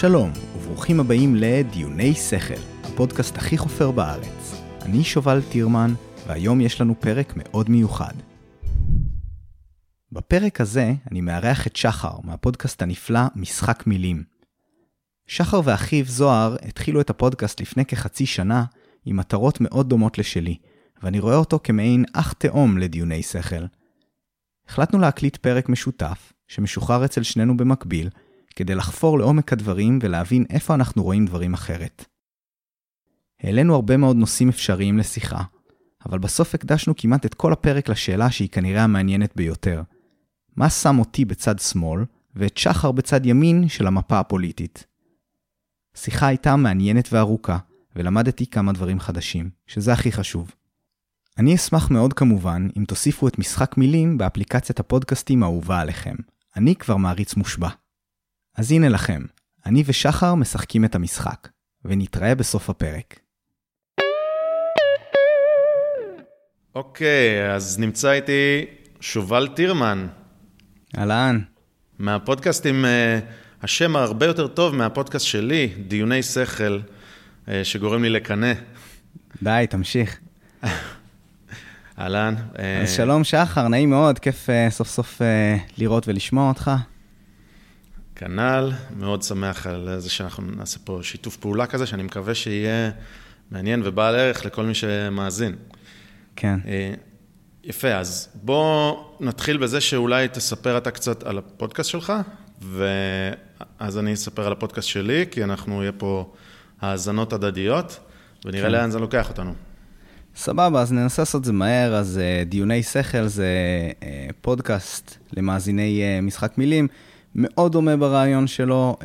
שלום, וברוכים הבאים לדיוני שכל, הפודקאסט הכי חופר בארץ. אני שובל טירמן, והיום יש לנו פרק מאוד מיוחד. בפרק הזה אני מארח את שחר מהפודקאסט הנפלא משחק מילים. שחר ואחיו זוהר התחילו את הפודקאסט לפני כחצי שנה עם מטרות מאוד דומות לשלי, ואני רואה אותו כמעין אח תאום לדיוני שכל. החלטנו להקליט פרק משותף, שמשוחרר אצל שנינו במקביל, כדי לחפור לעומק הדברים ולהבין איפה אנחנו רואים דברים אחרת. העלינו הרבה מאוד נושאים אפשריים לשיחה, אבל בסוף הקדשנו כמעט את כל הפרק לשאלה שהיא כנראה המעניינת ביותר. מה שם אותי בצד שמאל, ואת שחר בצד ימין של המפה הפוליטית? שיחה הייתה מעניינת וארוכה, ולמדתי כמה דברים חדשים, שזה הכי חשוב. אני אשמח מאוד כמובן אם תוסיפו את משחק מילים באפליקציית הפודקאסטים האהובה עליכם. אני כבר מעריץ מושבע. אז הנה לכם, אני ושחר משחקים את המשחק, ונתראה בסוף הפרק. אוקיי, אז נמצא איתי שובל טירמן. אהלן. מהפודקאסט עם uh, השם הרבה יותר טוב מהפודקאסט שלי, דיוני שכל, uh, שגורם לי לקנא. די, תמשיך. אהלן. אז שלום שחר, נעים מאוד, כיף uh, סוף סוף uh, לראות ולשמוע אותך. כנ"ל, מאוד שמח על זה שאנחנו נעשה פה שיתוף פעולה כזה, שאני מקווה שיהיה מעניין ובעל ערך לכל מי שמאזין. כן. יפה, אז בוא נתחיל בזה שאולי תספר אתה קצת על הפודקאסט שלך, ואז אני אספר על הפודקאסט שלי, כי אנחנו, יהיה פה האזנות הדדיות, ונראה כן. לאן זה לוקח אותנו. סבבה, אז ננסה לעשות את זה מהר. אז uh, דיוני שכל זה uh, פודקאסט למאזיני משחק מילים, מאוד דומה ברעיון שלו. Uh,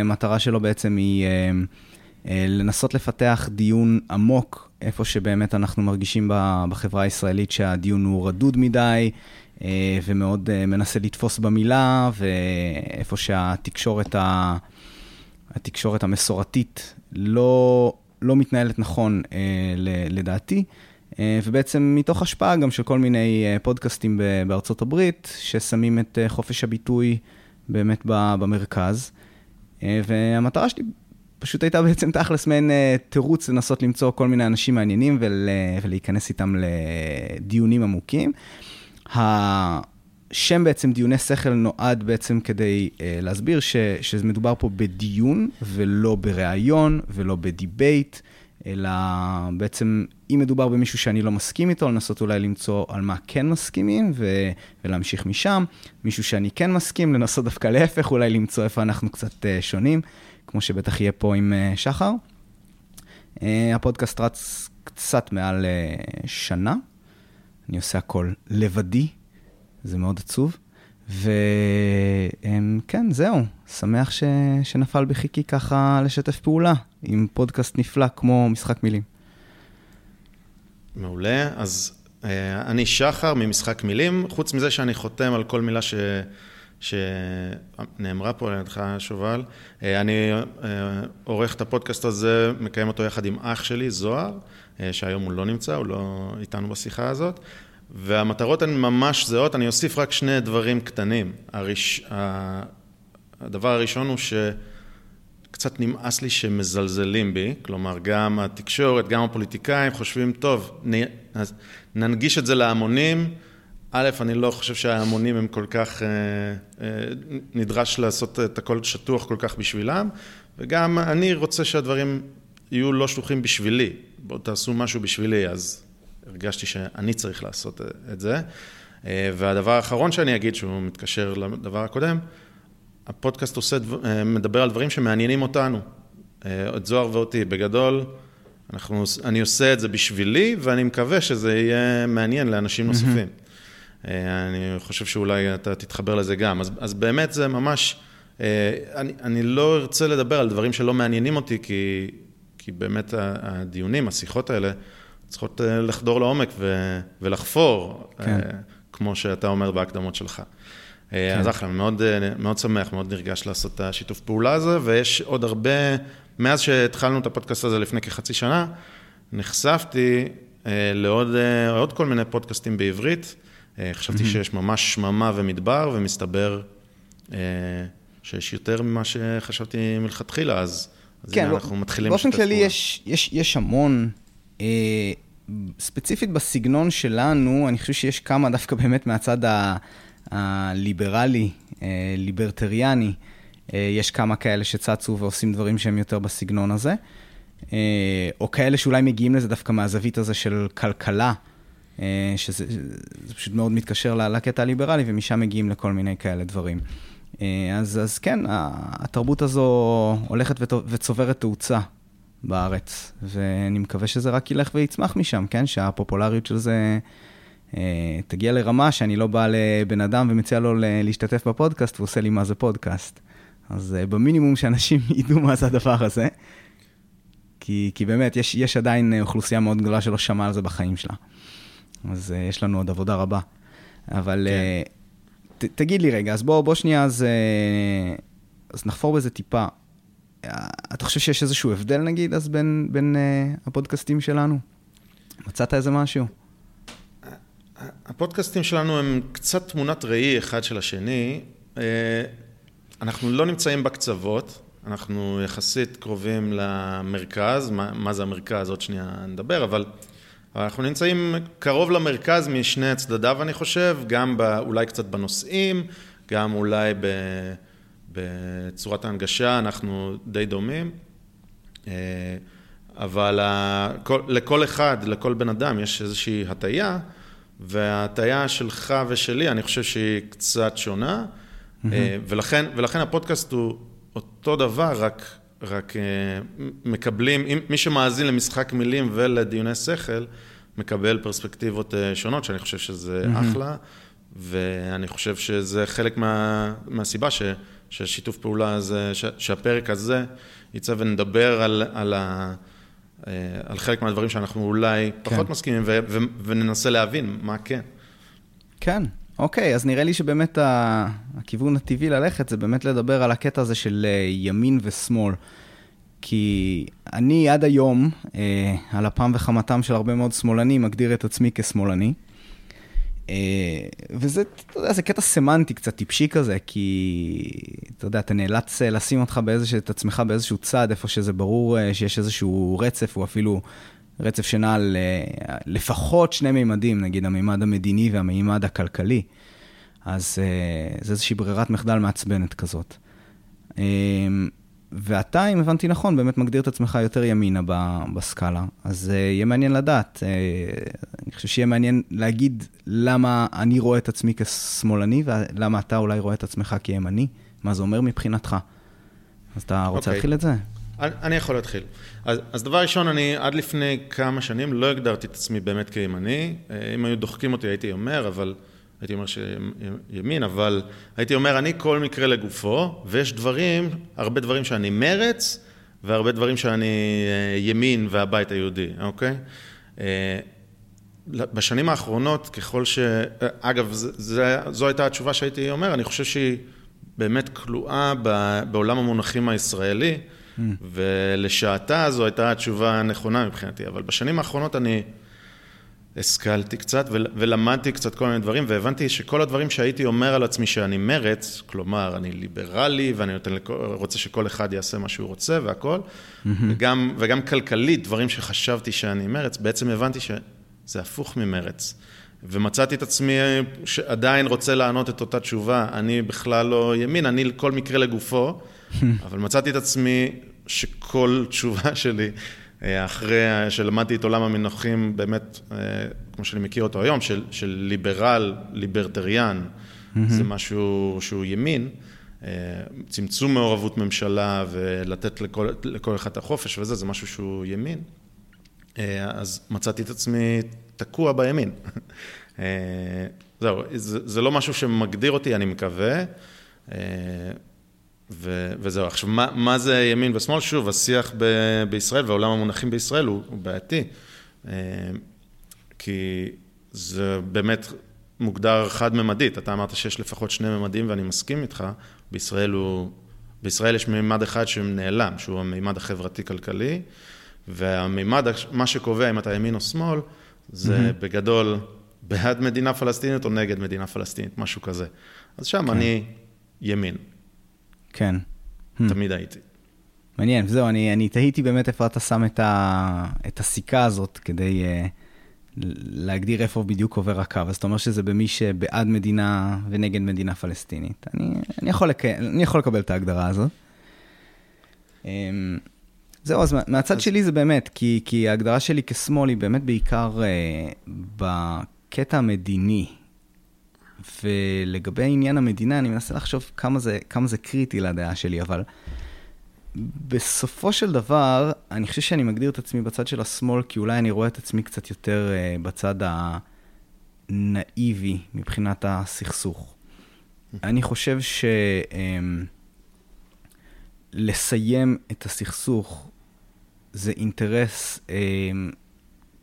המטרה שלו בעצם היא uh, uh, לנסות לפתח דיון עמוק, איפה שבאמת אנחנו מרגישים בחברה הישראלית שהדיון הוא רדוד מדי, ומאוד מנסה לתפוס במילה, ואיפה שהתקשורת ה... התקשורת המסורתית לא לא מתנהלת נכון אה, לדעתי, אה, ובעצם מתוך השפעה גם של כל מיני אה, פודקאסטים בארצות הברית, ששמים את אה, חופש הביטוי באמת במרכז. אה, והמטרה שלי פשוט הייתה בעצם תכלס מעין אה, תירוץ לנסות למצוא כל מיני אנשים מעניינים ול, ולהיכנס איתם לדיונים עמוקים. השם בעצם דיוני שכל נועד בעצם כדי uh, להסביר ש, שמדובר פה בדיון ולא בריאיון ולא בדיבייט, אלא בעצם אם מדובר במישהו שאני לא מסכים איתו, לנסות אולי למצוא על מה כן מסכימים ו, ולהמשיך משם. מישהו שאני כן מסכים, לנסות דווקא להפך, אולי למצוא איפה אנחנו קצת uh, שונים, כמו שבטח יהיה פה עם uh, שחר. Uh, הפודקאסט רץ קצת מעל uh, שנה. אני עושה הכל לבדי, זה מאוד עצוב. וכן, זהו, שמח ש... שנפל בחיקי ככה לשתף פעולה עם פודקאסט נפלא כמו משחק מילים. מעולה, אז אה, אני שחר ממשחק מילים, חוץ מזה שאני חותם על כל מילה ש... שנאמרה פה על ידך, שובל. אה, אני אה, עורך את הפודקאסט הזה, מקיים אותו יחד עם אח שלי, זוהר, שהיום הוא לא נמצא, הוא לא איתנו בשיחה הזאת. והמטרות הן ממש זהות, אני אוסיף רק שני דברים קטנים. הראש... הדבר הראשון הוא שקצת נמאס לי שמזלזלים בי, כלומר גם התקשורת, גם הפוליטיקאים חושבים, טוב, נ... ננגיש את זה להמונים. א', אני לא חושב שההמונים הם כל כך, אה, אה, נדרש לעשות את הכל שטוח כל כך בשבילם, וגם אני רוצה שהדברים יהיו לא שלוחים בשבילי. בואו תעשו משהו בשבילי, אז הרגשתי שאני צריך לעשות את זה. אה, והדבר האחרון שאני אגיד, שהוא מתקשר לדבר הקודם, הפודקאסט עושה, אה, מדבר על דברים שמעניינים אותנו, אה, את זוהר ואותי. בגדול, אנחנו, אני עושה את זה בשבילי, ואני מקווה שזה יהיה מעניין לאנשים נוספים. Mm-hmm. אני חושב שאולי אתה תתחבר לזה גם. אז, אז באמת זה ממש, אני, אני לא ארצה לדבר על דברים שלא מעניינים אותי, כי, כי באמת הדיונים, השיחות האלה, צריכות אה, לחדור לעומק ו- ולחפור, כן. אה, כמו שאתה אומר בהקדמות שלך. אה, כן. אז אחלה, מאוד, מאוד שמח, מאוד נרגש לעשות את השיתוף פעולה הזה, ויש עוד הרבה, מאז שהתחלנו את הפודקאסט הזה לפני כחצי שנה, נחשפתי לעוד עוד כל מיני פודקאסטים בעברית. חשבתי mm-hmm. שיש ממש שממה ומדבר, ומסתבר שיש יותר ממה שחשבתי מלכתחילה, אז, אז כן, הנה, לא, אנחנו מתחילים באופן לשתף כללי פעולה. יש, יש, יש המון, אה, ספציפית בסגנון שלנו, אני חושב שיש כמה דווקא באמת מהצד ה- הליברלי, אה, ליברטריאני, אה, יש כמה כאלה שצצו ועושים דברים שהם יותר בסגנון הזה, אה, או כאלה שאולי מגיעים לזה דווקא מהזווית הזה של כלכלה. שזה זה פשוט מאוד מתקשר לקטע הליברלי, ומשם מגיעים לכל מיני כאלה דברים. אז, אז כן, התרבות הזו הולכת וצוברת תאוצה בארץ, ואני מקווה שזה רק ילך ויצמח משם, כן? שהפופולריות של זה תגיע לרמה שאני לא בא לבן אדם ומציע לו להשתתף בפודקאסט, והוא עושה לי מה זה פודקאסט. אז אה, במינימום שאנשים ידעו מה זה הדבר הזה, כי, כי באמת, יש, יש עדיין אוכלוסייה מאוד גדולה שלא שמעה על זה בחיים שלה. אז יש לנו עוד עבודה רבה. אבל כן. ת, תגיד לי רגע, אז בוא, בוא שנייה, אז, אז נחפור בזה טיפה. אתה חושב שיש איזשהו הבדל, נגיד, אז בין, בין הפודקאסטים שלנו? מצאת איזה משהו? הפודקאסטים שלנו הם קצת תמונת ראי אחד של השני. אה, אנחנו לא נמצאים בקצוות, אנחנו יחסית קרובים למרכז, מה, מה זה המרכז, עוד שנייה נדבר, אבל, אבל אנחנו נמצאים קרוב למרכז משני צדדיו, אני חושב, גם ב, אולי קצת בנושאים, גם אולי ב, בצורת ההנגשה, אנחנו די דומים. אה, אבל לכל אחד, לכל בן אדם, יש איזושהי הטיה, וההטיה שלך ושלי, אני חושב שהיא קצת שונה, אה, ולכן, ולכן הפודקאסט הוא אותו דבר, רק, רק אה, מקבלים, אם- מי שמאזין למשחק מילים ולדיוני שכל, מקבל פרספקטיבות אה, שונות, שאני חושב שזה אחלה, ואני חושב שזה חלק מה, מהסיבה ש, ששיתוף פעולה הזה, ש, שהפרק הזה יצא ונדבר על, על, ה, על חלק מהדברים שאנחנו אולי פחות כן. מסכימים, ו, ו, וננסה להבין מה כן. כן, אוקיי, אז נראה לי שבאמת ה- הכיוון הטבעי ללכת זה באמת לדבר על הקטע הזה של אה, ימין ושמאל. כי אני עד היום, אה, על אפם וחמתם של הרבה מאוד שמאלנים, מגדיר את עצמי כשמאלני. אה, וזה, אתה יודע, זה קטע סמנטי קצת טיפשי כזה, כי אתה יודע, אתה נאלץ אה, לשים אותך באיזשהו, את עצמך באיזשהו צד, איפה שזה ברור אה, שיש איזשהו רצף, או אפילו רצף שנע על לפחות שני מימדים, נגיד המימד המדיני והמימד הכלכלי. אז זה איזושהי ברירת מחדל מעצבנת כזאת. ואתה, אם הבנתי נכון, באמת מגדיר את עצמך יותר ימינה ב- בסקאלה. אז uh, יהיה מעניין לדעת. Uh, אני חושב שיהיה מעניין להגיד למה אני רואה את עצמי כשמאלני, ולמה אתה אולי רואה את עצמך כימני. מה זה אומר מבחינתך. אז אתה רוצה אוקיי. להתחיל את זה? אני אני יכול להתחיל. אז, אז דבר ראשון, אני עד לפני כמה שנים לא הגדרתי את עצמי באמת כימני. אה, אם היו דוחקים אותי הייתי אומר, אבל הייתי אומר שימין, אבל הייתי אומר, אני כל מקרה לגופו, ויש דברים, הרבה דברים שאני מרץ, והרבה דברים שאני אה, ימין והבית היהודי, אוקיי? אה, בשנים האחרונות, ככל ש... אגב, זה, זו הייתה התשובה שהייתי אומר, אני חושב שהיא באמת כלואה בעולם המונחים הישראלי, mm. ולשעתה זו הייתה התשובה הנכונה מבחינתי, אבל בשנים האחרונות אני השכלתי קצת ול- ולמדתי קצת כל מיני דברים, והבנתי שכל הדברים שהייתי אומר על עצמי שאני מרץ, כלומר, אני ליברלי ואני נותן לכל, רוצה שכל אחד יעשה מה שהוא רוצה והכל, mm-hmm. וגם, וגם כלכלית, דברים שחשבתי שאני מרץ, בעצם הבנתי שזה הפוך ממרץ. ומצאתי את עצמי שעדיין רוצה לענות את אותה תשובה, אני בכלל לא ימין, אני כל מקרה לגופו, אבל מצאתי את עצמי שכל תשובה שלי, אחרי שלמדתי את עולם המנוחים, באמת, אה, כמו שאני מכיר אותו היום, של, של ליברל, ליברטריאן, זה משהו שהוא ימין. אה, צמצום מעורבות ממשלה ולתת לכל, לכל אחד את החופש וזה, זה משהו שהוא ימין. אה, אז מצאתי את עצמי תקוע בימין. אה, זהו, זה, זה לא משהו שמגדיר אותי, אני מקווה. ו, וזהו. עכשיו, מה, מה זה ימין ושמאל? שוב, השיח ב, בישראל ועולם המונחים בישראל הוא, הוא בעייתי. אה, כי זה באמת מוגדר חד-ממדית. אתה אמרת שיש לפחות שני ממדים ואני מסכים איתך. בישראל, הוא, בישראל יש מימד אחד שנעלם, שהוא המימד החברתי-כלכלי. והמימד, מה שקובע אם אתה ימין או שמאל, זה mm-hmm. בגדול בעד מדינה פלסטינית או נגד מדינה פלסטינית, משהו כזה. אז שם כן. אני ימין. כן. תמיד הייתי. מעניין, זהו, אני, אני תהיתי באמת איפה אתה שם את, ה, את הסיכה הזאת כדי uh, להגדיר איפה בדיוק עובר הקו. אז אתה אומר שזה במי שבעד מדינה ונגד מדינה פלסטינית. אני, אני, יכול, לק... אני יכול לקבל את ההגדרה הזאת. Um, זהו, אז מהצד אז... שלי זה באמת, כי, כי ההגדרה שלי כשמאל היא באמת בעיקר uh, בקטע המדיני. ולגבי עניין המדינה, אני מנסה לחשוב כמה זה, כמה זה קריטי לדעה שלי, אבל בסופו של דבר, אני חושב שאני מגדיר את עצמי בצד של השמאל, כי אולי אני רואה את עצמי קצת יותר uh, בצד הנאיבי מבחינת הסכסוך. אני חושב שלסיים אמ, um, את הסכסוך זה אינטרס um,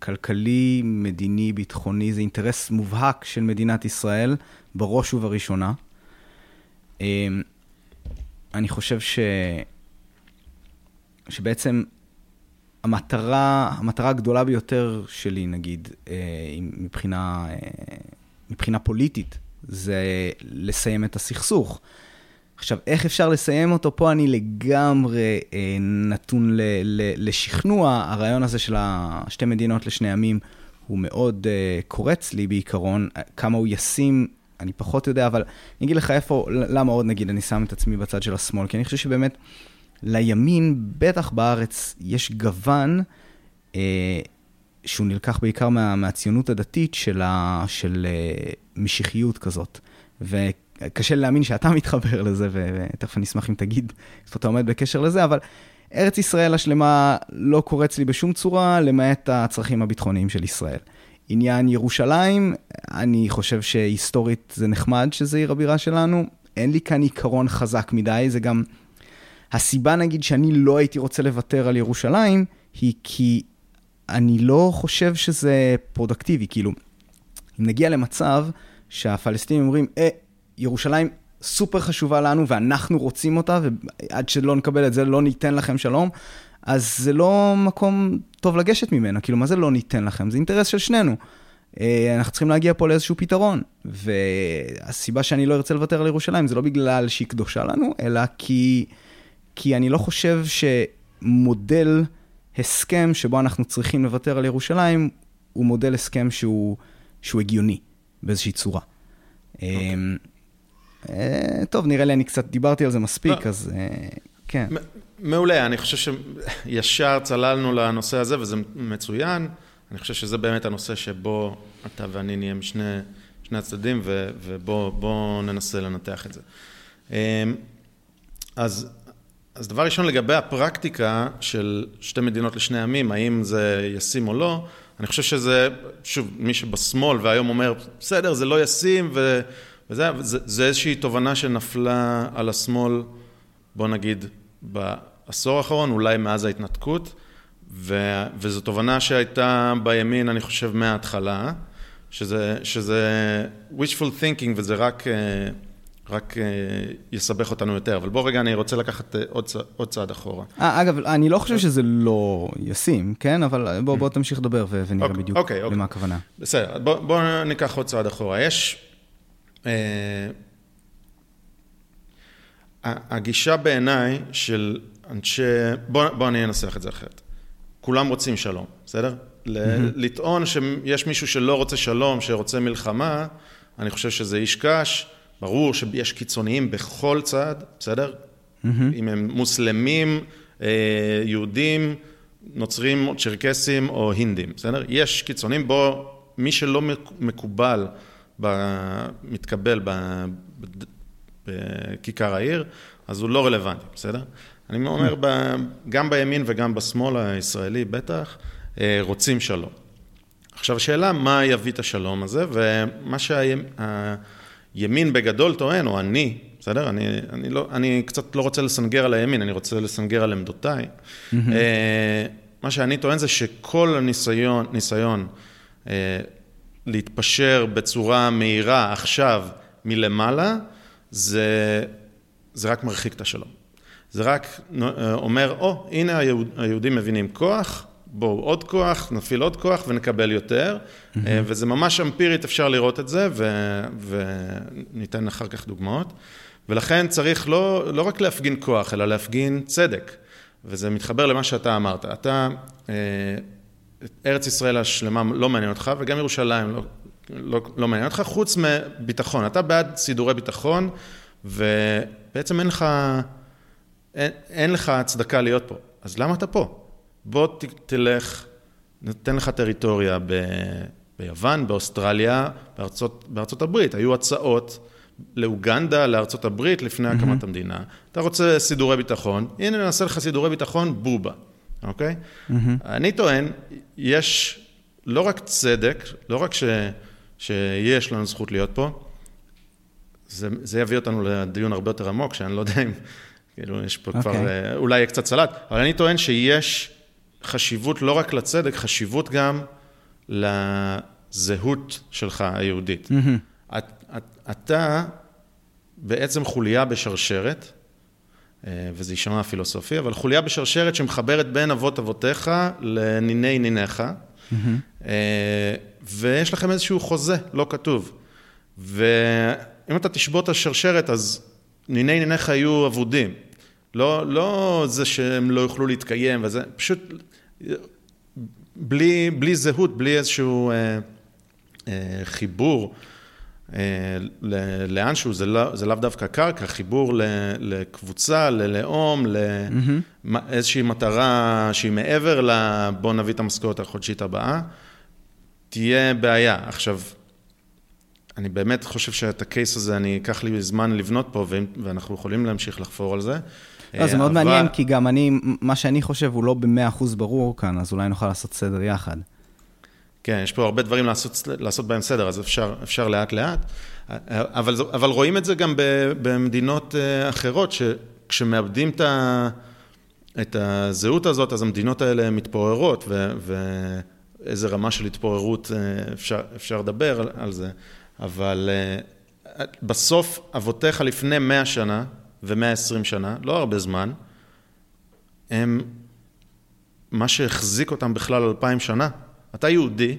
כלכלי, מדיני, ביטחוני, זה אינטרס מובהק של מדינת ישראל, בראש ובראשונה. Um, אני חושב ש... שבעצם המטרה, המטרה הגדולה ביותר שלי, נגיד, אה, מבחינה, אה, מבחינה פוליטית, זה לסיים את הסכסוך. עכשיו, איך אפשר לסיים אותו? פה אני לגמרי אה, נתון ל, ל, לשכנוע. הרעיון הזה של השתי מדינות לשני עמים הוא מאוד אה, קורץ לי בעיקרון. כמה הוא ישים, אני פחות יודע, אבל אני אגיד לך איפה, למה עוד נגיד אני שם את עצמי בצד של השמאל, כי אני חושב שבאמת... לימין, בטח בארץ, יש גוון אה, שהוא נלקח בעיקר מה, מהציונות הדתית של, ה, של אה, משיחיות כזאת. וקשה לי להאמין שאתה מתחבר לזה, ותכף אני אשמח אם תגיד איפה אתה עומד בקשר לזה, אבל ארץ ישראל השלמה לא קורץ לי בשום צורה, למעט הצרכים הביטחוניים של ישראל. עניין ירושלים, אני חושב שהיסטורית זה נחמד שזה עיר הבירה שלנו. אין לי כאן עיקרון חזק מדי, זה גם הסיבה, נגיד, שאני לא הייתי רוצה לוותר על ירושלים, היא כי אני לא חושב שזה פרודקטיבי. כאילו, אם נגיע למצב שהפלסטינים אומרים, אה, ירושלים סופר חשובה לנו ואנחנו רוצים אותה, ועד שלא נקבל את זה לא ניתן לכם שלום, אז זה לא מקום טוב לגשת ממנה. כאילו, מה זה לא ניתן לכם? זה אינטרס של שנינו. אה, אנחנו צריכים להגיע פה לאיזשהו פתרון. והסיבה שאני לא ארצה לוותר על ירושלים זה לא בגלל שהיא קדושה לנו, אלא כי... כי אני לא חושב שמודל הסכם שבו אנחנו צריכים לוותר על ירושלים, הוא מודל הסכם שהוא, שהוא הגיוני באיזושהי צורה. Okay. אה, טוב, נראה לי אני קצת דיברתי על זה מספיק, לא. אז אה, כן. מעולה, אני חושב שישר צללנו לנושא הזה וזה מצוין. אני חושב שזה באמת הנושא שבו אתה ואני נהיה משני הצדדים ובוא ננסה לנתח את זה. אה, אז אז דבר ראשון, לגבי הפרקטיקה של שתי מדינות לשני עמים, האם זה ישים או לא, אני חושב שזה, שוב, מי שבשמאל והיום אומר, בסדר, זה לא ישים, ו, וזה, זה, זה איזושהי תובנה שנפלה על השמאל, בוא נגיד, בעשור האחרון, אולי מאז ההתנתקות, ו, וזו תובנה שהייתה בימין, אני חושב, מההתחלה, שזה, שזה wishful thinking וזה רק... אה, רק אה, יסבך אותנו יותר. אבל בוא רגע, אני רוצה לקחת אה, עוד, עוד צעד אחורה. 아, אגב, אני לא חושב שזה לא ישים, כן? אבל בוא, בוא תמשיך לדבר ונראה אוקיי, בדיוק אוקיי, אוקיי. למה הכוונה. בסדר, בוא, בוא ניקח עוד צעד אחורה. יש... אה, הגישה בעיניי של אנשי... בוא, בוא אני אנסח את זה אחרת. כולם רוצים שלום, בסדר? Mm-hmm. לטעון שיש מישהו שלא רוצה שלום, שרוצה מלחמה, אני חושב שזה איש קש. ברור שיש קיצוניים בכל צד, בסדר? Mm-hmm. אם הם מוסלמים, אה, יהודים, נוצרים, צ'רקסים או הינדים, בסדר? יש קיצוניים בו מי שלא מקובל, מתקבל בכיכר העיר, אז הוא לא רלוונטי, בסדר? אני אומר. ב, גם בימין וגם בשמאל הישראלי בטח, אה, רוצים שלום. עכשיו, השאלה מה יביא את השלום הזה, ומה שה... ימין בגדול טוען, או אני, בסדר? אני, אני, לא, אני קצת לא רוצה לסנגר על הימין, אני רוצה לסנגר על עמדותיי. Mm-hmm. מה שאני טוען זה שכל הניסיון, ניסיון אה, להתפשר בצורה מהירה עכשיו מלמעלה, זה, זה רק מרחיק את השלום. זה רק אה, אומר, או, oh, הנה היהוד, היהודים מבינים כוח, בואו עוד כוח, נפעיל עוד כוח ונקבל יותר, mm-hmm. וזה ממש אמפירית, אפשר לראות את זה, ו... וניתן אחר כך דוגמאות. ולכן צריך לא, לא רק להפגין כוח, אלא להפגין צדק. וזה מתחבר למה שאתה אמרת. אתה, אה, ארץ ישראל השלמה לא מעניין אותך, וגם ירושלים לא, לא, לא מעניין אותך, חוץ מביטחון. אתה בעד סידורי ביטחון, ובעצם אין לך, אין, אין לך הצדקה להיות פה. אז למה אתה פה? בוא ת, תלך, ניתן לך טריטוריה ב, ביוון, באוסטרליה, בארצות, בארצות הברית. היו הצעות לאוגנדה, לארצות הברית, לפני mm-hmm. הקמת המדינה. אתה רוצה סידורי ביטחון, הנה נעשה לך סידורי ביטחון, בובה, אוקיי? Mm-hmm. אני טוען, יש לא רק צדק, לא רק ש, שיש לנו זכות להיות פה, זה, זה יביא אותנו לדיון הרבה יותר עמוק, שאני לא יודע אם, כאילו, יש פה okay. כבר, אוקיי. אה, אולי יהיה קצת סלט, אבל אני טוען שיש חשיבות לא רק לצדק, חשיבות גם לזהות שלך היהודית. Mm-hmm. את, את, אתה בעצם חוליה בשרשרת, וזה יישמע פילוסופי, אבל חוליה בשרשרת שמחברת בין אבות אבותיך לניני ניניך, mm-hmm. ויש לכם איזשהו חוזה לא כתוב. ואם אתה תשבות את השרשרת, אז ניני ניניך יהיו אבודים. לא, לא זה שהם לא יוכלו להתקיים, וזה פשוט בלי, בלי זהות, בלי איזשהו אה, אה, חיבור. אה, לאנשהו, זה לא, זה לאו דווקא קרקע, חיבור לקבוצה, ללאום, לאיזושהי מטרה שהיא מעבר ל... בוא נביא את המשכורת החודשית הבאה, תהיה בעיה. עכשיו, אני באמת חושב שאת הקייס הזה, אני אקח לי זמן לבנות פה, ואנחנו יכולים להמשיך לחפור על זה. לא, זה מאוד אבל... מעניין, כי גם אני, מה שאני חושב הוא לא במאה אחוז ברור כאן, אז אולי נוכל לעשות סדר יחד. כן, יש פה הרבה דברים לעשות, לעשות בהם סדר, אז אפשר, אפשר לאט לאט, אבל, אבל רואים את זה גם במדינות אה, אחרות, שכשמאבדים את, את הזהות הזאת, אז המדינות האלה מתפוררות, ו, ואיזה רמה של התפוררות אה, אפשר, אפשר לדבר על, על זה, אבל אה, בסוף אבותיך לפני 100 שנה ו-120 שנה, לא הרבה זמן, הם מה שהחזיק אותם בכלל אלפיים שנה. אתה יהודי,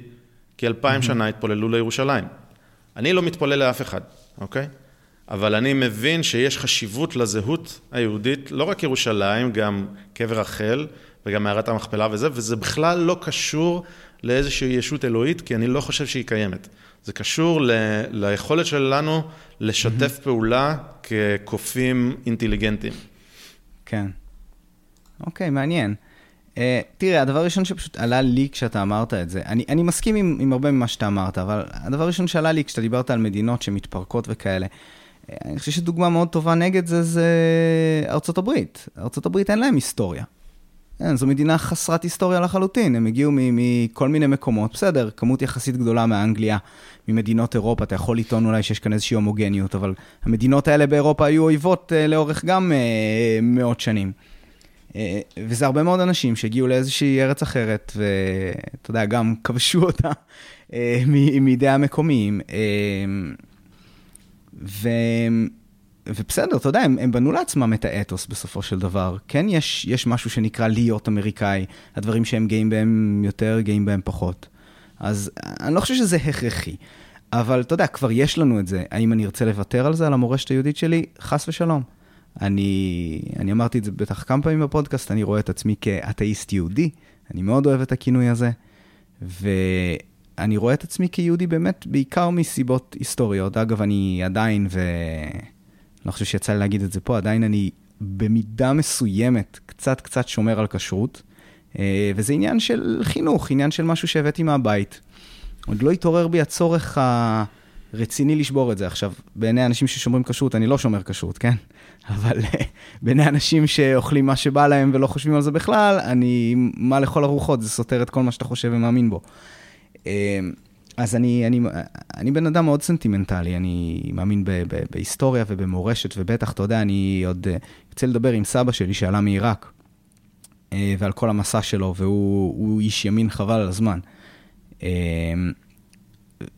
כי אלפיים שנה התפוללו לירושלים. אני לא מתפלל לאף אחד, אוקיי? אבל אני מבין שיש חשיבות לזהות היהודית, לא רק ירושלים, גם קבר רחל וגם מערת המכפלה וזה, וזה בכלל לא קשור לאיזושהי ישות אלוהית, כי אני לא חושב שהיא קיימת. זה קשור ל, ליכולת שלנו לשתף פעולה כקופים אינטליגנטים. כן. אוקיי, מעניין. Uh, תראה, הדבר הראשון שפשוט עלה לי כשאתה אמרת את זה, אני, אני מסכים עם, עם הרבה ממה שאתה אמרת, אבל הדבר הראשון שעלה לי כשאתה דיברת על מדינות שמתפרקות וכאלה, uh, אני חושב שדוגמה מאוד טובה נגד זה, זה ארצות הברית. ארצות הברית אין להם היסטוריה. כן, זו מדינה חסרת היסטוריה לחלוטין, הם הגיעו מכל מיני מקומות, בסדר, כמות יחסית גדולה מאנגליה, ממדינות אירופה, אתה יכול לטעון אולי שיש כאן איזושהי הומוגניות, אבל המדינות האלה באירופה היו אויבות uh, לאורך גם uh, מאות שנים. אה, וזה הרבה מאוד אנשים שהגיעו לאיזושהי ארץ אחרת, ואתה יודע, גם כבשו אותה אה, מידי המקומיים. אה, ו... ובסדר, אתה יודע, הם, הם בנו לעצמם את האתוס בסופו של דבר. כן, יש, יש משהו שנקרא להיות אמריקאי, הדברים שהם גאים בהם יותר, גאים בהם פחות. אז אני לא חושב שזה הכרחי. אבל אתה יודע, כבר יש לנו את זה. האם אני ארצה לוותר על זה, על המורשת היהודית שלי? חס ושלום. אני, אני אמרתי את זה בטח כמה פעמים בפודקאסט, אני רואה את עצמי כאתאיסט יהודי, אני מאוד אוהב את הכינוי הזה, ואני רואה את עצמי כיהודי באמת בעיקר מסיבות היסטוריות. אגב, אני עדיין, ואני לא חושב שיצא לי להגיד את זה פה, עדיין אני במידה מסוימת קצת קצת שומר על כשרות, אה, וזה עניין של חינוך, עניין של משהו שהבאתי מהבית. עוד לא התעורר בי הצורך ה... רציני לשבור את זה. עכשיו, בעיני אנשים ששומרים כשרות, אני לא שומר כשרות, כן? אבל אה, בעיני אנשים שאוכלים מה שבא להם ולא חושבים על זה בכלל, אני, מה לכל הרוחות, זה סותר את כל מה שאתה חושב ומאמין בו. אה, אז אני, אני, אני בן אדם מאוד סנטימנטלי, אני מאמין ב, ב, בהיסטוריה ובמורשת, ובטח, אתה יודע, אני עוד יוצא אה, לדבר עם סבא שלי שעלה מעיראק, ועל כל המסע שלו, והוא איש ימין חבל על הזמן.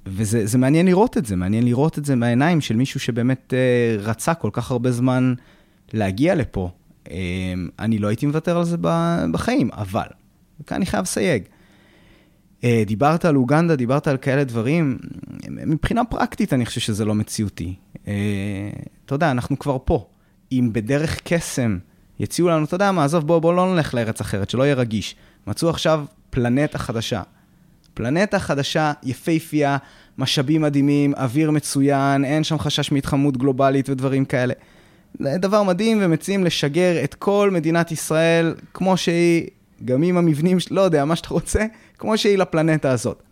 וזה מעניין לראות את זה, מעניין לראות את זה מהעיניים של מישהו שבאמת uh, רצה כל כך הרבה זמן להגיע לפה. Uh, אני לא הייתי מוותר על זה בחיים, אבל, וכאן אני חייב לסייג. Uh, דיברת על אוגנדה, דיברת על כאלה דברים, מבחינה פרקטית אני חושב שזה לא מציאותי. אה, אתה יודע, אנחנו כבר פה. אם בדרך קסם יציעו לנו, אתה יודע מה, עזוב, בואו בוא לא נלך לארץ אחרת, שלא יהיה רגיש. מצאו עכשיו פלנטה חדשה. פלנטה חדשה, יפייפייה, משאבים מדהימים, אוויר מצוין, אין שם חשש מהתחממות גלובלית ודברים כאלה. זה דבר מדהים, ומציעים לשגר את כל מדינת ישראל כמו שהיא, גם עם המבנים, לא יודע, מה שאתה רוצה, כמו שהיא לפלנטה הזאת.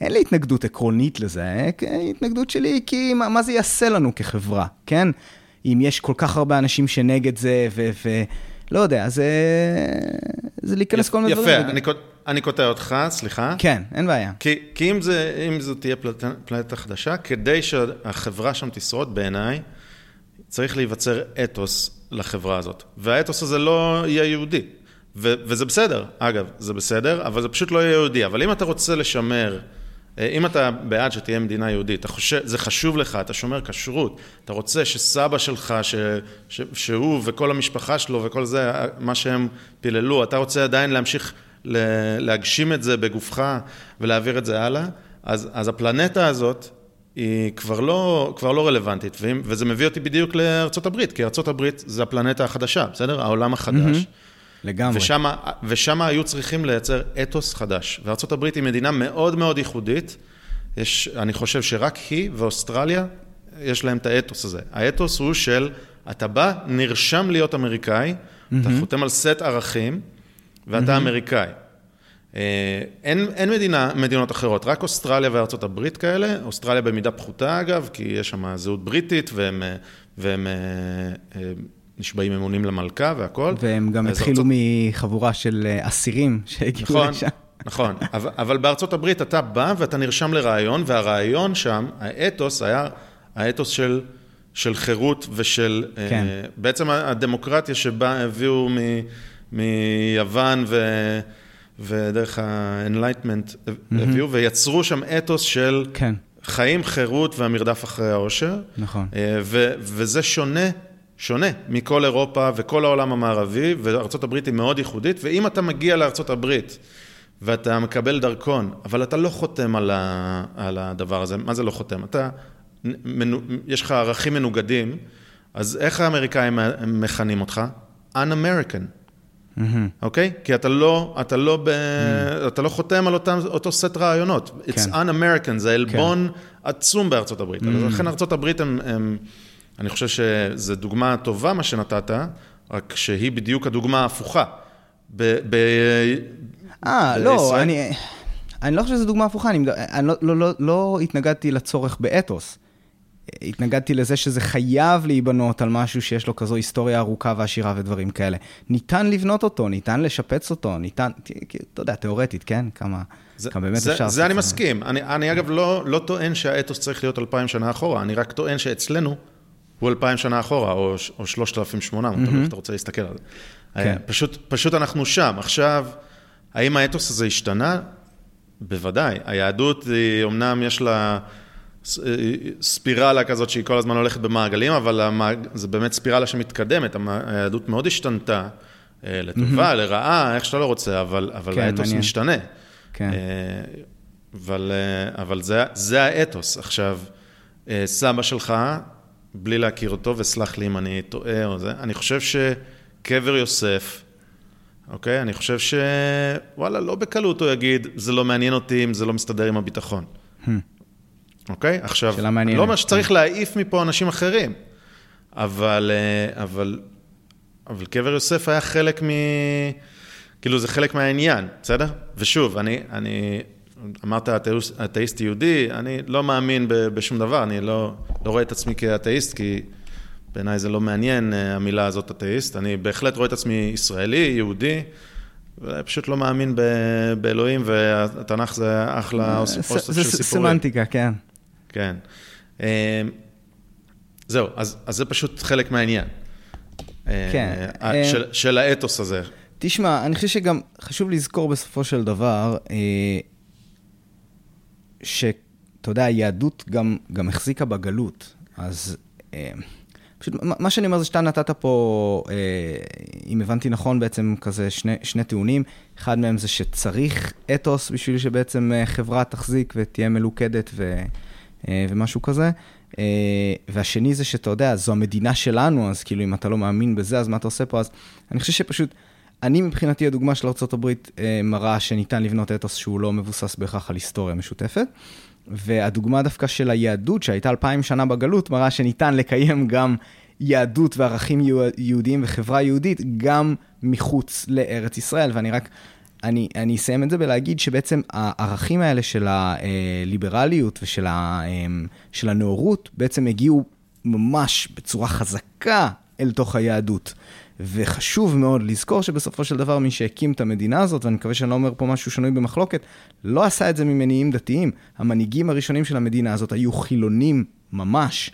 אין לי התנגדות עקרונית לזה, התנגדות שלי היא כי מה, מה זה יעשה לנו כחברה, כן? אם יש כל כך הרבה אנשים שנגד זה, ולא יודע, זה, זה להיכנס כל מיני דברים. יפה, אני, אני קוטע אותך, סליחה. כן, אין בעיה. כי, כי אם, זה, אם זו תהיה פלנטה חדשה, כדי שהחברה שם תשרוד, בעיניי, צריך להיווצר אתוס לחברה הזאת. והאתוס הזה לא יהיה יהודי. ו- וזה בסדר, אגב, זה בסדר, אבל זה פשוט לא יהיה יהודי. אבל אם אתה רוצה לשמר, אה, אם אתה בעד שתהיה מדינה יהודית, אתה חושב, זה חשוב לך, אתה שומר כשרות, אתה רוצה שסבא שלך, ש- ש- שהוא וכל המשפחה שלו וכל זה, מה שהם פיללו, אתה רוצה עדיין להמשיך להגשים את זה בגופך ולהעביר את זה הלאה, אז, אז הפלנטה הזאת, היא כבר לא, כבר לא רלוונטית, וזה מביא אותי בדיוק לארצות הברית, כי ארצות הברית זה הפלנטה החדשה, בסדר? העולם החדש. Mm-hmm. לגמרי. ושם היו צריכים לייצר אתוס חדש. וארצות הברית היא מדינה מאוד מאוד ייחודית. יש, אני חושב שרק היא ואוסטרליה, יש להם את האתוס הזה. האתוס הוא של, אתה בא, נרשם להיות אמריקאי, mm-hmm. אתה חותם על סט ערכים, ואתה mm-hmm. אמריקאי. אה, אין, אין מדינה, מדינות אחרות, רק אוסטרליה וארצות הברית כאלה, אוסטרליה במידה פחותה אגב, כי יש שם זהות בריטית והם, והם אה, אה, נשבעים אמונים למלכה והכל. והם גם התחילו ארצות... מחבורה של אסירים שהגיעו נכון, לשם. נכון, אבל, אבל בארצות הברית אתה בא ואתה נרשם לרעיון, והרעיון שם, האתוס היה האתוס של, של חירות ושל... כן. בעצם הדמוקרטיה שבה הביאו מ, מיוון ו... ודרך ה-Enlightenment mm-hmm. הביאו, ויצרו שם אתוס של כן. חיים, חירות והמרדף אחרי העושר. נכון. אה, ו- וזה שונה, שונה מכל אירופה וכל העולם המערבי, וארה"ב היא מאוד ייחודית, ואם אתה מגיע לארה"ב ואתה מקבל דרכון, אבל אתה לא חותם על, ה- על הדבר הזה, מה זה לא חותם? אתה, מנו, יש לך ערכים מנוגדים, אז איך האמריקאים מכנים אותך? Un-American. אוקיי? כי אתה לא, אתה לא, ב, אתה לא חותם על אותם, אותו סט רעיונות. It's כן. un-American, זה עלבון כן. עצום בארצות הברית. לכן ארצות הברית הם, הם, אני חושב שזו דוגמה טובה מה שנתת, רק שהיא בדיוק הדוגמה ההפוכה. אה, לא, אני, אני לא חושב שזו דוגמה הפוכה, אני, אני לא, לא, לא, לא התנגדתי לצורך באתוס. התנגדתי לזה שזה חייב להיבנות על משהו שיש לו כזו היסטוריה ארוכה ועשירה ודברים כאלה. ניתן לבנות אותו, ניתן לשפץ אותו, ניתן, אתה יודע, תיאורטית, כן? כמה, זה, כמה באמת זה, אפשר... זה אני מסכים. אני, אני אגב לא, לא טוען שהאתוס צריך להיות אלפיים שנה אחורה, אני רק טוען שאצלנו הוא אלפיים שנה אחורה, או, או 3,800, mm-hmm. אתה רוצה להסתכל על זה. כן. פשוט, פשוט אנחנו שם. עכשיו, האם האתוס הזה השתנה? בוודאי. היהדות, היא, אמנם יש לה... ספירלה כזאת שהיא כל הזמן הולכת במעגלים, אבל המעג... זה באמת ספירלה שמתקדמת, היהדות מאוד השתנתה, אה, לטובה, לרעה, איך שאתה לא רוצה, אבל, אבל כן, האתוס מעניין. משתנה. כן. אה, אבל, אה, אבל זה, זה האתוס. עכשיו, סבא שלך, בלי להכיר אותו, וסלח לי אם אני טועה או זה, אני חושב שקבר יוסף, אוקיי? אני חושב שוואלה, לא בקלות הוא יגיד, זה לא מעניין אותי אם זה לא מסתדר עם הביטחון. Hmm. אוקיי? עכשיו, אני לא אומר שצריך להעיף מפה אנשים אחרים, אבל, אה, אבל, אבל קבר יוסף היה חלק מ... כאילו, זה חלק מהעניין, בסדר? ושוב, אני, אני אמרת אתאיסט, אתאיסט יהודי, אני לא מאמין בשום דבר, אני לא, לא רואה את עצמי כאתאיסט, כי בעיניי זה לא מעניין, אה, המילה הזאת אתאיסט. אני בהחלט רואה את עצמי ישראלי, יהודי. פשוט לא מאמין באלוהים, והתנ"ך זה אחלה אוסף של סיפורים. זה סמנטיקה, כן. כן. אמ, זהו, אז, אז זה פשוט חלק מהעניין. כן. אה, אה, של, של האתוס הזה. תשמע, אני חושב שגם חשוב לזכור בסופו של דבר, אה, שאתה יודע, היהדות גם, גם החזיקה בגלות. אז פשוט, מה שאני אומר זה שאתה נתת פה, אם הבנתי נכון, בעצם כזה שני, שני טיעונים. אחד מהם זה שצריך אתוס בשביל שבעצם חברה תחזיק ותהיה מלוכדת ו... אה, ומשהו כזה. והשני זה שאתה יודע, זו המדינה שלנו, אז כאילו אם אתה לא מאמין בזה, אז מה אתה עושה פה? אז אני חושב שפשוט, אני מבחינתי הדוגמה של ארה"ב מראה שניתן לבנות אתוס שהוא לא מבוסס בהכרח על היסטוריה משותפת. והדוגמה דווקא של היהדות, שהייתה אלפיים שנה בגלות, מראה שניתן לקיים גם יהדות וערכים יהודיים וחברה יהודית גם מחוץ לארץ ישראל. ואני רק, אני, אני אסיים את זה בלהגיד שבעצם הערכים האלה של הליברליות ושל ה, של הנאורות בעצם הגיעו ממש בצורה חזקה אל תוך היהדות. וחשוב מאוד לזכור שבסופו של דבר מי שהקים את המדינה הזאת, ואני מקווה שאני לא אומר פה משהו שנוי במחלוקת, לא עשה את זה ממניעים דתיים. המנהיגים הראשונים של המדינה הזאת היו חילונים ממש.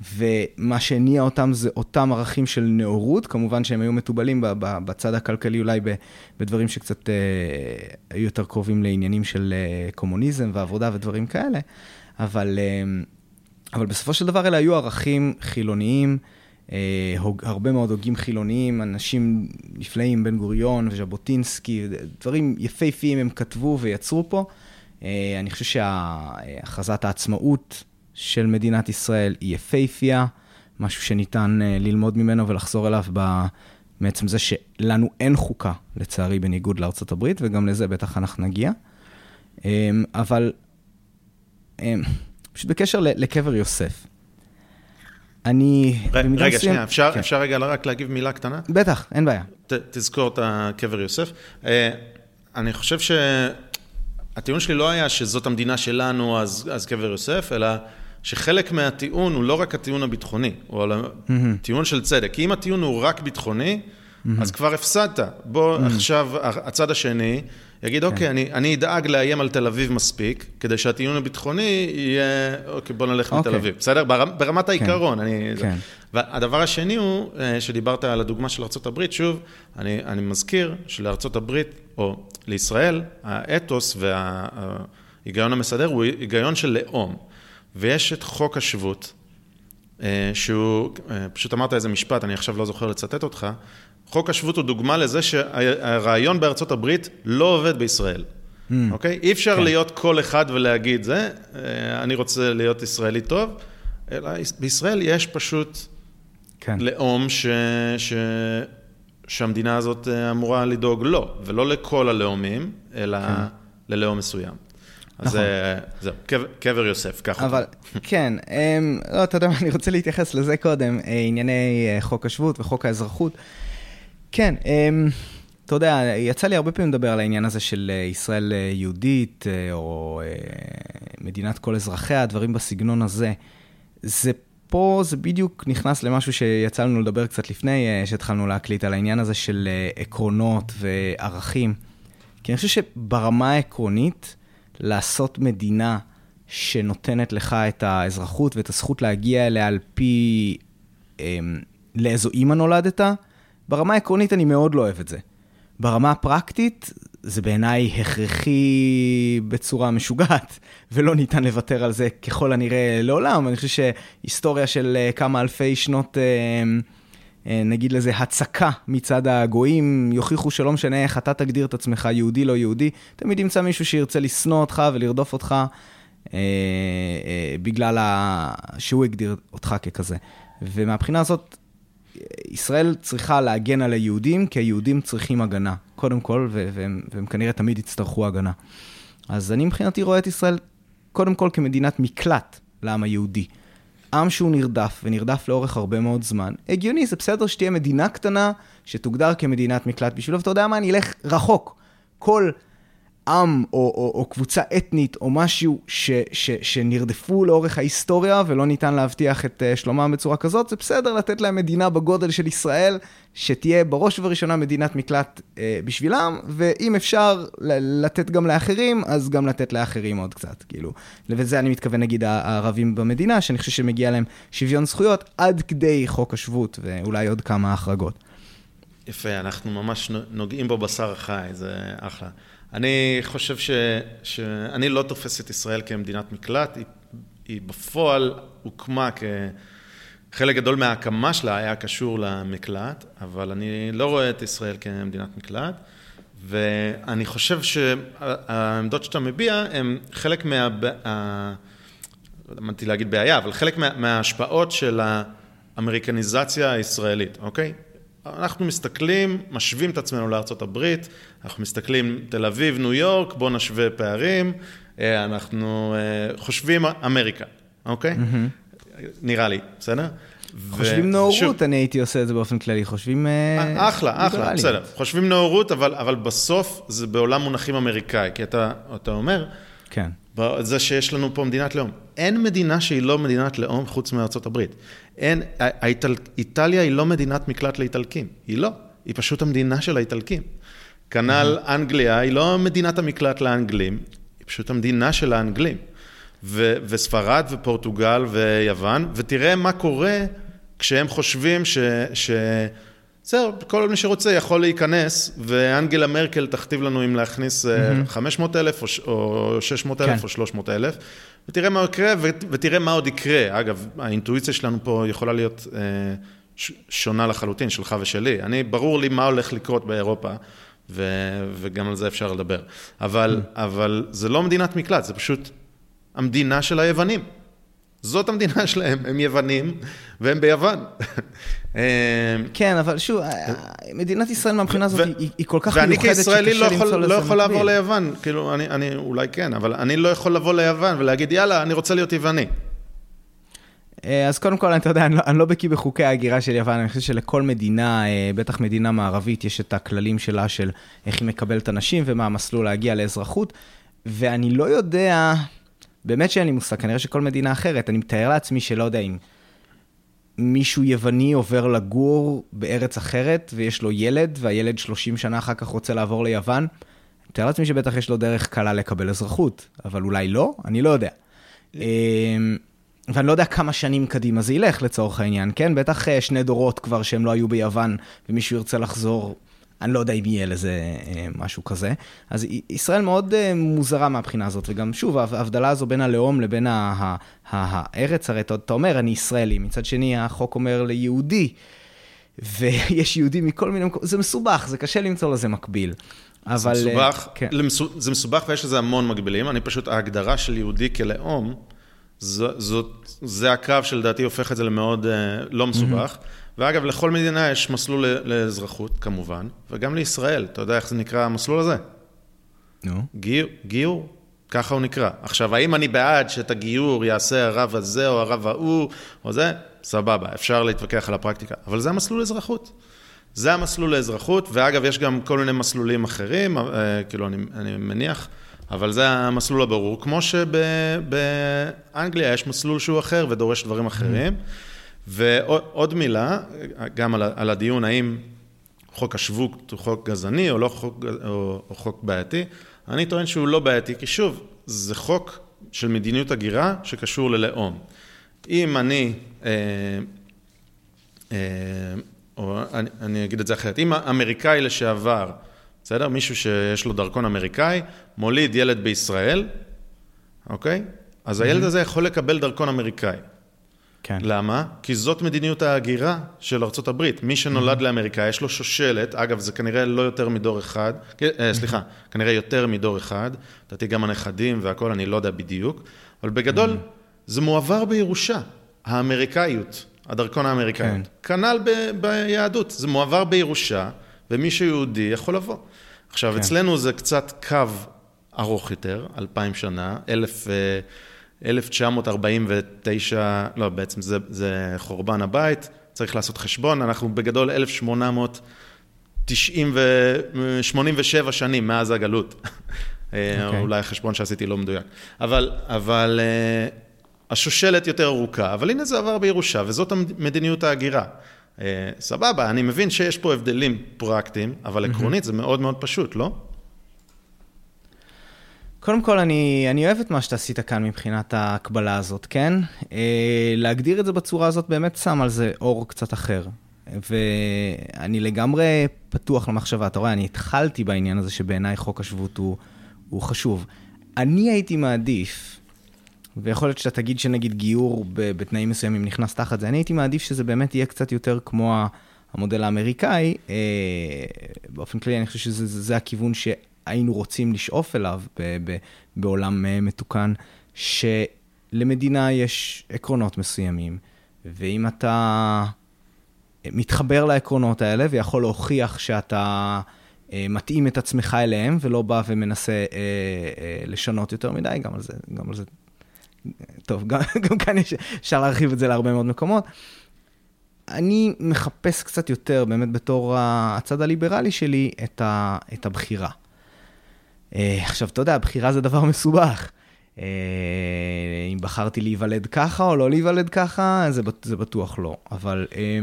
ומה שהניע אותם זה אותם ערכים של נאורות, כמובן שהם היו מתובלים בצד הכלכלי אולי בדברים שקצת אה, היו יותר קרובים לעניינים של אה, קומוניזם ועבודה ודברים כאלה, אבל, אה, אבל בסופו של דבר אלה היו ערכים חילוניים. הרבה מאוד הוגים חילוניים, אנשים נפלאים, בן גוריון וז'בוטינסקי, דברים יפהפיים הם כתבו ויצרו פה. אני חושב שהכרזת העצמאות של מדינת ישראל היא יפהפייה, משהו שניתן אה, ללמוד ממנו ולחזור אליו בעצם זה שלנו אין חוקה, לצערי, בניגוד לארצות הברית, וגם לזה בטח אנחנו נגיע. אבל פשוט בקשר לקבר יוסף. אני... רגע, שנייה, אפשר, כן. אפשר רגע רק להגיב מילה קטנה? בטח, אין בעיה. ת, תזכור את הקבר יוסף. אה, אני חושב שהטיעון שלי לא היה שזאת המדינה שלנו, אז, אז קבר יוסף, אלא שחלק מהטיעון הוא לא רק הטיעון הביטחוני, הוא mm-hmm. טיעון של צדק. כי אם הטיעון הוא רק ביטחוני. אז כבר הפסדת. בוא. עכשיו, הצד השני... יגיד, כן. אוקיי, אני, אני אדאג לאיים על תל אביב מספיק, כדי שהטיעון הביטחוני יהיה, אוקיי, בוא נלך אוקיי. מתל אביב, בסדר? ברמת כן. העיקרון. אני, כן. והדבר השני הוא, אה, שדיברת על הדוגמה של ארה"ב, שוב, אני, אני מזכיר שלארה"ב, או לישראל, האתוס וההיגיון המסדר הוא היגיון של לאום. ויש את חוק השבות, אה, שהוא, אה, פשוט אמרת איזה משפט, אני עכשיו לא זוכר לצטט אותך, חוק השבות הוא דוגמה לזה שהרעיון בארצות הברית לא עובד בישראל. Mm. אוקיי? אי אפשר כן. להיות כל אחד ולהגיד זה, אה, אני רוצה להיות ישראלי טוב, אלא בישראל יש פשוט כן. לאום ש... ש... שהמדינה הזאת אמורה לדאוג לו, ולא לכל הלאומים, אלא כן. ללאום מסוים. אז נכון. אה, זהו, קבר יוסף, ככה. אבל, כן, אמ, לא, אתה יודע מה, אני רוצה להתייחס לזה קודם, ענייני חוק השבות וחוק האזרחות. כן, um, אתה יודע, יצא לי הרבה פעמים לדבר על העניין הזה של אה, ישראל אה, יהודית, אה, או מדינת כל אזרחיה, דברים בסגנון הזה. זה פה, זה בדיוק נכנס למשהו שיצא לנו לדבר קצת לפני שהתחלנו להקליט, על העניין הזה של עקרונות וערכים. כי אני חושב שברמה העקרונית, לעשות מדינה שנותנת לך את האזרחות ואת הזכות להגיע אליה על פי אמ, לאיזו אימא נולדת, ברמה העקרונית אני מאוד לא אוהב את זה. ברמה הפרקטית, זה בעיניי הכרחי בצורה משוגעת, ולא ניתן לוותר על זה ככל הנראה לעולם. אני חושב שהיסטוריה של אה, כמה אלפי שנות, אה, אה, נגיד לזה, הצקה מצד הגויים, יוכיחו שלא משנה איך אתה תגדיר את עצמך, יהודי, לא יהודי, תמיד ימצא מישהו שירצה לשנוא אותך ולרדוף אותך בגלל שהוא הגדיר אותך ככזה. ומהבחינה הזאת, ישראל צריכה להגן על היהודים, כי היהודים צריכים הגנה, קודם כל, והם, והם כנראה תמיד יצטרכו הגנה. אז אני מבחינתי רואה את ישראל קודם כל כמדינת מקלט לעם היהודי. עם שהוא נרדף, ונרדף לאורך הרבה מאוד זמן. הגיוני, זה בסדר שתהיה מדינה קטנה, שתוגדר כמדינת מקלט בשבילו, ואתה יודע מה, אני אלך רחוק. כל עם או, או, או קבוצה אתנית או משהו ש, ש, שנרדפו לאורך ההיסטוריה ולא ניתן להבטיח את uh, שלומם בצורה כזאת, זה בסדר לתת להם מדינה בגודל של ישראל, שתהיה בראש ובראשונה מדינת מקלט uh, בשבילם, ואם אפשר לתת גם לאחרים, אז גם לתת לאחרים עוד קצת, כאילו. וזה אני מתכוון נגיד הערבים במדינה, שאני חושב שמגיע להם שוויון זכויות עד כדי חוק השבות ואולי עוד כמה החרגות. יפה, אנחנו ממש נוגעים בו בשר החי, זה אחלה. אני חושב ש, שאני לא תופס את ישראל כמדינת מקלט, היא, היא בפועל הוקמה כחלק גדול מההקמה שלה היה קשור למקלט, אבל אני לא רואה את ישראל כמדינת מקלט, ואני חושב שהעמדות שאתה מביע הן חלק מה... לא למדתי להגיד בעיה, אבל חלק מה, מההשפעות של האמריקניזציה הישראלית, אוקיי? אנחנו מסתכלים, משווים את עצמנו לארצות הברית, אנחנו מסתכלים תל אביב, ניו יורק, בואו נשווה פערים, אה, אנחנו אה, חושבים אמריקה, אוקיי? Mm-hmm. נראה לי, בסדר? חושבים נאורות, אני הייתי עושה את זה באופן כללי, חושבים... אה, אחלה, אחלה, בסדר. חושבים נאורות, אבל, אבל בסוף זה בעולם מונחים אמריקאי, כי אתה, אתה אומר, כן. זה שיש לנו פה מדינת לאום. אין מדינה שהיא לא מדינת לאום חוץ מארצות הברית. אין, האיטל, איטליה היא לא מדינת מקלט לאיטלקים, היא לא, היא פשוט המדינה של האיטלקים. כנ"ל אנגליה היא לא מדינת המקלט לאנגלים, היא פשוט המדינה של האנגלים. ו- וספרד ופורטוגל ויוון, ותראה מה קורה כשהם חושבים ש... ש- בסדר, כל מי שרוצה יכול להיכנס, ואנגלה מרקל תכתיב לנו אם להכניס mm-hmm. 500 אלף או 600 אלף כן. או 300 אלף, ותראה מה יקרה ותראה מה עוד יקרה. אגב, האינטואיציה שלנו פה יכולה להיות אה, שונה לחלוטין, שלך ושלי. אני, ברור לי מה הולך לקרות באירופה, ו, וגם על זה אפשר לדבר. אבל, mm-hmm. אבל זה לא מדינת מקלט, זה פשוט המדינה של היוונים. זאת המדינה שלהם, הם יוונים והם ביוון. אמ, כן, אבל שוב, מדינת ישראל מהבחינה הזאת היא כל כך מיוחדת שקשה למצוא לזה מקביל. ואני כישראלי לא יכול לעבור ליוון, כאילו, אני אולי כן, אבל אני לא יכול לבוא ליוון ולהגיד, יאללה, אני רוצה להיות יווני. אה, אז קודם כל, אתה יודע, אני לא, אני לא בקיא בחוקי ההגירה של יוון, אני חושב שלכל מדינה, אה, בטח מדינה מערבית, יש את הכללים שלה של איך היא מקבלת אנשים ומה המסלול להגיע לאזרחות, ואני לא יודע, באמת שאין לי מושג, כנראה שכל מדינה אחרת, אני מתאר לעצמי שלא יודע אם מישהו יווני עובר לגור בארץ אחרת ויש לו ילד, והילד 30 שנה אחר כך רוצה לעבור ליוון, אני מתאר לעצמי שבטח יש לו דרך קלה לקבל אזרחות, אבל אולי לא, אני לא יודע. אמ, ואני לא יודע כמה שנים קדימה זה ילך לצורך העניין, כן? בטח אה, שני דורות כבר שהם לא היו ביוון ומישהו ירצה לחזור אני לא יודע אם יהיה לזה אה, משהו כזה. אז ישראל מאוד אה, מוזרה מהבחינה הזאת, וגם שוב, ההבדלה הזו בין הלאום לבין הארץ, הרי אתה אומר, אני ישראלי, מצד שני החוק אומר ליהודי, ויש יהודים מכל מיני מקומות, זה מסובך, זה קשה למצוא לזה מקביל. אבל... זה מסובך, כן. למסו, זה מסובך ויש לזה המון מקבילים, אני פשוט, ההגדרה של יהודי כלאום, זאת, זאת, זה הקו שלדעתי הופך את זה למאוד לא מסובך. Mm-hmm. ואגב, לכל מדינה יש מסלול לאזרחות, כמובן, וגם לישראל. אתה יודע איך זה נקרא המסלול הזה? נו. No. גיור, גיור, ככה הוא נקרא. עכשיו, האם אני בעד שאת הגיור יעשה הרב הזה או הרב ההוא, או זה? סבבה, אפשר להתווכח על הפרקטיקה. אבל זה המסלול לאזרחות. זה המסלול לאזרחות, ואגב, יש גם כל מיני מסלולים אחרים, אה, כאילו, אני, אני מניח, אבל זה המסלול הברור. כמו שבאנגליה יש מסלול שהוא אחר ודורש דברים אחרים. Mm-hmm. ועוד מילה, גם על הדיון האם חוק השבות הוא חוק גזעני או לא חוק, או, או חוק בעייתי, אני טוען שהוא לא בעייתי, כי שוב, זה חוק של מדיניות הגירה שקשור ללאום. אם אני, אה, אה, או אני, אני אגיד את זה אחרת, אם אמריקאי לשעבר, בסדר? מישהו שיש לו דרכון אמריקאי, מוליד ילד בישראל, אוקיי? אז הילד הזה יכול לקבל דרכון אמריקאי. כן. למה? כי זאת מדיניות ההגירה של ארה"ב. מי שנולד mm-hmm. לאמריקה, יש לו שושלת, אגב, זה כנראה לא יותר מדור אחד, אה, סליחה, mm-hmm. כנראה יותר מדור אחד, לדעתי גם הנכדים והכול, אני לא יודע בדיוק, אבל בגדול, mm-hmm. זה מועבר בירושה, האמריקאיות, הדרכון האמריקאיות. כן. כנ"ל ב- ביהדות, זה מועבר בירושה, ומי שיהודי יכול לבוא. עכשיו, כן. אצלנו זה קצת קו ארוך יותר, אלפיים שנה, אלף... אה, 1949, לא, בעצם זה, זה חורבן הבית, צריך לעשות חשבון, אנחנו בגדול 1887 שנים מאז הגלות. Okay. אוקיי. אולי החשבון שעשיתי לא מדויק. אבל, אבל אה, השושלת יותר ארוכה, אבל הנה זה עבר בירושה, וזאת מדיניות ההגירה. אה, סבבה, אני מבין שיש פה הבדלים פרקטיים, אבל עקרונית זה מאוד מאוד פשוט, לא? קודם כל, אני, אני אוהב את מה שאתה עשית כאן מבחינת ההקבלה הזאת, כן? אה, להגדיר את זה בצורה הזאת באמת שם על זה אור קצת אחר. ואני לגמרי פתוח למחשבה. אתה רואה, אני התחלתי בעניין הזה שבעיניי חוק השבות הוא, הוא חשוב. אני הייתי מעדיף, ויכול להיות שאתה תגיד שנגיד גיור בתנאים מסוימים נכנס תחת זה, אני הייתי מעדיף שזה באמת יהיה קצת יותר כמו המודל האמריקאי. אה, באופן כללי, אני חושב שזה הכיוון שהיינו רוצים לשאוף אליו ב- ב- בעולם אה, מתוקן, שלא למדינה יש עקרונות מסוימים, ואם אתה מתחבר לעקרונות האלה ויכול להוכיח שאתה אה, מתאים את עצמך אליהם ולא בא ומנסה אה, אה, לשנות יותר מדי, גם על זה, גם על זה, טוב, גם, גם כאן יש, אפשר להרחיב את זה להרבה מאוד מקומות. אני מחפש קצת יותר, באמת בתור הצד הליברלי שלי, את, ה, את הבחירה. אה, עכשיו, אתה יודע, בחירה זה דבר מסובך. אה, אם בחרתי להיוולד ככה או לא להיוולד ככה, זה, זה בטוח לא. אבל אה,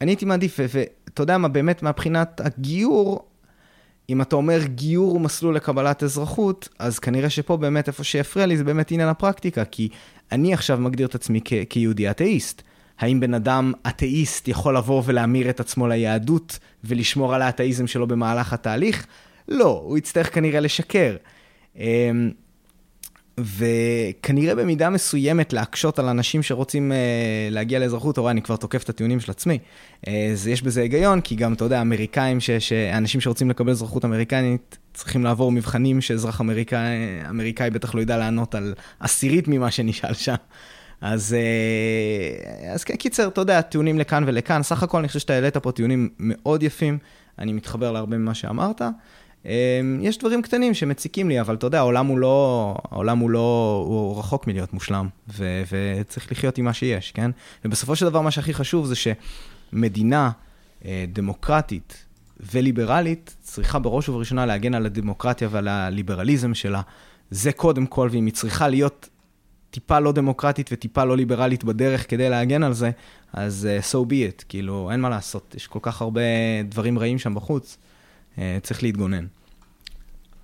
אני הייתי מעדיף, ואתה יודע מה, באמת, מבחינת הגיור, אם אתה אומר גיור הוא מסלול לקבלת אזרחות, אז כנראה שפה באמת איפה שיפריע לי זה באמת עניין הפרקטיקה, כי אני עכשיו מגדיר את עצמי כ- כיהודי אתאיסט. האם בן אדם אתאיסט יכול לבוא ולהמיר את עצמו ליהדות ולשמור על האתאיזם שלו במהלך התהליך? לא, הוא יצטרך כנראה לשקר. אמ, וכנראה במידה מסוימת להקשות על אנשים שרוצים uh, להגיע לאזרחות, או אני כבר תוקף את הטיעונים של עצמי. Uh, אז יש בזה היגיון, כי גם, אתה יודע, אמריקאים, ש, שאנשים שרוצים לקבל אזרחות אמריקנית, צריכים לעבור מבחנים שאזרח אמריקאי, אמריקאי בטח לא ידע לענות על עשירית ממה שנשאל שם. אז, uh, אז כן, קיצר, אתה יודע, טיעונים לכאן ולכאן. סך הכל אני חושב שאתה העלית פה טיעונים מאוד יפים, אני מתחבר להרבה ממה שאמרת. אמ, יש דברים קטנים שמציקים לי, אבל אתה יודע, העולם הוא לא, העולם הוא לא, הוא רחוק מלהיות מושלם, ו, וצריך לחיות עם מה שיש, כן? ובסופו של דבר, מה שהכי חשוב זה שמדינה אה, דמוקרטית וליברלית צריכה בראש ובראשונה להגן על הדמוקרטיה ועל הליברליזם שלה. זה קודם כל, ואם היא צריכה להיות טיפה לא דמוקרטית וטיפה לא ליברלית בדרך כדי להגן על זה, אז uh, so be it, כאילו, אין מה לעשות, יש כל כך הרבה דברים רעים שם בחוץ, uh, צריך להתגונן.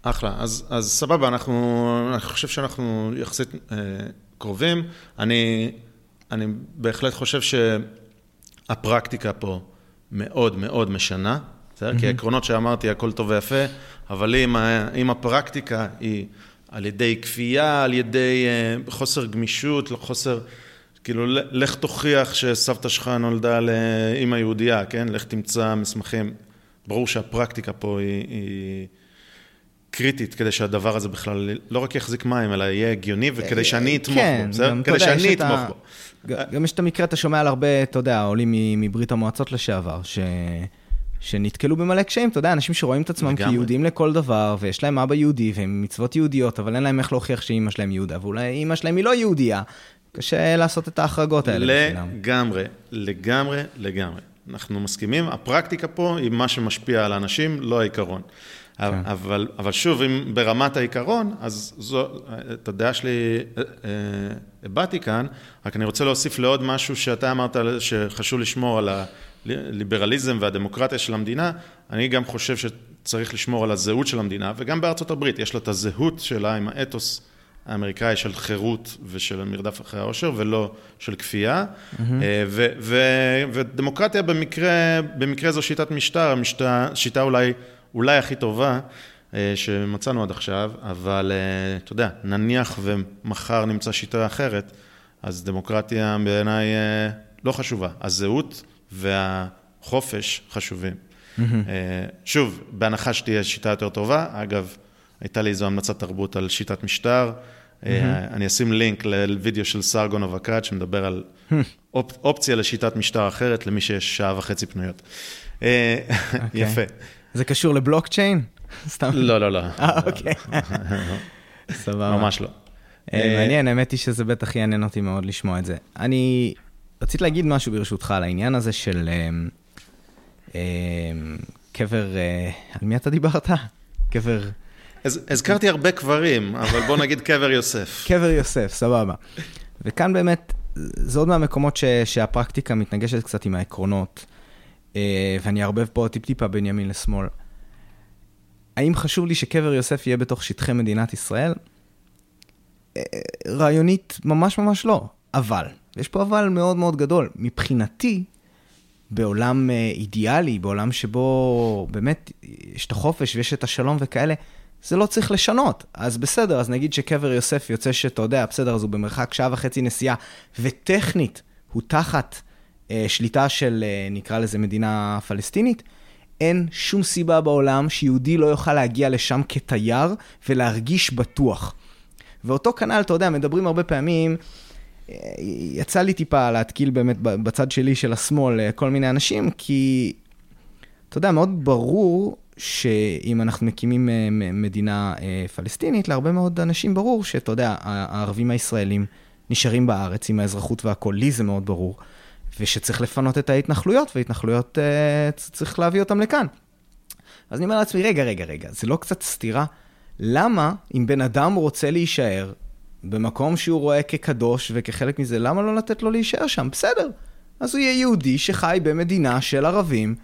אחלה, אז, אז סבבה, אנחנו, אני חושב שאנחנו יחסית אה, קרובים. אני, אני בהחלט חושב שהפרקטיקה פה מאוד מאוד משנה, בסדר? Mm-hmm. כי העקרונות שאמרתי, הכל טוב ויפה, אבל אם, אם הפרקטיקה היא על ידי כפייה, על ידי אה, חוסר גמישות, חוסר... כאילו, לך תוכיח שסבתא שלך נולדה לאימא יהודייה, כן? לך תמצא מסמכים. ברור שהפרקטיקה פה היא... היא קריטית כדי שהדבר הזה בכלל לא רק יחזיק מים, אלא יהיה הגיוני וכדי אה, שאני אתמוך כן, בו, בסדר? כדי שאני אתמוך בו. גם יש את המקרה, אתה שומע על הרבה, אתה יודע, עולים מברית המועצות לשעבר, ש... שנתקלו במלא קשיים, אתה יודע, אנשים שרואים את עצמם כיהודים לכל דבר, ויש להם אבא יהודי, והם מצוות יהודיות, אבל אין להם איך להוכיח שאימא שלהם יהודה, ואולי אימא שלהם היא לא יהודייה, קשה לעשות את ההחרגות האלה בשבילם. לגמרי, לגמרי, לגמרי. אנחנו מסכימים, הפרקטיקה פה היא מה שמשפיע על האנשים, לא העיקרון. כן. אבל, אבל שוב, אם ברמת העיקרון, אז זו, את הדעה שלי אה, אה, הבעתי כאן, רק אני רוצה להוסיף לעוד משהו שאתה אמרת שחשוב לשמור על הליברליזם והדמוקרטיה של המדינה, אני גם חושב שצריך לשמור על הזהות של המדינה, וגם בארצות הברית יש לה את הזהות שלה עם האתוס האמריקאי של חירות ושל מרדף אחרי העושר, ולא של כפייה. Mm-hmm. ו, ו, ודמוקרטיה במקרה, במקרה זו שיטת משטר, משטר, שיטה אולי... אולי הכי טובה אה, שמצאנו עד עכשיו, אבל אה, אתה יודע, נניח ומחר נמצא שיטה אחרת, אז דמוקרטיה בעיניי אה, לא חשובה. הזהות והחופש חשובים. Mm-hmm. שוב, בהנחה שתהיה שיטה יותר טובה, אגב, הייתה לי איזו המלצת תרבות על שיטת משטר. Mm-hmm. אני אשים לינק לוידאו של סרגון אבקד שמדבר על. אופ, אופציה לשיטת משטר אחרת למי שיש שעה וחצי פנויות. אוקיי. יפה. זה קשור לבלוקצ'יין? סתם. לא, לא, לא. אה, אוקיי. סבבה. ממש לא. אה, אה, מעניין, האמת היא שזה בטח יעניין אותי מאוד לשמוע את זה. אני רציתי להגיד משהו ברשותך על העניין הזה של אה, קבר, על מי אתה דיברת? קבר... הזכרתי הרבה קברים, אבל בוא נגיד קבר יוסף. קבר יוסף, סבבה. וכאן באמת, זה עוד מהמקומות שהפרקטיקה מתנגשת קצת עם העקרונות. אה, ואני אערבב פה טיפ-טיפה בין ימין לשמאל. האם חשוב לי שקבר יוסף יהיה בתוך שטחי מדינת ישראל? אה, רעיונית, ממש ממש לא. אבל, ויש פה אבל מאוד מאוד גדול, מבחינתי, בעולם אה, אידיאלי, בעולם שבו באמת יש את החופש ויש את השלום וכאלה, זה לא צריך לשנות. אז בסדר, אז נגיד שקבר יוסף יוצא שאתה יודע, בסדר, אז הוא במרחק שעה וחצי נסיעה, וטכנית הוא תחת שליטה של, אה, נקרא לזה, מדינה פלסטינית, אין שום סיבה בעולם שיהודי לא יוכל להגיע לשם כתייר ולהרגיש בטוח. ואותו כנ"ל, אתה יודע, מדברים הרבה פעמים, אה, יצא לי טיפה להתקיל באמת בצד שלי של השמאל אה, כל מיני אנשים, כי, אתה יודע, מאוד ברור שאם אנחנו מקימים אה, מדינה פלסטינית, להרבה מאוד אנשים ברור שאתה יודע, הערבים הישראלים נשארים בארץ עם האזרחות והכול, לי זה מאוד ברור. ושצריך לפנות את ההתנחלויות, והתנחלויות, צריך להביא אותם לכאן. אז אני אומר לעצמי, רגע, רגע, רגע, זה לא קצת סתירה? למה, אם בן אדם רוצה להישאר במקום שהוא רואה כקדוש וכחלק מזה, למה לא לתת לו להישאר שם? בסדר. אז הוא יהיה יהודי שחי במדינה של ערבים,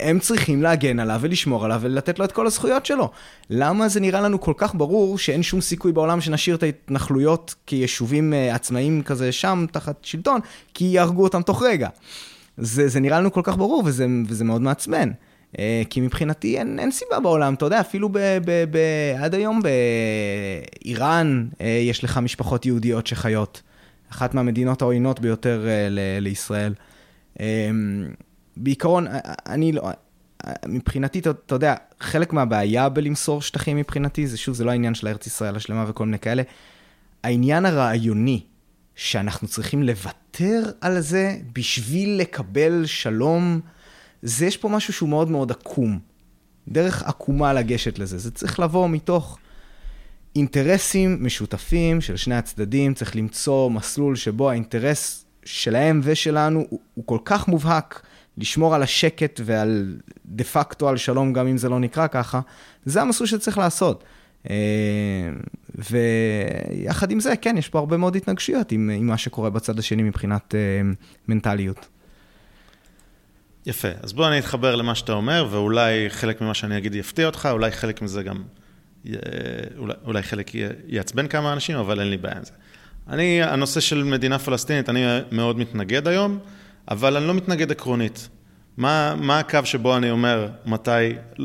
הם צריכים להגן עליו ולשמור עליו ולתת לו את כל הזכויות שלו. למה זה נראה לנו כל כך ברור שאין שום סיכוי בעולם שנשאיר את ההתנחלויות כיישובים אה, עצמאיים כזה שם, תחת שלטון, כי יהרגו אותם תוך רגע. זה, זה נראה לנו כל כך ברור וזה, וזה מאוד מעצבן. אה, כי מבחינתי אין, אין סיבה בעולם, אתה יודע, אפילו ב, ב, ב, עד היום באיראן אה, יש לך משפחות יהודיות שחיות. אחת מהמדינות העוינות ביותר ל, לישראל. בעיקרון, אני לא... מבחינתי, אתה, אתה יודע, חלק מהבעיה בלמסור שטחים מבחינתי, זה שוב, זה לא העניין של ארץ ישראל השלמה וכל מיני כאלה. העניין הרעיוני, שאנחנו צריכים לוותר על זה בשביל לקבל שלום, זה יש פה משהו שהוא מאוד מאוד עקום. דרך עקומה לגשת לזה. זה צריך לבוא מתוך אינטרסים משותפים של שני הצדדים, צריך למצוא מסלול שבו האינטרס שלהם ושלנו הוא, הוא כל כך מובהק, לשמור על השקט ועל דה פקטו על שלום, גם אם זה לא נקרא ככה, זה המסלול שצריך לעשות. אה, ויחד עם זה, כן, יש פה הרבה מאוד התנגשויות עם, עם מה שקורה בצד השני מבחינת אה, מנטליות. יפה, אז בוא אני אתחבר למה שאתה אומר, ואולי חלק ממה שאני אגיד יפתיע אותך, אולי חלק מזה גם, אולי, אולי חלק יעצבן כמה אנשים, אבל אין לי בעיה עם זה. אני, הנושא של מדינה פלסטינית, אני מאוד מתנגד היום, אבל אני לא מתנגד עקרונית. מה, מה הקו שבו אני אומר מתי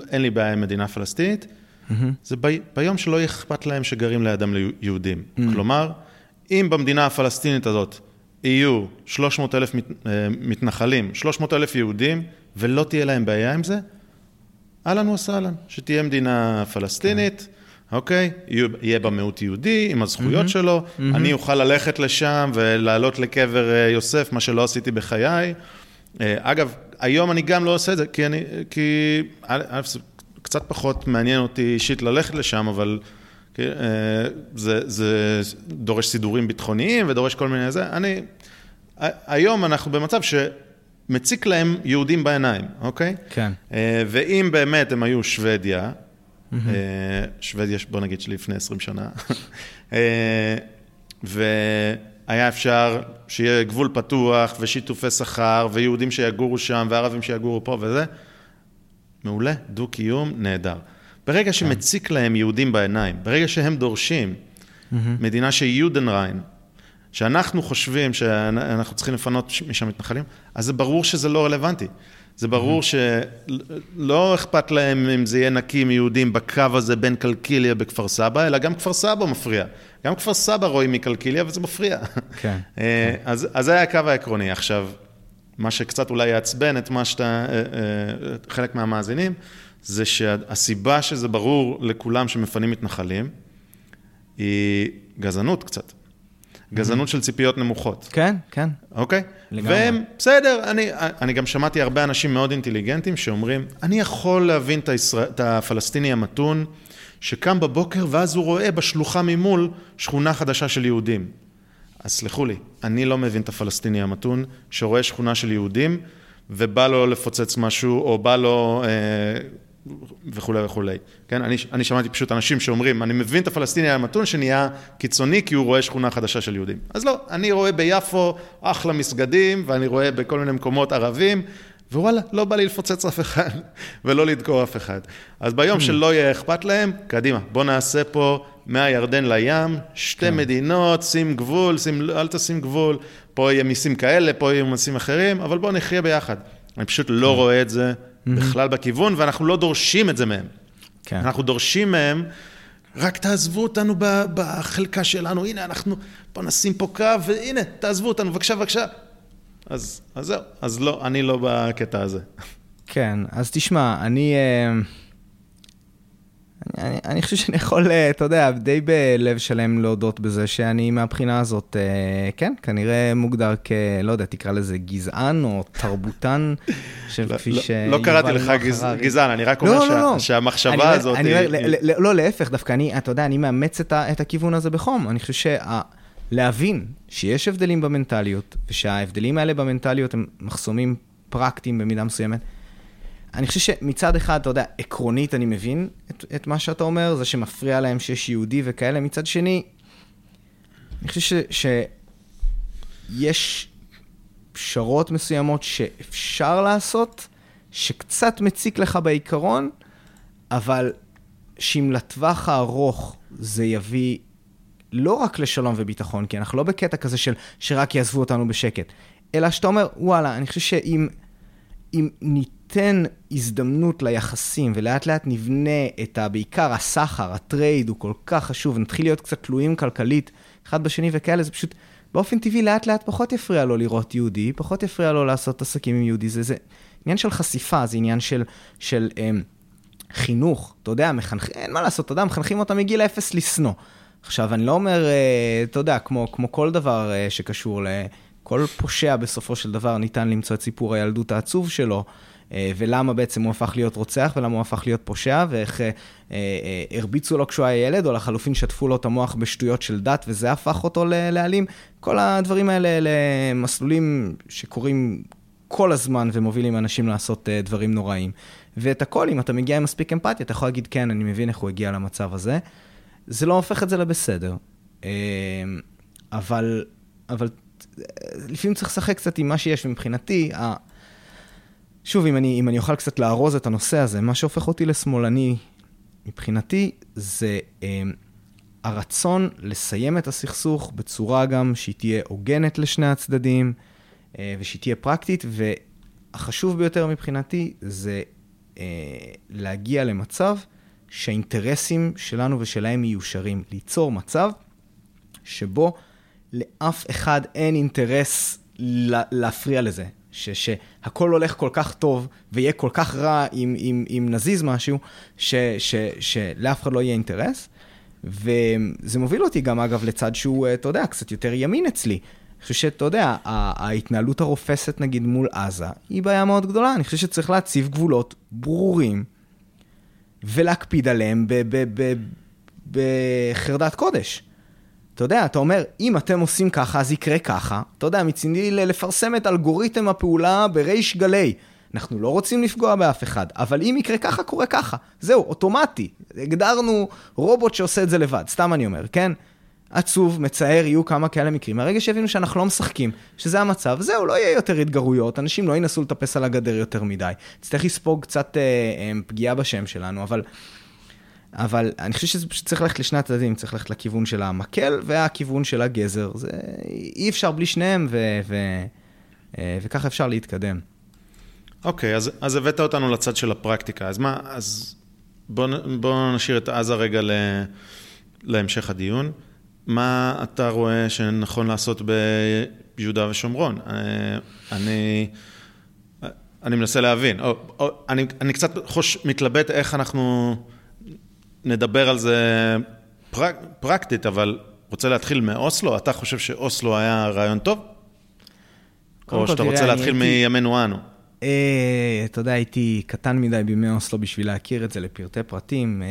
אין לי בעיה עם מדינה פלסטינית? Mm-hmm. זה ב, ביום שלא יהיה אכפת להם שגרים לידם ליהודים. Mm-hmm. כלומר, אם במדינה הפלסטינית הזאת יהיו 300 אלף מת, אה, מתנחלים, 300 אלף יהודים, ולא תהיה להם בעיה עם זה, אהלן וסהלן, שתהיה מדינה פלסטינית, כן. אוקיי? יהיה בה מיעוט יהודי עם הזכויות mm-hmm. שלו, mm-hmm. אני אוכל ללכת לשם ולעלות לקבר אה, יוסף, מה שלא עשיתי בחיי. אה, אגב, היום אני גם לא עושה את זה, כי אני, כי, א', זה קצת פחות מעניין אותי אישית ללכת לשם, אבל כן, זה, זה דורש סידורים ביטחוניים ודורש כל מיני זה. אני, היום אנחנו במצב שמציק להם יהודים בעיניים, אוקיי? כן. אה, ואם באמת הם היו שוודיה. שוודיה, בוא נגיד שלפני 20 שנה, והיה אפשר שיהיה גבול פתוח ושיתופי שכר ויהודים שיגורו שם וערבים שיגורו פה וזה, מעולה, דו-קיום, נהדר. ברגע כן. שמציק להם יהודים בעיניים, ברגע שהם דורשים mm-hmm. מדינה שהיא יודנריין, שאנחנו חושבים שאנחנו צריכים לפנות משם מתנחלים, אז זה ברור שזה לא רלוונטי. זה ברור mm-hmm. שלא אכפת להם אם זה יהיה נקי מיהודים בקו הזה בין קלקיליה בכפר סבא, אלא גם כפר סבא מפריע. גם כפר סבא רואים מקלקיליה וזה מפריע. כן. אה, אז, אז זה היה הקו העקרוני. עכשיו, מה שקצת אולי יעצבן את מה שאתה, אה, אה, חלק מהמאזינים, זה שהסיבה שזה ברור לכולם שמפנים מתנחלים, היא גזענות קצת. גזענות של ציפיות נמוכות. כן, כן. אוקיי? לגמרי. והם, בסדר, אני, אני גם שמעתי הרבה אנשים מאוד אינטליגנטים שאומרים, אני יכול להבין את, הישראל, את הפלסטיני המתון, שקם בבוקר ואז הוא רואה בשלוחה ממול שכונה חדשה של יהודים. אז סלחו לי, אני לא מבין את הפלסטיני המתון, שרואה שכונה של יהודים, ובא לו לפוצץ משהו, או בא לו אה, וכולי וכולי. כן, אני, אני שמעתי פשוט אנשים שאומרים, אני מבין את הפלסטיני המתון שנהיה קיצוני כי הוא רואה שכונה חדשה של יהודים. אז לא, אני רואה ביפו אחלה מסגדים, ואני רואה בכל מיני מקומות ערבים, ווואלה, לא בא לי לפוצץ אף אחד, ולא לדקור אף אחד. אז ביום hmm. שלא יהיה אכפת להם, קדימה, בוא נעשה פה מהירדן לים, שתי כן. מדינות, שים גבול, שים, אל תשים גבול, פה יהיה מיסים כאלה, פה יהיו מיסים אחרים, אבל בוא נחיה ביחד. אני פשוט לא כן. רואה את זה בכלל בכיוון, ואנחנו לא דורשים את זה מהם. כן. אנחנו דורשים מהם, רק תעזבו אותנו בחלקה שלנו, הנה, אנחנו, בוא נשים פה קו, והנה, תעזבו אותנו, בבקשה, בבקשה. אז, אז זהו, אז לא, אני לא בקטע הזה. כן, אז תשמע, אני... אה, אני, אני חושב שאני יכול, אה, אתה יודע, די בלב שלם להודות בזה שאני מהבחינה הזאת, אה, כן, כנראה מוגדר כ... לא יודע, תקרא לזה גזען או תרבותן, שכפי ש... לא, לא קראתי לך גז, גזען, אני רק אומר לא, לא, שה, לא. שהמחשבה הזאת... לא, להפך, דווקא אני, אתה יודע, אני מאמץ את הכיוון הזה בחום. אני חושב שלהבין שיש הבדלים במנטליות, ושההבדלים האלה במנטליות הם מחסומים פרקטיים במידה מסוימת, אני חושב שמצד אחד, אתה יודע, עקרונית אני מבין את, את מה שאתה אומר, זה שמפריע להם שיש יהודי וכאלה, מצד שני, אני חושב ש, שיש פשרות מסוימות שאפשר לעשות, שקצת מציק לך בעיקרון, אבל שאם לטווח הארוך זה יביא לא רק לשלום וביטחון, כי אנחנו לא בקטע כזה של שרק יעזבו אותנו בשקט, אלא שאתה אומר, וואלה, אני חושב שאם אם ניתן הזדמנות ליחסים ולאט לאט נבנה את ה... בעיקר הסחר, הטרייד הוא כל כך חשוב, נתחיל להיות קצת תלויים כלכלית אחד בשני וכאלה, זה פשוט באופן טבעי לאט לאט פחות יפריע לו לראות יהודי, פחות יפריע לו לעשות עסקים עם יהודי, זה, זה עניין של חשיפה, זה עניין של, של אמ, חינוך, אתה יודע, מחנך... אין מה לעשות, אתה יודע, מחנכים אותם מגיל אפס לשנוא. עכשיו, אני לא אומר, אה, אתה יודע, כמו, כמו כל דבר אה, שקשור ל... כל פושע בסופו של דבר ניתן למצוא את סיפור הילדות העצוב שלו, ולמה בעצם הוא הפך להיות רוצח, ולמה הוא הפך להיות פושע, ואיך אה, אה, הרביצו לו כשהוא היה ילד, או לחלופין שטפו לו את המוח בשטויות של דת, וזה הפך אותו לאלים. כל הדברים האלה אלה מסלולים שקורים כל הזמן ומובילים אנשים לעשות דברים נוראים. ואת הכל, אם אתה מגיע עם מספיק אמפתיה, אתה יכול להגיד, כן, אני מבין איך הוא הגיע למצב הזה. זה לא הופך את זה לבסדר. אבל, אבל לפעמים צריך לשחק קצת עם מה שיש, ומבחינתי. שוב, אם אני, אם אני אוכל קצת לארוז את הנושא הזה, מה שהופך אותי לשמאלני, מבחינתי, זה אה, הרצון לסיים את הסכסוך בצורה גם שהיא תהיה הוגנת לשני הצדדים, אה, ושהיא תהיה פרקטית, והחשוב ביותר מבחינתי זה אה, להגיע למצב שהאינטרסים שלנו ושלהם מיושרים. ליצור מצב שבו לאף אחד אין אינטרס להפריע לזה. ש, שהכל הולך כל כך טוב ויהיה כל כך רע אם, אם, אם נזיז משהו, ש, ש, שלאף אחד לא יהיה אינטרס. וזה מוביל אותי גם, אגב, לצד שהוא, אתה יודע, קצת יותר ימין אצלי. אני חושב שאתה יודע, ההתנהלות הרופסת, נגיד, מול עזה, היא בעיה מאוד גדולה. אני חושב שצריך להציב גבולות ברורים ולהקפיד עליהם בחרדת קודש. אתה יודע, אתה אומר, אם אתם עושים ככה, אז יקרה ככה. אתה יודע, מצידי לפרסם את אלגוריתם הפעולה בריש גלי. אנחנו לא רוצים לפגוע באף אחד, אבל אם יקרה ככה, קורה ככה. זהו, אוטומטי. הגדרנו רובוט שעושה את זה לבד, סתם אני אומר, כן? עצוב, מצער, יהיו כמה כאלה מקרים. מהרגע שהבינו שאנחנו לא משחקים, שזה המצב, זהו, לא יהיה יותר התגרויות, אנשים לא ינסו לטפס על הגדר יותר מדי. נצטרך לספוג קצת אה, אה, פגיעה בשם שלנו, אבל אבל אני חושב שזה פשוט צריך ללכת לשני הצדדים, צריך ללכת לכיוון של המקל והכיוון של הגזר. זה אי אפשר בלי שניהם, ו, ו, אה, וככה אפשר להתקדם. אוקיי, okay, אז, אז הבאת אותנו לצד של הפרקטיקה. אז מה, אז בואו בוא נשאיר את עזה רגע ל, להמשך הדיון. מה אתה רואה שנכון לעשות ביהודה ושומרון? אה, אני... אני מנסה להבין, או, או, אני, אני קצת חוש, מתלבט איך אנחנו נדבר על זה פרק, פרקטית, אבל רוצה להתחיל מאוסלו? אתה חושב שאוסלו היה רעיון טוב? או שאתה רוצה להתחיל מימינו אנו? אה, אתה יודע, הייתי קטן מדי בימי אוסלו בשביל להכיר את זה לפרטי פרטים. אה,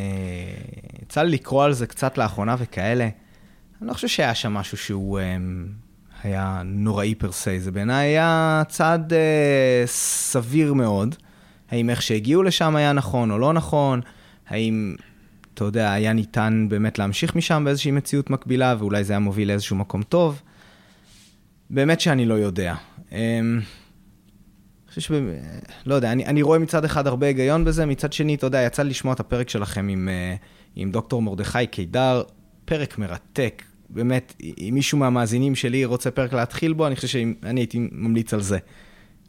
יצא לי לקרוא על זה קצת לאחרונה וכאלה. אני לא חושב שהיה שם משהו שהוא אה, היה נוראי פר סי. זה בעיניי היה צעד סביר מאוד. האם איך שהגיעו לשם היה נכון או לא נכון? האם אתה יודע, היה ניתן באמת להמשיך משם באיזושהי מציאות מקבילה, ואולי זה היה מוביל לאיזשהו מקום טוב. באמת שאני לא יודע. אמ, חושב שב... לא יודע, אני, אני רואה מצד אחד הרבה היגיון בזה, מצד שני, אתה יודע, יצא לי לשמוע את הפרק שלכם עם, אה, עם דוקטור מרדכי קידר, פרק מרתק. באמת, אם מישהו מהמאזינים שלי רוצה פרק להתחיל בו, אני חושב שאני הייתי ממליץ על זה.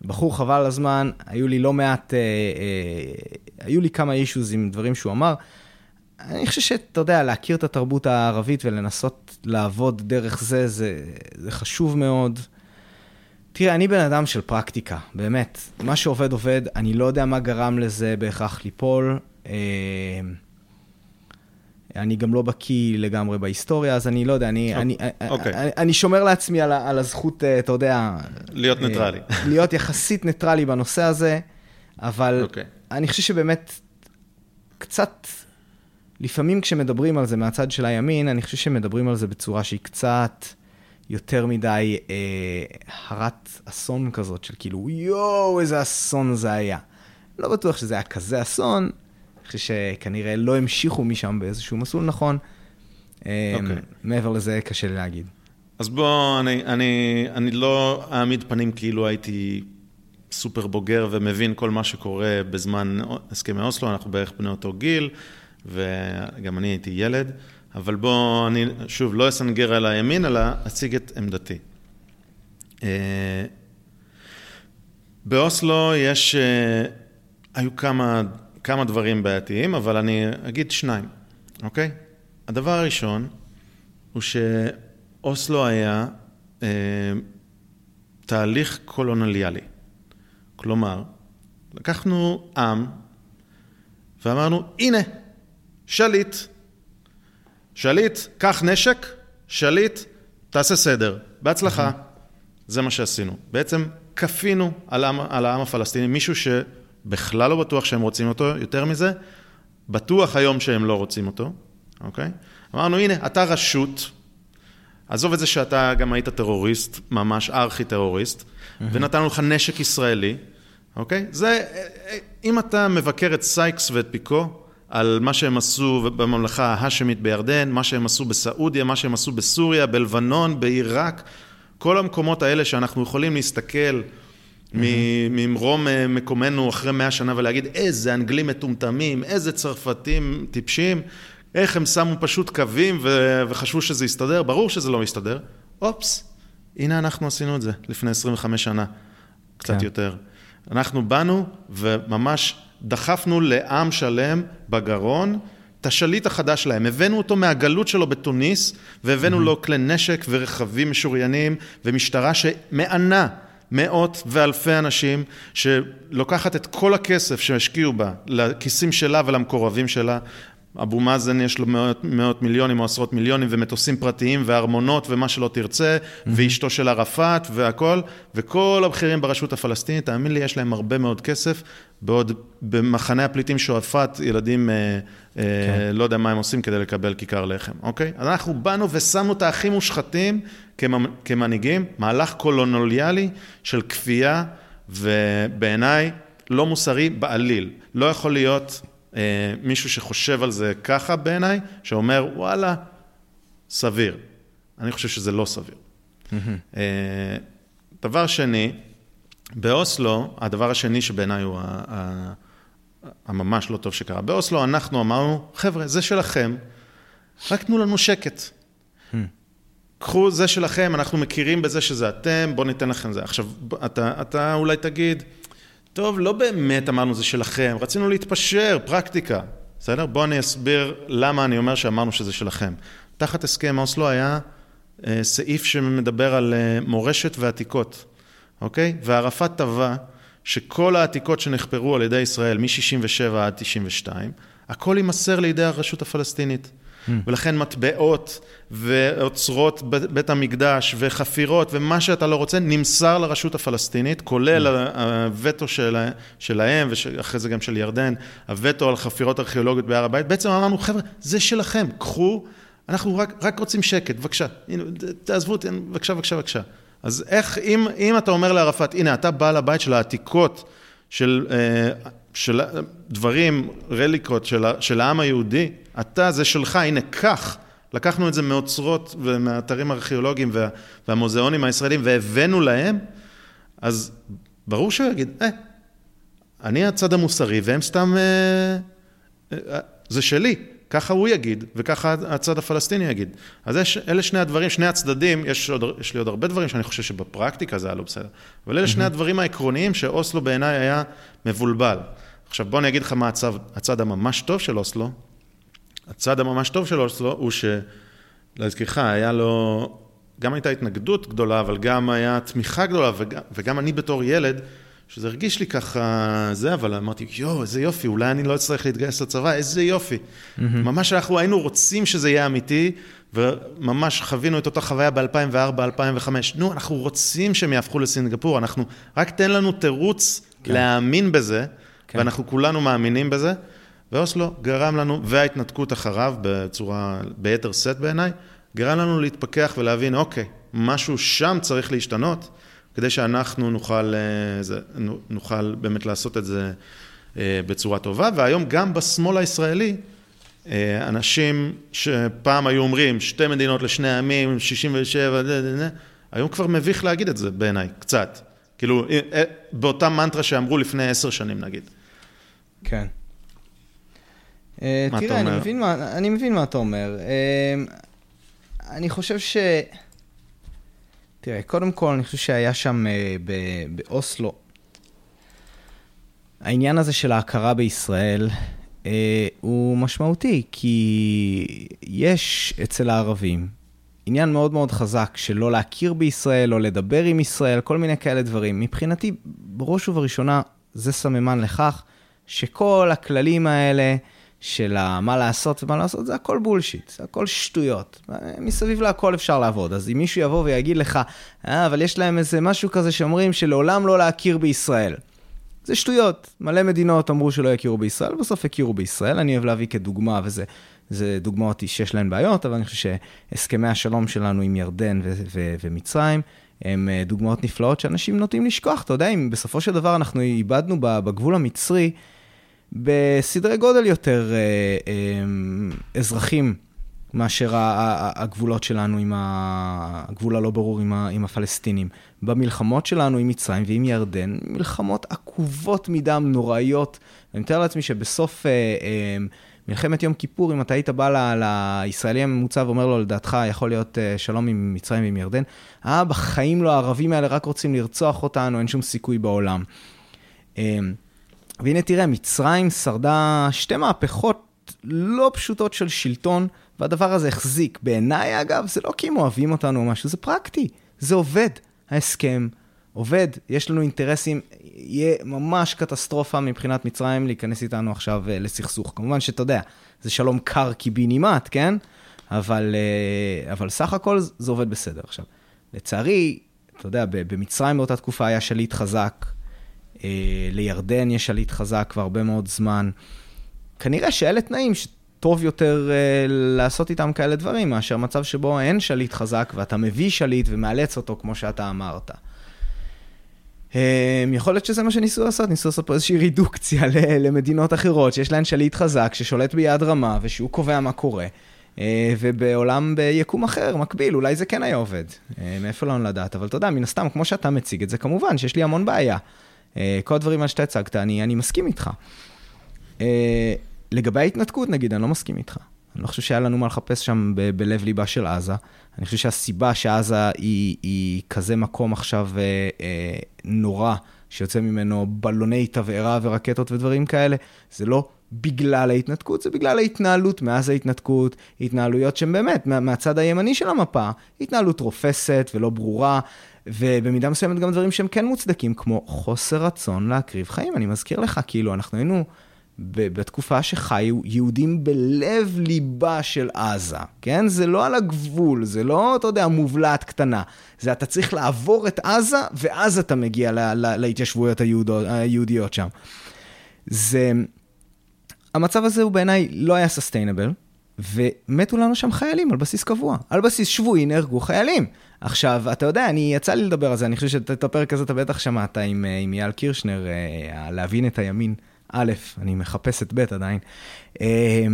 בחור חבל הזמן, היו לי לא מעט, אה, אה, היו לי כמה אישוז עם דברים שהוא אמר. אני חושב שאתה יודע, להכיר את התרבות הערבית ולנסות לעבוד דרך זה, זה, זה חשוב מאוד. תראה, אני בן אדם של פרקטיקה, באמת. מה שעובד עובד, אני לא יודע מה גרם לזה בהכרח ליפול. אה, אני גם לא בקיא לגמרי בהיסטוריה, אז אני לא יודע, אני, אני, אוקיי. אני, אני שומר לעצמי על, על הזכות, אה, אתה יודע... להיות אה, ניטרלי. להיות יחסית ניטרלי בנושא הזה, אבל אוקיי. אני חושב שבאמת קצת, לפעמים כשמדברים על זה מהצד של הימין, אני חושב שמדברים על זה בצורה שהיא קצת יותר מדי אה, הרת אסון כזאת, של כאילו, יואו, איזה אסון זה היה. לא בטוח שזה היה כזה אסון, אני חושב שכנראה לא המשיכו משם באיזשהו מסלול נכון. אה, אוקיי. מעבר לזה, קשה לי להגיד. אז בוא, אני, אני, אני לא אעמיד פנים כאילו הייתי סופר בוגר ומבין כל מה שקורה בזמן הסכמי אוסלו, אנחנו בערך בני אותו גיל, וגם אני הייתי ילד, אבל בוא, אני שוב לא אסנגר על הימין, אלא אציג את עמדתי. אה, באוסלו יש, אה, היו כמה, כמה דברים בעייתיים, אבל אני אגיד שניים, אוקיי? הדבר הראשון הוא שאוסלו היה אה, תהליך קולונליאלי. כלומר, לקחנו עם ואמרנו, הנה, שליט. שליט, קח נשק, שליט, תעשה סדר. בהצלחה. זה מה שעשינו. בעצם כפינו על העם, על העם הפלסטיני, מישהו שבכלל לא בטוח שהם רוצים אותו, יותר מזה, בטוח היום שהם לא רוצים אותו, אוקיי? אמרנו, הנה, אתה רשות, עזוב את זה שאתה גם היית טרוריסט, ממש ארכי-טרוריסט, ונתנו לך נשק ישראלי, אוקיי? זה, אם אתה מבקר את סייקס ואת פיקו, על מה שהם עשו בממלכה ההאשמית בירדן, מה שהם עשו בסעודיה, מה שהם עשו בסוריה, בלבנון, בעיראק, כל המקומות האלה שאנחנו יכולים להסתכל ממרום אה, מקומנו אחרי מאה שנה ולהגיד איזה אנגלים מטומטמים, איזה צרפתים טיפשים, איך הם שמו פשוט קווים ו- וחשבו שזה יסתדר, ברור שזה לא מסתדר. אופס, הנה אנחנו עשינו את זה לפני 25 שנה, קצת כן. יותר. אנחנו באנו וממש דחפנו לעם שלם בגרון את השליט החדש שלהם. הבאנו אותו מהגלות שלו בתוניס, והבאנו לו כלי נשק ורכבים משוריינים ומשטרה שמענה מאות ואלפי אנשים, שלוקחת את כל הכסף שהשקיעו בה לכיסים שלה ולמקורבים שלה. אבו מאזן יש לו מאות, מאות מיליונים או עשרות מיליונים ומטוסים פרטיים וארמונות ומה שלא תרצה, mm-hmm. ואשתו של ערפאת והכל, וכל הבכירים ברשות הפלסטינית, תאמין לי, יש להם הרבה מאוד כסף, בעוד במחנה הפליטים שועפאט, ילדים, אה, אה, לא יודע מה הם עושים כדי לקבל כיכר לחם, אוקיי? אז אנחנו באנו ושמנו את האחים מושחתים כמ- כמנהיגים, מהלך קולונוליאלי של כפייה, ובעיניי לא מוסרי בעליל. לא יכול להיות... אה, מישהו שחושב על זה ככה בעיניי, שאומר, וואלה, סביר. אני חושב שזה לא סביר. אה, דבר שני, באוסלו, הדבר השני שבעיניי הוא ה- ה- הממש לא טוב שקרה, באוסלו אנחנו אמרנו, חבר'ה, זה שלכם, רק תנו לנו שקט. קחו זה שלכם, אנחנו מכירים בזה שזה אתם, בואו ניתן לכם זה. עכשיו, אתה, אתה אולי תגיד, טוב, לא באמת אמרנו זה שלכם, רצינו להתפשר, פרקטיקה. בסדר? בואו אני אסביר למה אני אומר שאמרנו שזה שלכם. תחת הסכם אוסלו היה אה, סעיף שמדבר על אה, מורשת ועתיקות, אוקיי? וערפאת טבע שכל העתיקות שנחפרו על ידי ישראל מ-67 עד 92, הכל יימסר לידי הרשות הפלסטינית. ולכן מטבעות ואוצרות בית המקדש וחפירות ומה שאתה לא רוצה נמסר לרשות הפלסטינית, כולל הווטו שלה, שלהם ואחרי זה גם של ירדן, הווטו על חפירות ארכיאולוגיות בהר הבית. בעצם אמרנו, חבר'ה, זה שלכם, קחו, אנחנו רק, רק רוצים שקט, בבקשה, הנה, תעזבו אותי, בבקשה, בבקשה, בבקשה. אז איך, אם, אם אתה אומר לערפאת, הנה, אתה בעל הבית של העתיקות, של, אה, של דברים, רליקות של, של העם היהודי, אתה, זה שלך, הנה, קח. לקחנו את זה מאוצרות ומהאתרים הארכיאולוגיים וה, והמוזיאונים הישראלים והבאנו להם, אז ברור שהוא יגיד, אה, אני הצד המוסרי והם סתם, אה, אה, זה שלי. ככה הוא יגיד, וככה הצד הפלסטיני יגיד. אז יש, אלה שני הדברים, שני הצדדים, יש, עוד, יש לי עוד הרבה דברים שאני חושב שבפרקטיקה זה היה לא בסדר, אבל אלה שני הדברים העקרוניים שאוסלו בעיניי היה מבולבל. עכשיו בוא אני אגיד לך מה הצד, הצד הממש טוב של אוסלו. הצד הממש טוב של אוסלו הוא שלהזכירך, היה לו, גם הייתה התנגדות גדולה, אבל גם היה תמיכה גדולה, וגם, וגם אני בתור ילד, שזה הרגיש לי ככה זה, אבל אמרתי, יואו, איזה יופי, אולי אני לא אצטרך להתגייס לצבא, איזה יופי. Mm-hmm. ממש אנחנו היינו רוצים שזה יהיה אמיתי, וממש חווינו את אותה חוויה ב-2004, 2005. נו, אנחנו רוצים שהם יהפכו לסינגפור, אנחנו, רק תן לנו תירוץ כן. להאמין בזה, כן. ואנחנו כולנו מאמינים בזה. ואוסלו גרם לנו, וההתנתקות אחריו בצורה, ביתר שאת בעיניי, גרם לנו להתפכח ולהבין, אוקיי, משהו שם צריך להשתנות, כדי שאנחנו נוכל, אה, נוכל באמת לעשות את זה אה, בצורה טובה. והיום גם בשמאל הישראלי, אה, אנשים שפעם היו אומרים, שתי מדינות לשני עמים, 67, היום כבר מביך להגיד את זה בעיניי, קצת. כאילו, באותה מנטרה שאמרו לפני עשר שנים נגיד. כן. תראה, אני מבין, מה, אני מבין מה אתה אומר. אני חושב ש... תראה, קודם כל, אני חושב שהיה שם אה, באוסלו, העניין הזה של ההכרה בישראל אה, הוא משמעותי, כי יש אצל הערבים עניין מאוד מאוד חזק של לא להכיר בישראל, לא לדבר עם ישראל, כל מיני כאלה דברים. מבחינתי, בראש ובראשונה, זה סממן לכך שכל הכללים האלה, של מה לעשות ומה לעשות, זה הכל בולשיט, זה הכל שטויות. מסביב להכל אפשר לעבוד. אז אם מישהו יבוא ויגיד לך, אה, אבל יש להם איזה משהו כזה שאומרים שלעולם לא להכיר בישראל. זה שטויות. מלא מדינות אמרו שלא יכירו בישראל, בסוף הכירו בישראל. אני אוהב להביא כדוגמה, וזה זה דוגמאות שיש להן בעיות, אבל אני חושב שהסכמי השלום שלנו עם ירדן ו- ו- ומצרים, הם אה, דוגמאות נפלאות שאנשים נוטים לשכוח. אתה יודע, אם בסופו של דבר אנחנו איבדנו בגבול המצרי, בסדרי גודל יותר אה, אה, אזרחים מאשר הגבולות שלנו עם הגבול הלא ברור עם, הפלסטינים. במלחמות שלנו עם מצרים ועם ירדן, מלחמות עקובות מדם, נוראיות. אני מתאר לעצמי שבסוף אה, מלחמת יום כיפור, אם אתה היית בא לישראלי הממוצע ואומר לו, לדעתך יכול להיות שלום עם מצרים ועם ירדן, אה, בחיים לא, הערבים האלה רק רוצים לרצוח אותנו, אין שום סיכוי בעולם. והנה תראה, מצרים שרדה שתי מהפכות לא פשוטות של שלטון, והדבר הזה החזיק. בעיניי, אגב, זה לא כי הם אוהבים אותנו או משהו, זה פרקטי, זה עובד. ההסכם עובד, יש לנו אינטרסים, יהיה ממש קטסטרופה מבחינת מצרים להיכנס איתנו עכשיו אה, לסכסוך. כמובן שאתה יודע, זה שלום קר קיבינימט, כן? אבל, אה, אבל סך הכל זה עובד בסדר. עכשיו, לצערי, אתה יודע, במצרים באותה תקופה היה שליט חזק, לירדן יש שליט חזק כבר הרבה מאוד זמן. כנראה שאלה תנאים שטוב יותר אה, לעשות איתם כאלה דברים, מאשר מצב שבו אין שליט חזק ואתה מביא שליט ומאלץ אותו כמו שאתה אמרת. אה, יכול להיות שזה מה שניסו לעשות, ניסו לעשות פה איזושהי רידוקציה למדינות אחרות, שיש להן שליט חזק, ששולט ביד רמה, ושהוא קובע מה קורה. ובעולם ביקום אחר, מקביל, אולי זה כן היה עובד. מאיפה לנו לדעת, אבל אתה יודע, מן הסתם, כמו שאתה מציג את זה, כמובן שיש לי המון בעיה. אה, כל הדברים האלה שאתה הצגת, אני, אני מסכים איתך. אה, לגבי ההתנתקות, נגיד, אני לא מסכים איתך. אני לא חושב שהיה לנו מה לחפש שם ב- בלב ליבה של עזה. אני חושב שהסיבה שעזה היא, היא כזה מקום עכשיו אה, אה, נורא, שיוצא ממנו בלוני תבערה ורקטות ודברים כאלה, זה לא בגלל ההתנתקות, זה בגלל ההתנהלות מאז ההתנתקות, התנהלויות שהן באמת, מה, מהצד הימני של המפה, התנהלות רופסת ולא ברורה, ובמידה מסוימת גם דברים שהם כן מוצדקים, כמו חוסר רצון להקריב חיים. אני מזכיר לך, כאילו, אנחנו היינו בתקופה שחיו יהודים בלב ליבה של עזה, כן? זה לא על הגבול, זה לא, אתה יודע, מובלעת קטנה. זה אתה צריך לעבור את עזה, ואז אתה מגיע לה, לה, להתיישבויות היהודות, היהודיות שם. זה... המצב הזה הוא בעיניי לא היה סוסטיינבל, ומתו לנו שם חיילים על בסיס קבוע. על בסיס שבועי נהרגו חיילים. עכשיו, אתה יודע, אני, יצא לי לדבר על זה, אני חושב שאת הפרק הזה אתה בטח שמעת עם, אה, אייל קירשנר, אה, להבין את הימין. א', אני מחפש את ב' עדיין. אה,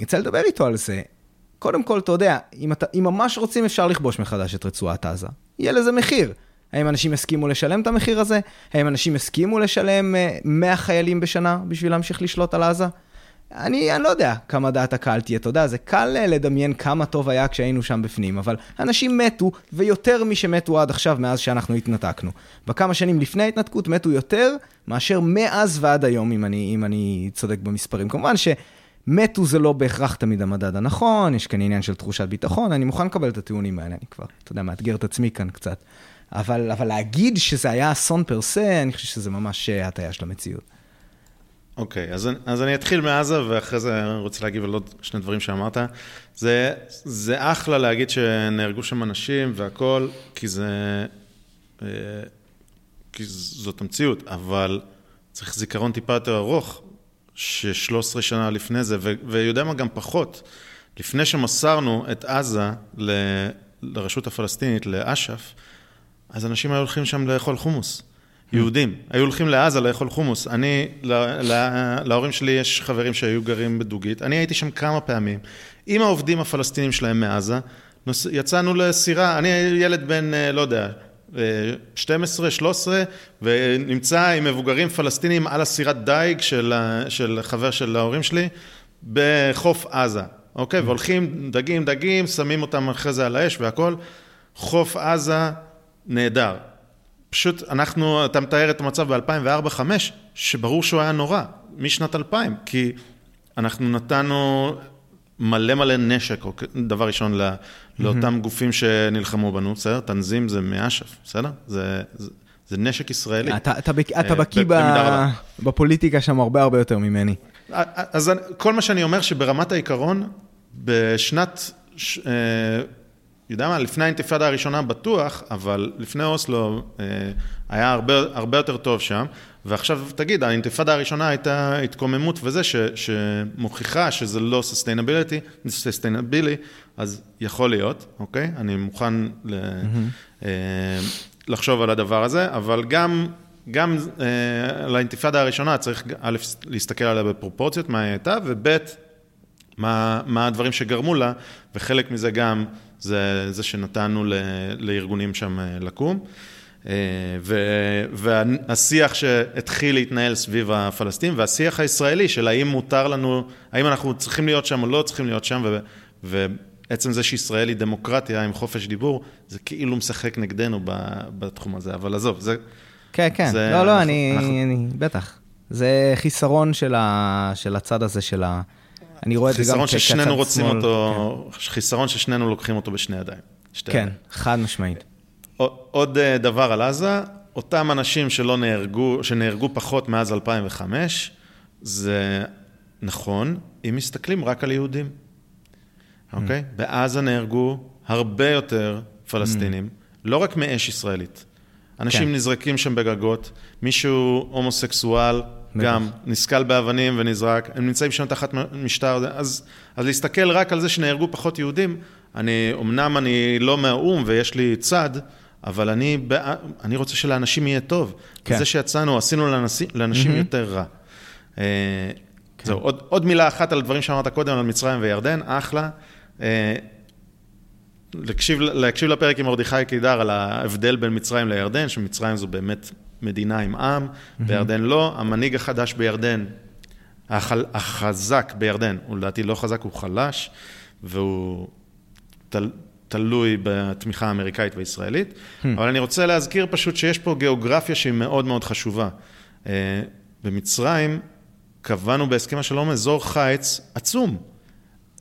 יצא לדבר איתו על זה. קודם כל, אתה יודע, אם, אתה, אם ממש רוצים, אפשר לכבוש מחדש את רצועת עזה. יהיה לזה מחיר. האם אנשים יסכימו לשלם את המחיר הזה? האם אנשים יסכימו לשלם 100 חיילים בשנה בשביל להמשיך לשלוט על עזה? אני, אני לא יודע כמה דעת הקהל תהיה, אתה יודע, זה קל אה, לדמיין כמה טוב היה כשהיינו שם בפנים, אבל אנשים מתו, ויותר משמתו עד עכשיו מאז שאנחנו התנתקנו. בכמה שנים לפני ההתנתקות מתו יותר מאשר מאז ועד היום, אם אני, אם אני צודק במספרים. כמובן שמתו זה לא בהכרח תמיד המדד הנכון, יש כאן עניין של תחושת ביטחון, אני מוכן לקבל את הטיעונים האלה, אני כבר, אתה יודע, מאתגר את עצמי כאן קצת. אבל, אבל להגיד שזה היה אסון פר סה, אני חושב שזה ממש אה, הטעיה של המציאות. אוקיי, okay, אז, אז אני אתחיל מעזה, ואחרי זה אני רוצה להגיב על עוד שני דברים שאמרת. זה, זה אחלה להגיד שנהרגו שם אנשים והכול, כי זה... אה, כי זאת המציאות, אבל צריך זיכרון טיפה יותר ארוך, ש-13 שנה לפני זה, ויודע מה, גם פחות. לפני שמסרנו את עזה ל- לרשות הפלסטינית, לאש"ף, אז אנשים היו הולכים שם לאכול חומוס. יהודים, היו הולכים לעזה לאכול חומוס. אני, לה, לה, להורים שלי יש חברים שהיו גרים בדוגית, אני הייתי שם כמה פעמים, עם העובדים הפלסטינים שלהם מעזה, נוס, יצאנו לסירה, אני ילד בן, אה, לא יודע, 12, 13, ונמצא עם מבוגרים פלסטינים על הסירת דייג של, של חבר של ההורים שלי בחוף עזה, אוקיי? והולכים דגים, דגים, שמים אותם אחרי זה על האש והכל. חוף עזה נהדר. פשוט אנחנו, אתה מתאר את המצב ב-2004-2005, שברור שהוא היה נורא, משנת 2000, כי אנחנו נתנו מלא מלא נשק, דבר ראשון, לאותם גופים שנלחמו בנו, בסדר? תנזים זה מאש"ף, בסדר? זה, זה, זה נשק ישראלי. אתה, אתה, אתה אה, בקיא בפוליטיקה שם הרבה הרבה יותר ממני. אז כל מה שאני אומר שברמת העיקרון, בשנת, אה, יודע מה, לפני האינתיפאדה הראשונה בטוח, אבל לפני אוסלו אה, היה הרבה, הרבה יותר טוב שם. ועכשיו תגיד, האינתיפאדה הראשונה הייתה התקוממות וזה, ש, שמוכיחה שזה לא sustainability, sustainabili, אז יכול להיות, אוקיי? אני מוכן ל, mm-hmm. לחשוב על הדבר הזה, אבל גם, גם אה, לאינתיפאדה הראשונה צריך א', להסתכל עליה בפרופורציות, מה היא הייתה, וב', מה, מה הדברים שגרמו לה, וחלק מזה גם זה, זה שנתנו ל, לארגונים שם אה, לקום. אה, והשיח שהתחיל להתנהל סביב הפלסטינים, והשיח הישראלי של האם מותר לנו, האם אנחנו צריכים להיות שם או לא צריכים להיות שם, ועצם זה שישראל היא דמוקרטיה עם חופש דיבור, זה כאילו משחק נגדנו בתחום הזה, אבל עזוב, זה... כן, כן, זה, לא, לא, אנחנו, אני, אנחנו... אני, בטח. זה חיסרון של, ה, של הצד הזה של ה... אני רואה את זה גם כצד שמאל. חיסרון ששנינו רוצים אותו, כן. חיסרון ששנינו לוקחים אותו בשני ידיים. כן, חד משמעית. עוד אה, דבר על עזה, אותם אנשים שלא נהרגו, שנהרגו פחות מאז 2005, זה נכון, אם מסתכלים רק על יהודים, אוקיי? Mm. בעזה נהרגו הרבה יותר פלסטינים, mm. לא רק מאש ישראלית. אנשים כן. נזרקים שם בגגות, מישהו הומוסקסואל, גם נסקל באבנים ונזרק, הם נמצאים שם תחת משטר, אז, אז להסתכל רק על זה שנהרגו פחות יהודים, אני, אמנם אני לא מהאו"ם ויש לי צד, אבל אני, אני רוצה שלאנשים יהיה טוב. כן. זה שיצאנו, עשינו לאנשים, לאנשים mm-hmm. יותר רע. אה, כן. זהו, עוד, עוד מילה אחת על הדברים שאמרת קודם, על מצרים וירדן, אחלה. אה, להקשיב, להקשיב לפרק עם מרדכי קידר על ההבדל בין מצרים לירדן, שמצרים זו באמת מדינה עם עם. בירדן לא. המנהיג החדש בירדן, החל, החזק בירדן, הוא לדעתי לא חזק, הוא חלש, והוא תל, תלוי בתמיכה האמריקאית והישראלית. אבל אני רוצה להזכיר פשוט שיש פה גיאוגרפיה שהיא מאוד מאוד חשובה. אה, במצרים קבענו בהסכם השלום אזור חיץ עצום.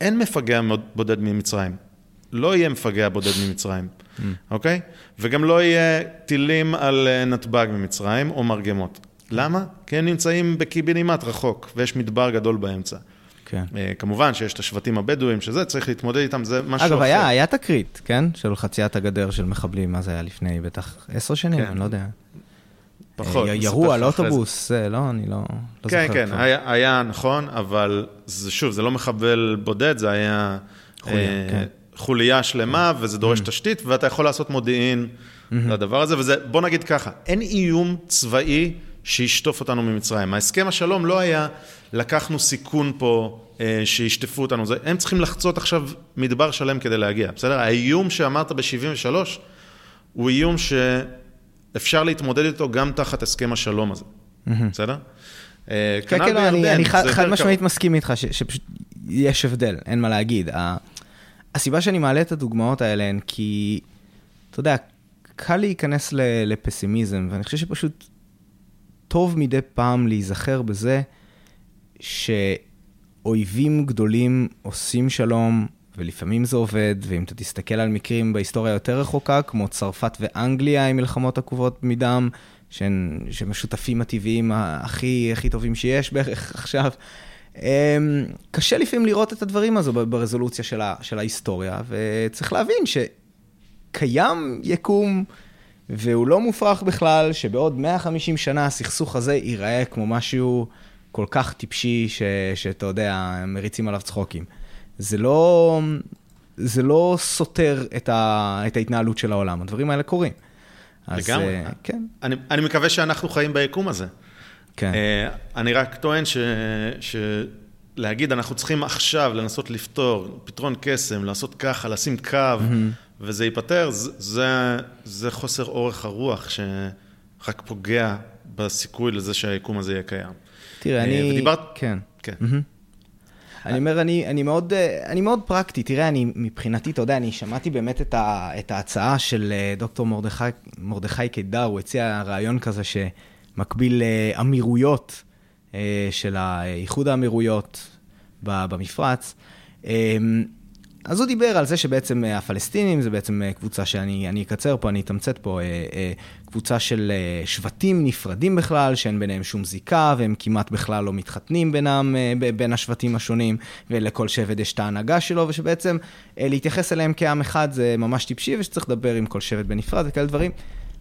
אין מפגע בודד ממצרים. לא יהיה מפגע בודד ממצרים. אוקיי? וגם לא יהיה טילים על אה, נתב"ג ממצרים או מרגמות. למה? כי הם נמצאים בקיבינימט רחוק, ויש מדבר גדול באמצע. כן. אה, כמובן שיש את השבטים הבדואים, שזה, צריך להתמודד איתם, זה משהו אגב, אחר. אגב, היה, היה תקרית, כן? של חציית הגדר של מחבלים, מה זה היה לפני בטח עשר שנים, כן. אני לא יודע. פחות. אה, ירו על אוטובוס, זה, לא, אני לא, לא כן, זוכר. כן, כן, היה, היה נכון, אבל זה, שוב, זה לא מחבל בודד, זה היה חוליה, אה, כן. חוליה שלמה, וזה דורש mm. תשתית, ואתה יכול לעשות מודיעין mm-hmm. לדבר הזה, וזה, בוא נגיד ככה, אין איום צבאי שישטוף אותנו ממצרים. ההסכם השלום לא היה, לקחנו סיכון פה אה, שישטפו אותנו, זה, הם צריכים לחצות עכשיו מדבר שלם כדי להגיע, בסדר? האיום שאמרת ב-73 הוא איום שאפשר להתמודד איתו גם תחת הסכם השלום הזה, בסדר? אה, כן, כן, לא, אני חד משמעית מסכים איתך שפשוט יש הבדל, אין מה להגיד. הסיבה שאני מעלה את הדוגמאות האלה הן כי, אתה יודע, קל להיכנס לפסימיזם, ואני חושב שפשוט טוב מדי פעם להיזכר בזה שאויבים גדולים עושים שלום ולפעמים זה עובד, ואם אתה תסתכל על מקרים בהיסטוריה יותר רחוקה, כמו צרפת ואנגליה עם מלחמות עקובות מדם, שהם השותפים הטבעיים הכי, הכי טובים שיש בערך עכשיו, קשה לפעמים לראות את הדברים הזו ברזולוציה של, ה, של ההיסטוריה, וצריך להבין שקיים יקום, והוא לא מופרך בכלל, שבעוד 150 שנה הסכסוך הזה ייראה כמו משהו כל כך טיפשי, ש, שאתה יודע, מריצים עליו צחוקים. זה לא, זה לא סותר את, ה, את ההתנהלות של העולם, הדברים האלה קורים. לגמרי. אז, כן. אני, אני מקווה שאנחנו חיים ביקום הזה. כן. Uh, אני רק טוען ש... ש... להגיד, אנחנו צריכים עכשיו לנסות לפתור, פתרון קסם, לעשות ככה, לשים קו, mm-hmm. וזה ייפתר, זה, זה, חוסר אורך הרוח שרק פוגע בסיכוי לזה שהיקום הזה יהיה קיים. תראה, uh, אני... ודיברת... כן. כן. Mm-hmm. אני אומר, אני, אני, מאוד, אה, אני מאוד פרקטי. תראה, אני מבחינתי, אתה יודע, אני שמעתי באמת את, ה, את ההצעה של דוקטור מרדכי, מרדכי קידר, הוא הציע רעיון כזה ש... מקביל לאמירויות אה, של איחוד האמירויות במפרץ. אה, אז הוא דיבר על זה שבעצם הפלסטינים זה בעצם קבוצה שאני אקצר פה, אני אתמצת פה, אה, קבוצה של שבטים נפרדים בכלל, שאין ביניהם שום זיקה, והם כמעט בכלל לא מתחתנים בינם, בין השבטים השונים, ולכל שבט יש את ההנהגה שלו, ושבעצם להתייחס אליהם כעם אחד זה ממש טיפשי, ושצריך לדבר עם כל שבט בנפרד וכאלה דברים.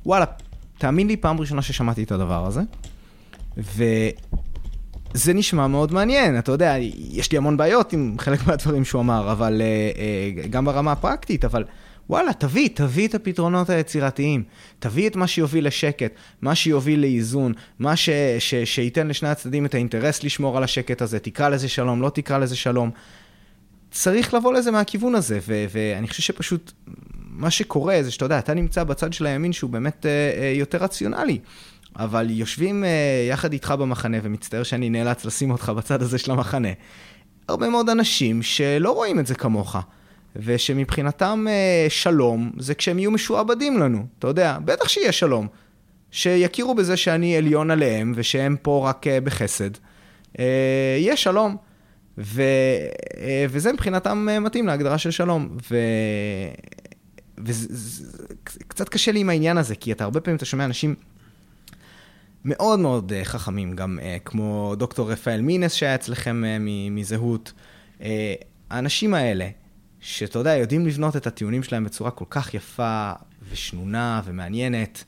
וואלה, תאמין לי, פעם ראשונה ששמעתי את הדבר הזה, וזה נשמע מאוד מעניין, אתה יודע, יש לי המון בעיות עם חלק מהדברים שהוא אמר, אבל uh, uh, גם ברמה הפרקטית, אבל וואלה, תביא, תביא את הפתרונות היצירתיים, תביא את מה שיוביל לשקט, מה שיוביל לאיזון, מה ש, ש, שייתן לשני הצדדים את האינטרס לשמור על השקט הזה, תקרא לזה שלום, לא תקרא לזה שלום. צריך לבוא לזה מהכיוון הזה, ו- ואני חושב שפשוט מה שקורה זה שאתה יודע, אתה נמצא בצד של הימין שהוא באמת אה, אה, יותר רציונלי. אבל יושבים אה, יחד איתך במחנה, ומצטער שאני נאלץ לשים אותך בצד הזה של המחנה, הרבה מאוד אנשים שלא רואים את זה כמוך, ושמבחינתם שלום זה כשהם יהיו משועבדים לנו, אתה יודע, בטח שיהיה שלום. שיכירו בזה שאני עליון עליהם, ושהם פה רק בחסד. יהיה שלום. ו, וזה מבחינתם מתאים להגדרה של שלום. ו, וקצת קשה לי עם העניין הזה, כי אתה הרבה פעמים, אתה שומע אנשים מאוד מאוד uh, חכמים, גם uh, כמו דוקטור רפאל מינס שהיה אצלכם uh, מזהות. האנשים האלה, שאתה יודע, יודעים לבנות את הטיעונים שלהם בצורה כל כך יפה ושנונה ומעניינת,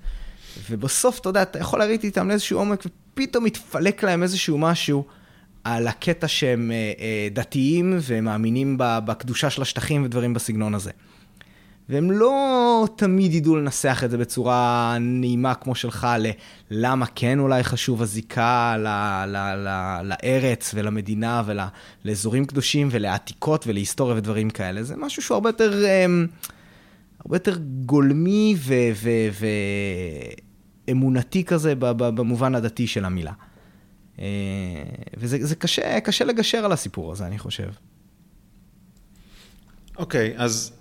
ובסוף, אתה יודע, אתה יכול לריב איתם לאיזשהו עומק, ופתאום מתפלק להם איזשהו משהו על הקטע שהם דתיים ומאמינים בקדושה של השטחים ודברים בסגנון הזה. והם לא תמיד ידעו לנסח את זה בצורה נעימה כמו שלך, ללמה כן אולי חשוב הזיקה ל, ל, ל, לארץ ולמדינה ולאזורים קדושים ולעתיקות ולהיסטוריה ודברים כאלה. זה משהו שהוא הרבה יותר, אמ, הרבה יותר גולמי ואמונתי כזה במובן הדתי של המילה. אה, וזה קשה, קשה לגשר על הסיפור הזה, אני חושב. אוקיי, okay, אז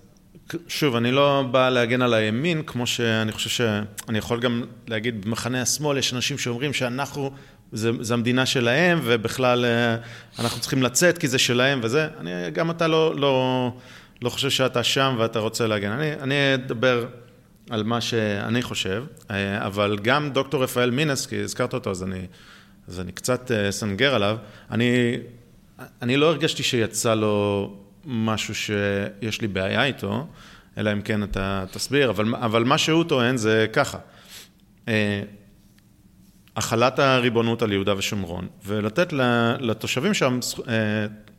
שוב, אני לא בא להגן על הימין, כמו שאני חושב שאני יכול גם להגיד, במחנה השמאל יש אנשים שאומרים שאנחנו, זה, זה המדינה שלהם, ובכלל אה, אנחנו צריכים לצאת כי זה שלהם וזה. אני, גם אתה לא, לא, לא חושב שאתה שם ואתה רוצה להגן. אני, אני אדבר על מה שאני חושב, אה, אבל גם דוקטור רפאל מינס, כי הזכרת אותו, אז אני, אז אני קצת אסנגר אה, עליו. אני, אני לא הרגשתי שיצא לו... משהו שיש לי בעיה איתו, אלא אם כן אתה תסביר, אבל, אבל מה שהוא טוען זה ככה, אה, החלת הריבונות על יהודה ושומרון, ולתת לתושבים שם אה,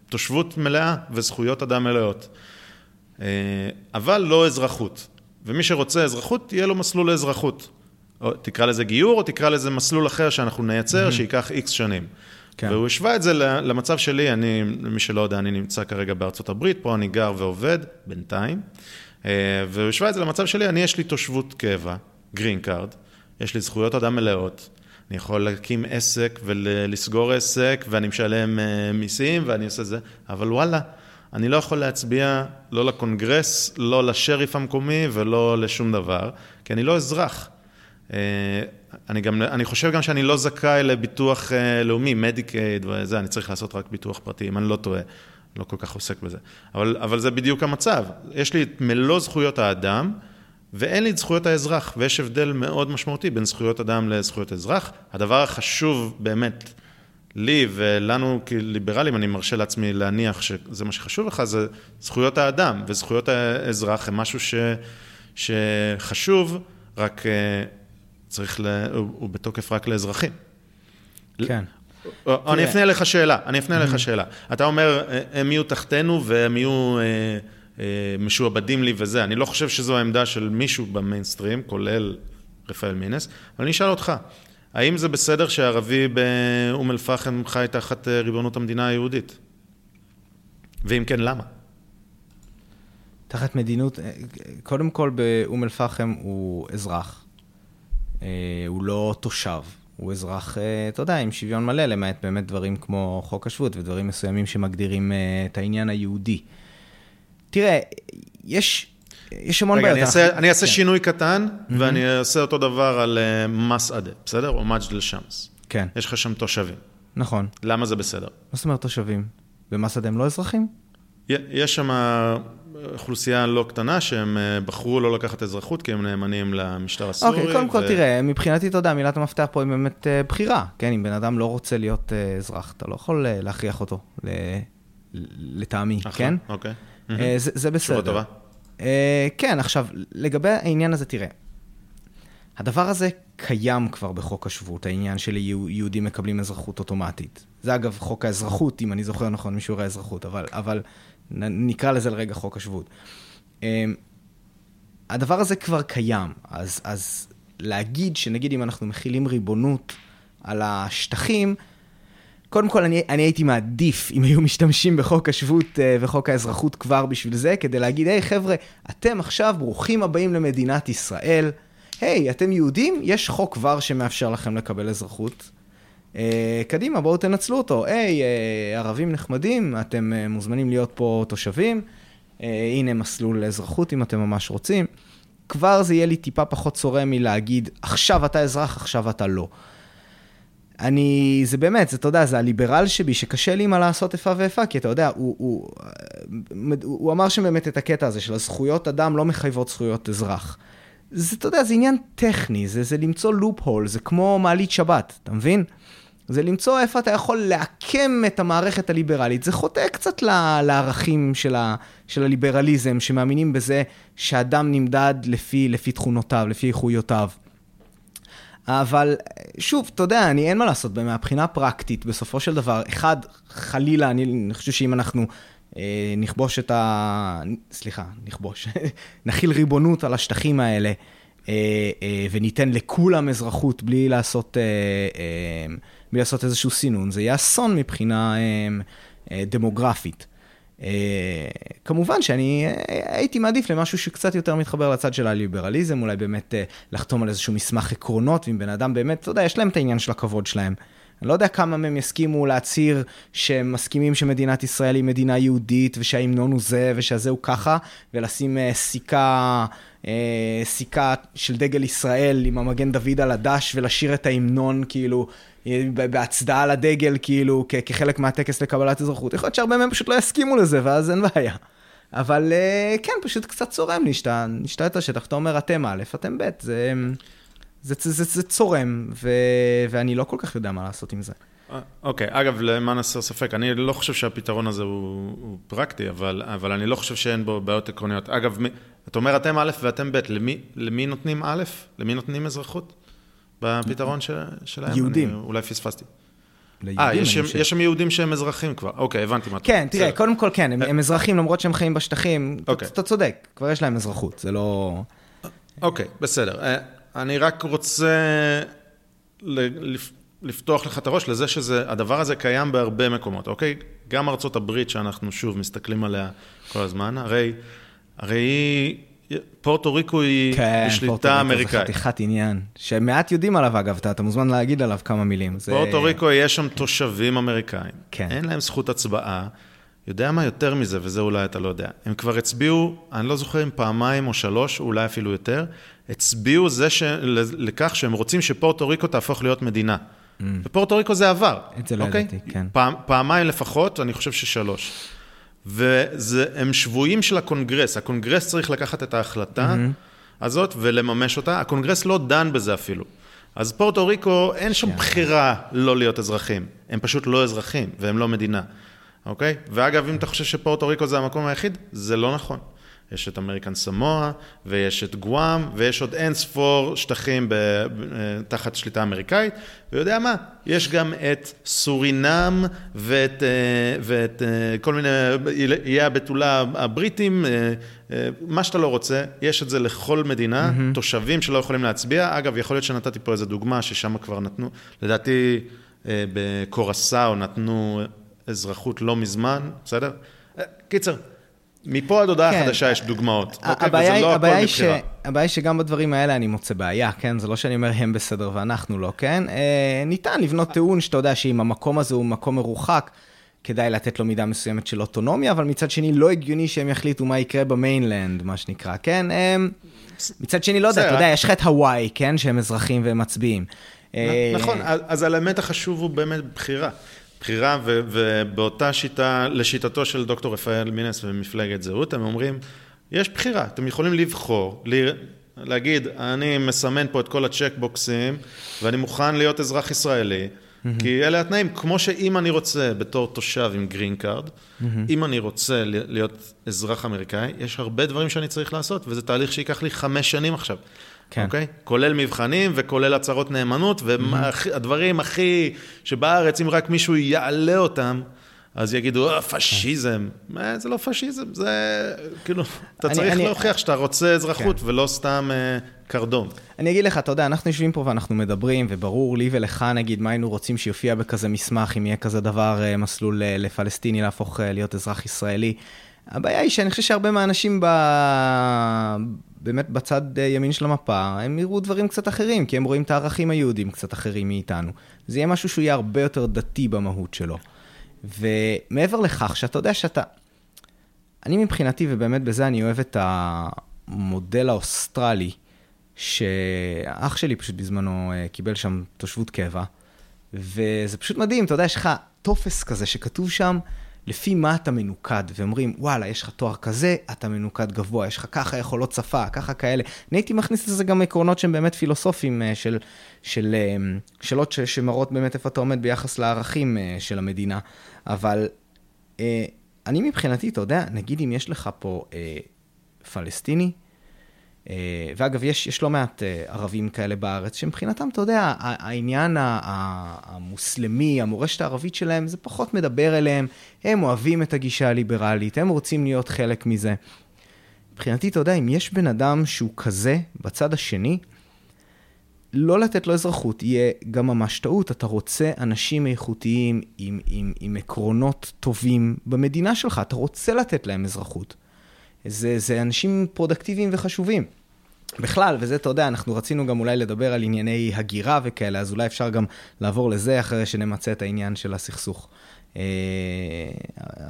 תושבות מלאה וזכויות אדם מלאות, אה, אבל לא אזרחות. ומי שרוצה אזרחות, יהיה לו מסלול לאזרחות. או תקרא לזה גיור, או תקרא לזה מסלול אחר שאנחנו נייצר, mm-hmm. שייקח איקס שנים. כן. והוא השווה את זה למצב שלי, אני, למי שלא יודע, אני נמצא כרגע בארצות הברית, פה אני גר ועובד, בינתיים, אה, והוא השווה את זה למצב שלי, אני יש לי תושבות קבע, green card, יש לי זכויות אדם מלאות, אני יכול להקים עסק ולסגור עסק, ואני משלם אה, מיסים, ואני עושה זה, אבל וואלה, אני לא יכול להצביע לא לקונגרס, לא לשריף המקומי ולא לשום דבר, כי אני לא אזרח. אה, אני, גם, אני חושב גם שאני לא זכאי לביטוח אה, לאומי, Medicaid וזה, אני צריך לעשות רק ביטוח פרטי, אם אני לא טועה. לא כל כך עוסק בזה. אבל, אבל זה בדיוק המצב. יש לי את מלוא זכויות האדם, ואין לי את זכויות האזרח, ויש הבדל מאוד משמעותי בין זכויות אדם לזכויות אזרח. הדבר החשוב באמת לי ולנו כליברלים, אני מרשה לעצמי להניח שזה מה שחשוב לך, זה זכויות האדם, וזכויות האזרח הם משהו ש, שחשוב, רק אה, צריך, ל, הוא, הוא בתוקף רק לאזרחים. כן. אני אפנה אליך שאלה, אני אפנה אליך שאלה. אתה אומר, הם יהיו תחתינו והם יהיו אה, אה, משועבדים לי וזה. אני לא חושב שזו העמדה של מישהו במיינסטרים, כולל רפאל מינס, אבל אני אשאל אותך, האם זה בסדר שערבי באום אל-פחם חי תחת אה, ריבונות המדינה היהודית? ואם כן, למה? תחת מדינות, קודם כל באום אל-פחם הוא אזרח, הוא לא תושב. הוא אזרח, אה, אתה יודע, עם שוויון מלא, למעט באמת דברים כמו חוק השבות ודברים מסוימים שמגדירים אה, את העניין היהודי. תראה, יש, יש המון בעיות. רגע, אני אעשה, אני אעשה כן. שינוי קטן, mm-hmm. ואני אעשה אותו דבר על uh, מסעדה, בסדר? או מג'דל שמס. כן. יש לך שם תושבים. נכון. למה זה בסדר? מה זאת אומרת תושבים? במסעדה הם לא אזרחים? יש שם אוכלוסייה לא קטנה שהם אה, בחרו לא לקחת אזרחות כי הם נאמנים למשטר הסורי. אוקיי, קודם כל תראה, מבחינתי, אתה יודע, מילת המפתח פה היא באמת אה, בחירה. כן, אם בן אדם לא רוצה להיות אה, אזרח, אתה לא יכול להכריח אותו, לטעמי, כן? אוקיי. זה בסדר. תשובה טובה. כן, עכשיו, לגבי העניין הזה, תראה, הדבר הזה קיים כבר בחוק השבות, העניין של יהודים מקבלים אזרחות אוטומטית. זה אגב חוק האזרחות, אם אני זוכר נכון, משיעורי האזרחות, אבל, אבל נקרא לזה לרגע חוק השבות. אמ, הדבר הזה כבר קיים, אז, אז להגיד שנגיד אם אנחנו מכילים ריבונות על השטחים, קודם כל אני, אני הייתי מעדיף אם היו משתמשים בחוק השבות אה, וחוק האזרחות כבר בשביל זה, כדי להגיד, היי hey, חבר'ה, אתם עכשיו ברוכים הבאים למדינת ישראל, היי, hey, אתם יהודים? יש חוק כבר שמאפשר לכם לקבל אזרחות. Uh, קדימה, בואו תנצלו אותו. היי, uh, ערבים נחמדים, אתם uh, מוזמנים להיות פה תושבים. הנה מסלול לאזרחות אם אתם ממש רוצים. כבר זה יהיה לי טיפה פחות צורם מלהגיד, עכשיו אתה אזרח, עכשיו אתה לא. אני, זה באמת, זה, אתה יודע, זה הליברל שבי, שקשה לי מה לעשות איפה ואיפה, כי אתה יודע, הוא, הוא, הוא, הוא אמר שם באמת את הקטע הזה של הזכויות אדם לא מחייבות זכויות אזרח. זה, אתה יודע, זה עניין טכני, זה, זה למצוא לופ הול, זה כמו מעלית שבת, אתה מבין? זה למצוא איפה אתה יכול לעקם את המערכת הליברלית. זה חוטא קצת לערכים של, ה, של הליברליזם, שמאמינים בזה שאדם נמדד לפי, לפי תכונותיו, לפי איכויותיו. אבל שוב, אתה יודע, אני אין מה לעשות, מהבחינה הפרקטית, בסופו של דבר, אחד, חלילה, אני, אני חושב שאם אנחנו אה, נכבוש את ה... סליחה, נכבוש, נכיל ריבונות על השטחים האלה, וניתן לכולם אזרחות בלי לעשות, בלי לעשות איזשהו סינון, זה יהיה אסון מבחינה דמוגרפית. כמובן שאני הייתי מעדיף למשהו שקצת יותר מתחבר לצד של הליברליזם, אולי באמת לחתום על איזשהו מסמך עקרונות, ואם בן אדם באמת, אתה יודע, יש להם את העניין של הכבוד שלהם. אני לא יודע כמה מהם יסכימו להצהיר שהם מסכימים שמדינת ישראל היא מדינה יהודית, ושההמנון הוא זה, ושהזה הוא ככה, ולשים סיכה, סיכה של דגל ישראל עם המגן דוד על הדש, ולשיר את ההמנון, כאילו, אה, בהצדעה לדגל, כאילו, כ- כחלק מהטקס לקבלת אזרחות. יכול להיות שהרבה מהם פשוט לא יסכימו לזה, ואז אין בעיה. אבל uh, כן, פשוט קצת צורם לי שאתה נשתה את השטח, אתה אומר, אתם א', אתם ב', זה... זה, זה, זה, זה צורם, ו, ואני לא כל כך יודע מה לעשות עם זה. אוקיי, okay, אגב, למען הסר ספק, אני לא חושב שהפתרון הזה הוא, הוא פרקטי, אבל, אבל אני לא חושב שאין בו בעיות עקרוניות. אגב, מי, אתה אומר אתם א' ואתם ב', למי, למי נותנים א'? למי נותנים אזרחות? בפתרון של, שלהם? יהודים. אני, אולי פספסתי. אה, יש, יש שם יהודים שהם אזרחים כבר. אוקיי, הבנתי מה אתה כן, תראה, קודם כל כן, הם, הם אזרחים למרות שהם חיים בשטחים. אוקיי. אתה צודק, כבר יש להם אזרחות, זה לא... אוקיי, בסדר. אה, אני רק רוצה לפתוח לך את הראש לזה שהדבר הזה קיים בהרבה מקומות, אוקיי? גם ארצות הברית, שאנחנו שוב מסתכלים עליה כל הזמן, הרי, הרי היא... פורטו ריקו היא כן, בשליטה אמריקאית. כן, פורטו ריקו זה חתיכת עניין, שמעט יודעים עליו אגב, אתה, אתה מוזמן להגיד עליו כמה מילים. פורטו זה... ריקו יש שם תושבים אמריקאים, כן. אין להם זכות הצבעה, יודע מה יותר מזה, וזה אולי אתה לא יודע. הם כבר הצביעו, אני לא זוכר אם פעמיים או שלוש, אולי אפילו יותר, הצביעו זה ש... לכך שהם רוצים שפורטו ריקו תהפוך להיות מדינה. Mm. ופורטו ריקו זה עבר. את זה לא אוקיי? ידעתי, כן. פעם, פעמיים לפחות, אני חושב ששלוש. והם שבויים של הקונגרס. הקונגרס צריך לקחת את ההחלטה mm-hmm. הזאת ולממש אותה. הקונגרס לא דן בזה אפילו. אז פורטו ריקו, אין שם yeah. בחירה לא להיות אזרחים. הם פשוט לא אזרחים, והם לא מדינה, אוקיי? ואגב, אם אתה חושב שפורטו ריקו זה המקום היחיד, זה לא נכון. יש את American Samoa, ויש את גואם, ויש עוד אין ספור שטחים ב, תחת שליטה אמריקאית, ויודע מה, יש גם את סורינם ואת, אה, ואת אה, כל מיני איי הבתולה הבריטים, אה, מה שאתה לא רוצה, יש את זה לכל מדינה, mm-hmm. תושבים שלא יכולים להצביע. אגב, יכול להיות שנתתי פה איזה דוגמה ששם כבר נתנו, לדעתי בקורסאו נתנו אזרחות לא מזמן, בסדר? קיצר. מפה עד הודעה כן. חדשה יש דוגמאות, אוקיי? וזה לא הכל מבחירה. הבעיה היא שגם בדברים האלה אני מוצא בעיה, כן? זה לא שאני אומר הם בסדר ואנחנו לא, כן? אה, ניתן לבנות טיעון שאתה יודע שאם המקום הזה הוא מקום מרוחק, כדאי לתת לו מידה מסוימת של אוטונומיה, אבל מצד שני לא הגיוני שהם יחליטו מה יקרה במיינלנד, מה שנקרא, כן? אה, מצד שני, לא יודע, אתה יודע, יש לך את הוואי, כן? שהם אזרחים והם מצביעים. אה, נכון, אז האמת החשוב הוא באמת בחירה. בחירה, ו, ובאותה שיטה, לשיטתו של דוקטור רפאל מינס ומפלגת זהות, הם אומרים, יש בחירה, אתם יכולים לבחור, להגיד, אני מסמן פה את כל הצ'קבוקסים, ואני מוכן להיות אזרח ישראלי, mm-hmm. כי אלה התנאים, כמו שאם אני רוצה, בתור תושב עם green card, mm-hmm. אם אני רוצה להיות אזרח אמריקאי, יש הרבה דברים שאני צריך לעשות, וזה תהליך שייקח לי חמש שנים עכשיו. כן. אוקיי? כולל מבחנים וכולל הצהרות נאמנות, והדברים הכי, שבארץ, אם רק מישהו יעלה אותם, אז יגידו, אה, פשיזם. מה, זה לא פשיזם, זה כאילו, אתה צריך אני, להוכיח שאתה רוצה אזרחות כן. ולא סתם אה, קרדום. אני אגיד לך, אתה יודע, אנחנו יושבים פה ואנחנו מדברים, וברור לי ולך, נגיד, מה היינו רוצים שיופיע בכזה מסמך, אם יהיה כזה דבר, אה, מסלול אה, לפלסטיני להפוך להיות אזרח ישראלי. הבעיה היא שאני חושב שהרבה מהאנשים ב... באמת בצד אה, ימין של המפה, הם יראו דברים קצת אחרים, כי הם רואים את הערכים היהודים קצת אחרים מאיתנו. זה יהיה משהו שהוא יהיה הרבה יותר דתי במהות שלו. ומעבר לכך, שאתה יודע שאתה... אני מבחינתי, ובאמת בזה אני אוהב את המודל האוסטרלי, שאח שלי פשוט בזמנו אה, קיבל שם תושבות קבע, וזה פשוט מדהים, אתה יודע, יש לך טופס כזה שכתוב שם, לפי מה אתה מנוקד, ואומרים, וואלה, יש לך תואר כזה, אתה מנוקד גבוה, יש לך ככה יכולות שפה, ככה כאלה. אני הייתי מכניס לזה גם עקרונות שהם באמת פילוסופיים, אה, של, של אה, שאלות שמראות באמת איפה אתה עומד ביחס לערכים אה, של המדינה. אבל אני מבחינתי, אתה יודע, נגיד אם יש לך פה פלסטיני, ואגב, יש, יש לא מעט אה, ערבים כאלה בארץ, שמבחינתם, אתה יודע, העניין המוסלמי, המורשת הערבית שלהם, זה פחות מדבר אליהם, הם אוהבים את הגישה הליברלית, הם רוצים להיות חלק מזה. מבחינתי, אתה יודע, אם יש בן אדם שהוא כזה, בצד השני, לא לתת לו אזרחות יהיה גם ממש טעות. אתה רוצה אנשים איכותיים עם, עם, עם עקרונות טובים במדינה שלך, אתה רוצה לתת להם אזרחות. זה, זה אנשים פרודקטיביים וחשובים. בכלל, וזה, אתה יודע, אנחנו רצינו גם אולי לדבר על ענייני הגירה וכאלה, אז אולי אפשר גם לעבור לזה אחרי שנמצה את העניין של הסכסוך. אה,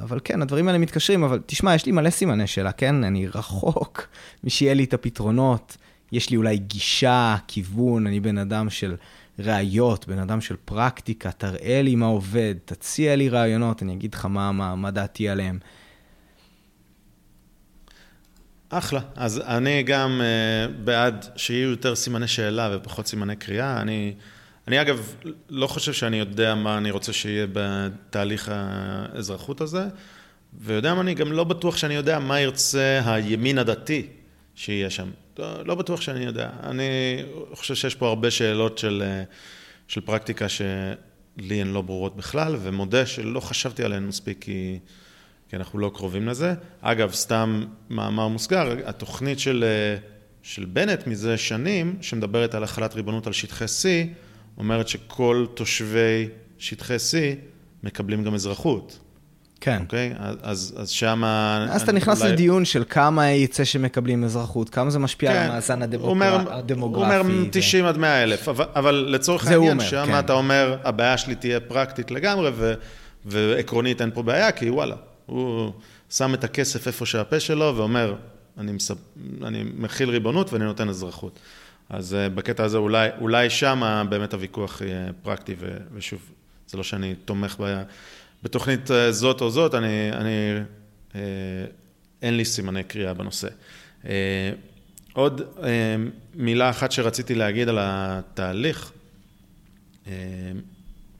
אבל כן, הדברים האלה מתקשרים, אבל תשמע, יש לי מלא סימני שאלה, כן? אני רחוק משיהיה לי את הפתרונות. יש לי אולי גישה, כיוון, אני בן אדם של ראיות, בן אדם של פרקטיקה, תראה לי מה עובד, תציע לי רעיונות, אני אגיד לך מה, מה, מה דעתי עליהם. אחלה. אז אני גם uh, בעד שיהיו יותר סימני שאלה ופחות סימני קריאה. אני, אני אגב לא חושב שאני יודע מה אני רוצה שיהיה בתהליך האזרחות הזה, ויודע מה, אני גם לא בטוח שאני יודע מה ירצה הימין הדתי שיהיה שם. לא, לא בטוח שאני יודע. אני חושב שיש פה הרבה שאלות של, אה, של פרקטיקה שלי הן לא ברורות בכלל, ומודה שלא חשבתי עליהן מספיק כי... כי אנחנו לא קרובים לזה. אגב, סתם מאמר מוסגר, התוכנית של, אה, של בנט מזה שנים, שמדברת על החלת ריבונות על שטחי C, אומרת שכל תושבי שטחי C מקבלים גם אזרחות. כן. אוקיי? אז, אז שם... אז אתה נכנס אולי... לדיון של כמה יצא שמקבלים אזרחות, כמה זה משפיע כן. על המאזן הדמוגרפי. הוא אומר 90 עד 100 אלף, אבל, אבל לצורך העניין, שם כן. אתה אומר, הבעיה שלי תהיה פרקטית לגמרי, ו, ועקרונית אין פה בעיה, כי וואלה, הוא שם את הכסף איפה שהפה שלו ואומר, אני, מסב... אני מכיל ריבונות ואני נותן אזרחות. אז uh, בקטע הזה אולי, אולי שם באמת הוויכוח יהיה פרקטי, ו... ושוב, זה לא שאני תומך ב... בתוכנית uh, זאת או זאת, אני, אני uh, אין לי סימני קריאה בנושא. עוד מילה אחת שרציתי להגיד על התהליך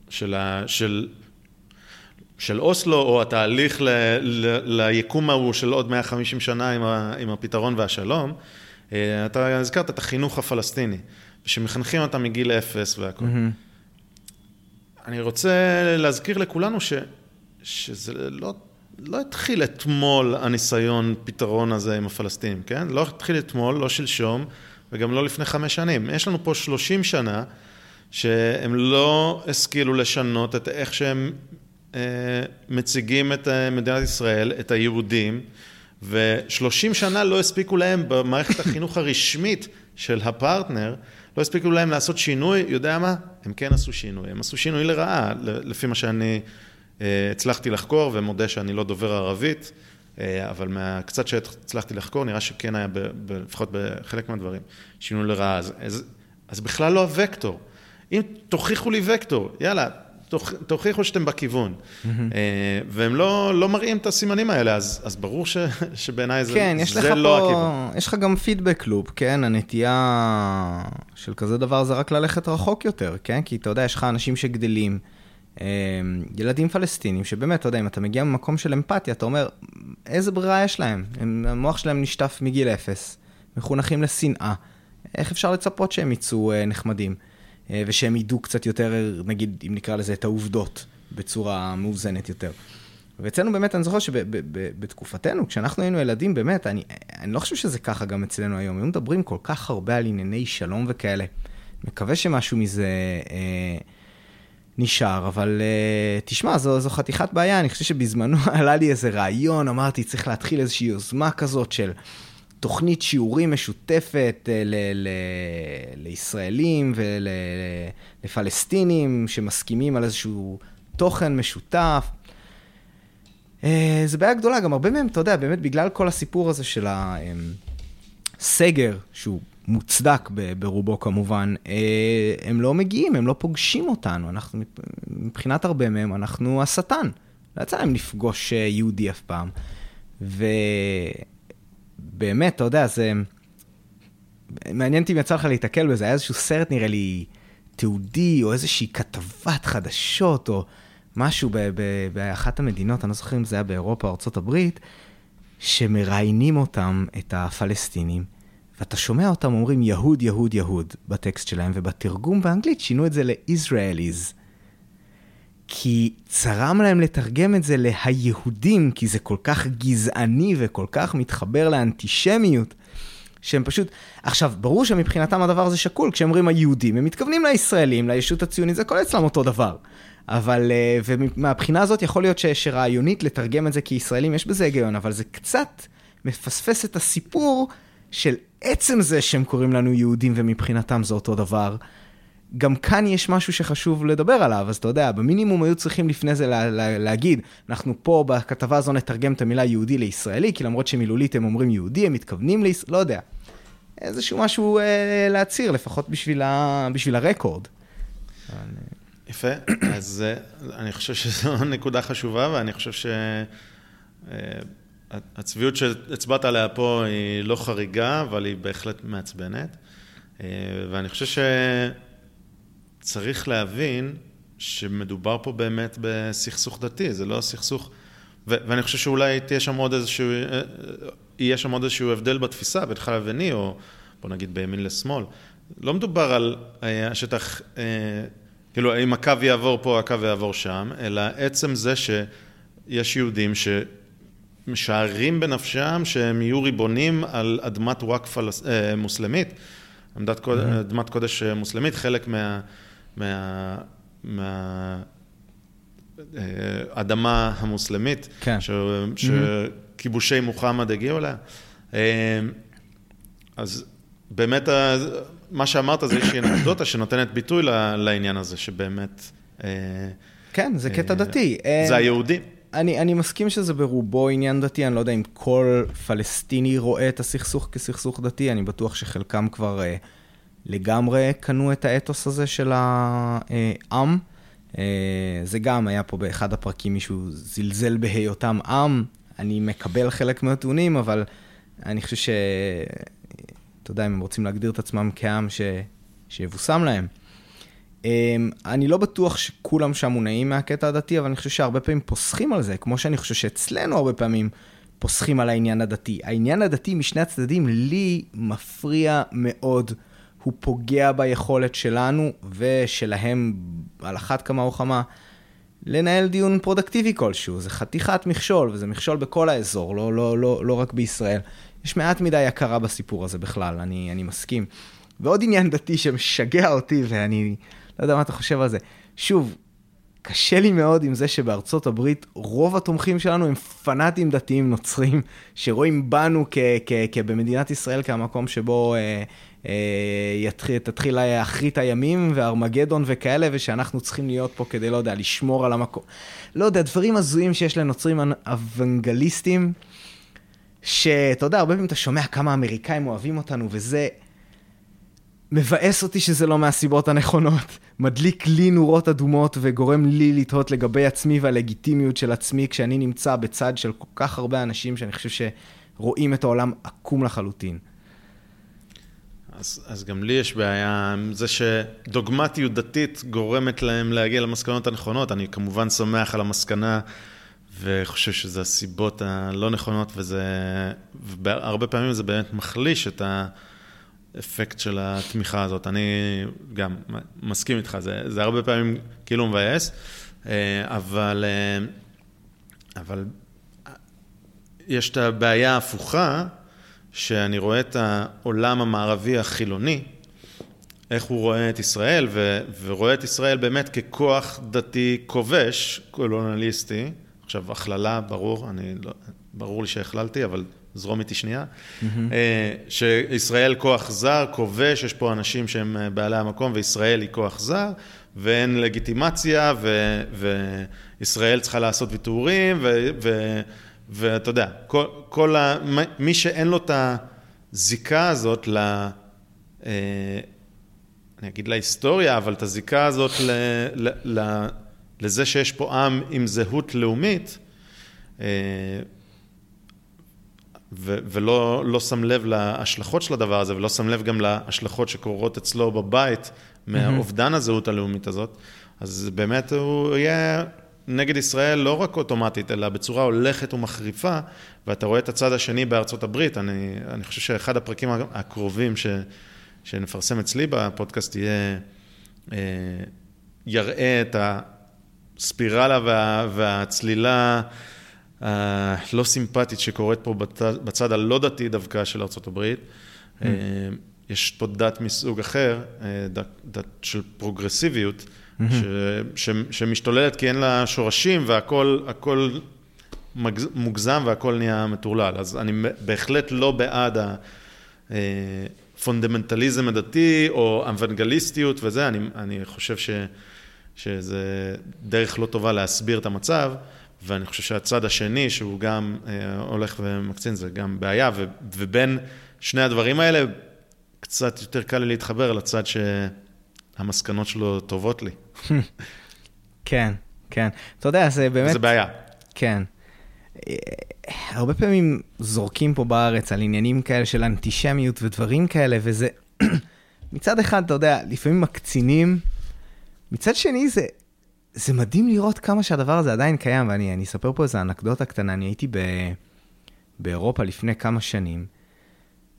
של, ה, של, של אוסלו, או התהליך ל, ל, ליקום ההוא של עוד 150 שנה עם, ה, עם הפתרון והשלום, אתה הזכרת את החינוך הפלסטיני, שמחנכים אותם מגיל אפס והכל. Mm-hmm. אני רוצה להזכיר לכולנו ש, שזה לא, לא התחיל אתמול הניסיון פתרון הזה עם הפלסטינים, כן? לא התחיל אתמול, לא שלשום, וגם לא לפני חמש שנים. יש לנו פה שלושים שנה שהם לא השכילו לשנות את איך שהם אה, מציגים את אה, מדינת ישראל, את היהודים, ושלושים שנה לא הספיקו להם במערכת החינוך הרשמית של הפרטנר, לא הספיקו להם לעשות שינוי, יודע מה? הם כן עשו שינוי, הם עשו שינוי לרעה, לפי מה שאני אה, הצלחתי לחקור, ומודה שאני לא דובר ערבית, אה, אבל מהקצת שהצלחתי לחקור, נראה שכן היה, לפחות בחלק מהדברים, שינוי לרעה. אז, אז, אז בכלל לא הוקטור. אם תוכיחו לי וקטור, יאללה, תוכיחו שאתם בכיוון. Mm-hmm. והם לא, לא מראים את הסימנים האלה, אז, אז ברור ש, שבעיניי זה, כן, זה לא פה, הכיוון. יש לך גם פידבק לופ, כן? הנטייה של כזה דבר זה רק ללכת רחוק יותר, כן? כי אתה יודע, יש לך אנשים שגדלים, אה, ילדים פלסטינים, שבאמת, אתה יודע, אם אתה מגיע ממקום של אמפתיה, אתה אומר, איזה ברירה יש להם? המוח שלהם נשטף מגיל אפס, מחונכים לשנאה. איך אפשר לצפות שהם יצאו נחמדים? אה, ושהם ידעו קצת יותר, נגיד, אם נקרא לזה, את העובדות בצורה מאוזנת יותר. ואצלנו באמת, אני זוכר שבתקופתנו, כשאנחנו היינו ילדים, באמת, אני, אני לא חושב שזה ככה גם אצלנו היום. היו מדברים כל כך הרבה על ענייני שלום וכאלה. מקווה שמשהו מזה אה, נשאר, אבל אה, תשמע, זו, זו חתיכת בעיה. אני חושב שבזמנו עלה לי איזה רעיון, אמרתי, צריך להתחיל איזושהי יוזמה כזאת של... תוכנית שיעורים משותפת אה, ל- ל- לישראלים ולפלסטינים שמסכימים על איזשהו תוכן משותף. אה, זו בעיה גדולה, גם הרבה מהם, אתה יודע, באמת בגלל כל הסיפור הזה של הסגר, שהוא מוצדק ברובו כמובן, אה, הם לא מגיעים, הם לא פוגשים אותנו. אנחנו, מבחינת הרבה מהם, אנחנו השטן. לא יצא להם לפגוש יהודי אף פעם. ו... באמת, אתה יודע, זה... מעניין אותי אם יצא לך להתקל בזה, היה איזשהו סרט נראה לי תיעודי, או איזושהי כתבת חדשות, או משהו באחת המדינות, אני לא זוכר אם זה היה באירופה או ארה"ב, שמראיינים אותם, את הפלסטינים, ואתה שומע אותם אומרים יהוד, יהוד, יהוד בטקסט שלהם, ובתרגום באנגלית שינו את זה ל-Israelis. כי צרם להם לתרגם את זה להיהודים, כי זה כל כך גזעני וכל כך מתחבר לאנטישמיות, שהם פשוט... עכשיו, ברור שמבחינתם הדבר הזה שקול, כשהם אומרים היהודים, הם מתכוונים לישראלים, לישות הציונית, זה כל אצלם אותו דבר. אבל, אה, ומהבחינה הזאת יכול להיות שרעיונית לתרגם את זה כישראלים, יש בזה היגיון, אבל זה קצת מפספס את הסיפור של עצם זה שהם קוראים לנו יהודים ומבחינתם זה אותו דבר. גם כאן יש משהו שחשוב לדבר עליו, אז אתה יודע, במינימום היו צריכים לפני זה לה, לה, להגיד, אנחנו פה בכתבה הזו נתרגם את המילה יהודי לישראלי, כי למרות שמילולית הם אומרים יהודי, הם מתכוונים לישראל, לא יודע. איזשהו משהו אה, להצהיר, לפחות בשביל, ה, בשביל הרקורד. יפה, אז אה, אני חושב שזו נקודה חשובה, ואני חושב שהצביעות אה, שהצבעת עליה פה היא לא חריגה, אבל היא בהחלט מעצבנת. אה, ואני חושב ש... צריך להבין שמדובר פה באמת בסכסוך דתי, זה לא סכסוך... ו- ואני חושב שאולי תהיה שם עוד איזשהו, אה, יהיה שם עוד איזשהו הבדל בתפיסה בינך לביני, או בוא נגיד בימין לשמאל. לא מדובר על אה, השטח, אה, כאילו אם הקו יעבור פה, הקו יעבור שם, אלא עצם זה שיש יהודים שמשערים בנפשם שהם יהיו ריבונים על אדמת וואקף מוסלמית, אדמת קודש מוסלמית, חלק מה... מה... מה... האדמה המוסלמית, כן. ש... שכיבושי מוחמד הגיעו אליה. אה, אז באמת, מה שאמרת זה איזושהי אנקדוטה שנותנת ביטוי לעניין הזה, שבאמת... אה, כן, זה קטע אה, דתי. זה היהודים. אני, אני מסכים שזה ברובו עניין דתי, אני לא יודע אם כל פלסטיני רואה את הסכסוך כסכסוך דתי, אני בטוח שחלקם כבר... לגמרי קנו את האתוס הזה של העם. אה, זה גם היה פה באחד הפרקים, מישהו זלזל בהיותם עם. אני מקבל חלק מהטיעונים, אבל אני חושב ש... אתה יודע, אם הם רוצים להגדיר את עצמם כעם ש... שיבושם להם. אמ, אני לא בטוח שכולם שם מונעים מהקטע הדתי, אבל אני חושב שהרבה פעמים פוסחים על זה, כמו שאני חושב שאצלנו הרבה פעמים פוסחים על העניין הדתי. העניין הדתי משני הצדדים לי מפריע מאוד. הוא פוגע ביכולת שלנו ושלהם על אחת כמה וכמה לנהל דיון פרודקטיבי כלשהו. זה חתיכת מכשול, וזה מכשול בכל האזור, לא, לא, לא, לא רק בישראל. יש מעט מדי הכרה בסיפור הזה בכלל, אני, אני מסכים. ועוד עניין דתי שמשגע אותי, ואני לא יודע מה אתה חושב על זה. שוב, קשה לי מאוד עם זה שבארצות הברית רוב התומכים שלנו הם פנאטים דתיים נוצרים, שרואים בנו כבמדינת ישראל כמקום שבו אה, יתחיל, תתחיל אחרית הימים וארמגדון וכאלה, ושאנחנו צריכים להיות פה כדי, לא יודע, לשמור על המקום. לא יודע, דברים הזויים שיש לנוצרים אוונגליסטים, שאתה יודע, הרבה פעמים אתה שומע כמה אמריקאים אוהבים אותנו, וזה... מבאס אותי שזה לא מהסיבות הנכונות. מדליק לי נורות אדומות וגורם לי לתהות לגבי עצמי והלגיטימיות של עצמי כשאני נמצא בצד של כל כך הרבה אנשים שאני חושב שרואים את העולם עקום לחלוטין. אז, אז גם לי יש בעיה עם זה שדוגמטיות דתית גורמת להם להגיע למסקנות הנכונות. אני כמובן שמח על המסקנה וחושב שזה הסיבות הלא נכונות, וזה... והרבה פעמים זה באמת מחליש את. האפקט של התמיכה הזאת. אני גם מסכים איתך, זה, זה הרבה פעמים כאילו מבאס, אה, אבל, אה, אבל יש את הבעיה ההפוכה, שאני רואה את העולם המערבי החילוני, איך הוא רואה את ישראל, ו, ורואה את ישראל באמת ככוח דתי כובש, קולונליסטי. עכשיו, הכללה, ברור, אני לא, ברור לי שהכללתי, אבל זרום איתי שנייה, mm-hmm. שישראל כוח זר, כובש, יש פה אנשים שהם אה, בעלי המקום, וישראל היא כוח זר, ואין לגיטימציה, ו, וישראל צריכה לעשות ויתורים, ואתה יודע, כל, כל ה, מי שאין לו את הזיקה הזאת ל... אה, אני אגיד להיסטוריה, אבל את הזיקה הזאת ל, ל, ל, לזה שיש פה עם עם זהות לאומית, ו- ולא לא שם לב להשלכות של הדבר הזה, ולא שם לב גם להשלכות שקורות אצלו בבית מהאובדן הזהות הלאומית הזאת, אז באמת הוא יהיה נגד ישראל לא רק אוטומטית, אלא בצורה הולכת ומחריפה, ואתה רואה את הצד השני בארצות הברית. אני, אני חושב שאחד הפרקים הקרובים ש, שנפרסם אצלי בפודקאסט יהיה, אה, יראה את הספירלה וה, והצלילה. הלא סימפטית שקורית פה בצד הלא דתי דווקא של ארה"ב. Mm. אה, יש פה דת מסוג אחר, אה, דת, דת של פרוגרסיביות. ש, ש, שמשתוללת כי אין לה שורשים והכל מוגזם והכל נהיה מטורלל. אז אני בהחלט לא בעד הפונדמנטליזם הדתי או אוונגליסטיות וזה, אני, אני חושב ש, שזה דרך לא טובה להסביר את המצב. ואני חושב שהצד השני, שהוא גם אה, הולך ומקצין, זה גם בעיה, ו, ובין שני הדברים האלה, קצת יותר קל לי להתחבר לצד שהמסקנות שלו טובות לי. כן, כן. אתה יודע, זה באמת... זה בעיה. כן. הרבה פעמים זורקים פה בארץ על עניינים כאלה של אנטישמיות ודברים כאלה, וזה... מצד אחד, אתה יודע, לפעמים מקצינים, מצד שני זה זה מדהים לראות כמה שהדבר הזה עדיין קיים, ואני אספר פה איזה אנקדוטה קטנה, אני הייתי ב, באירופה לפני כמה שנים.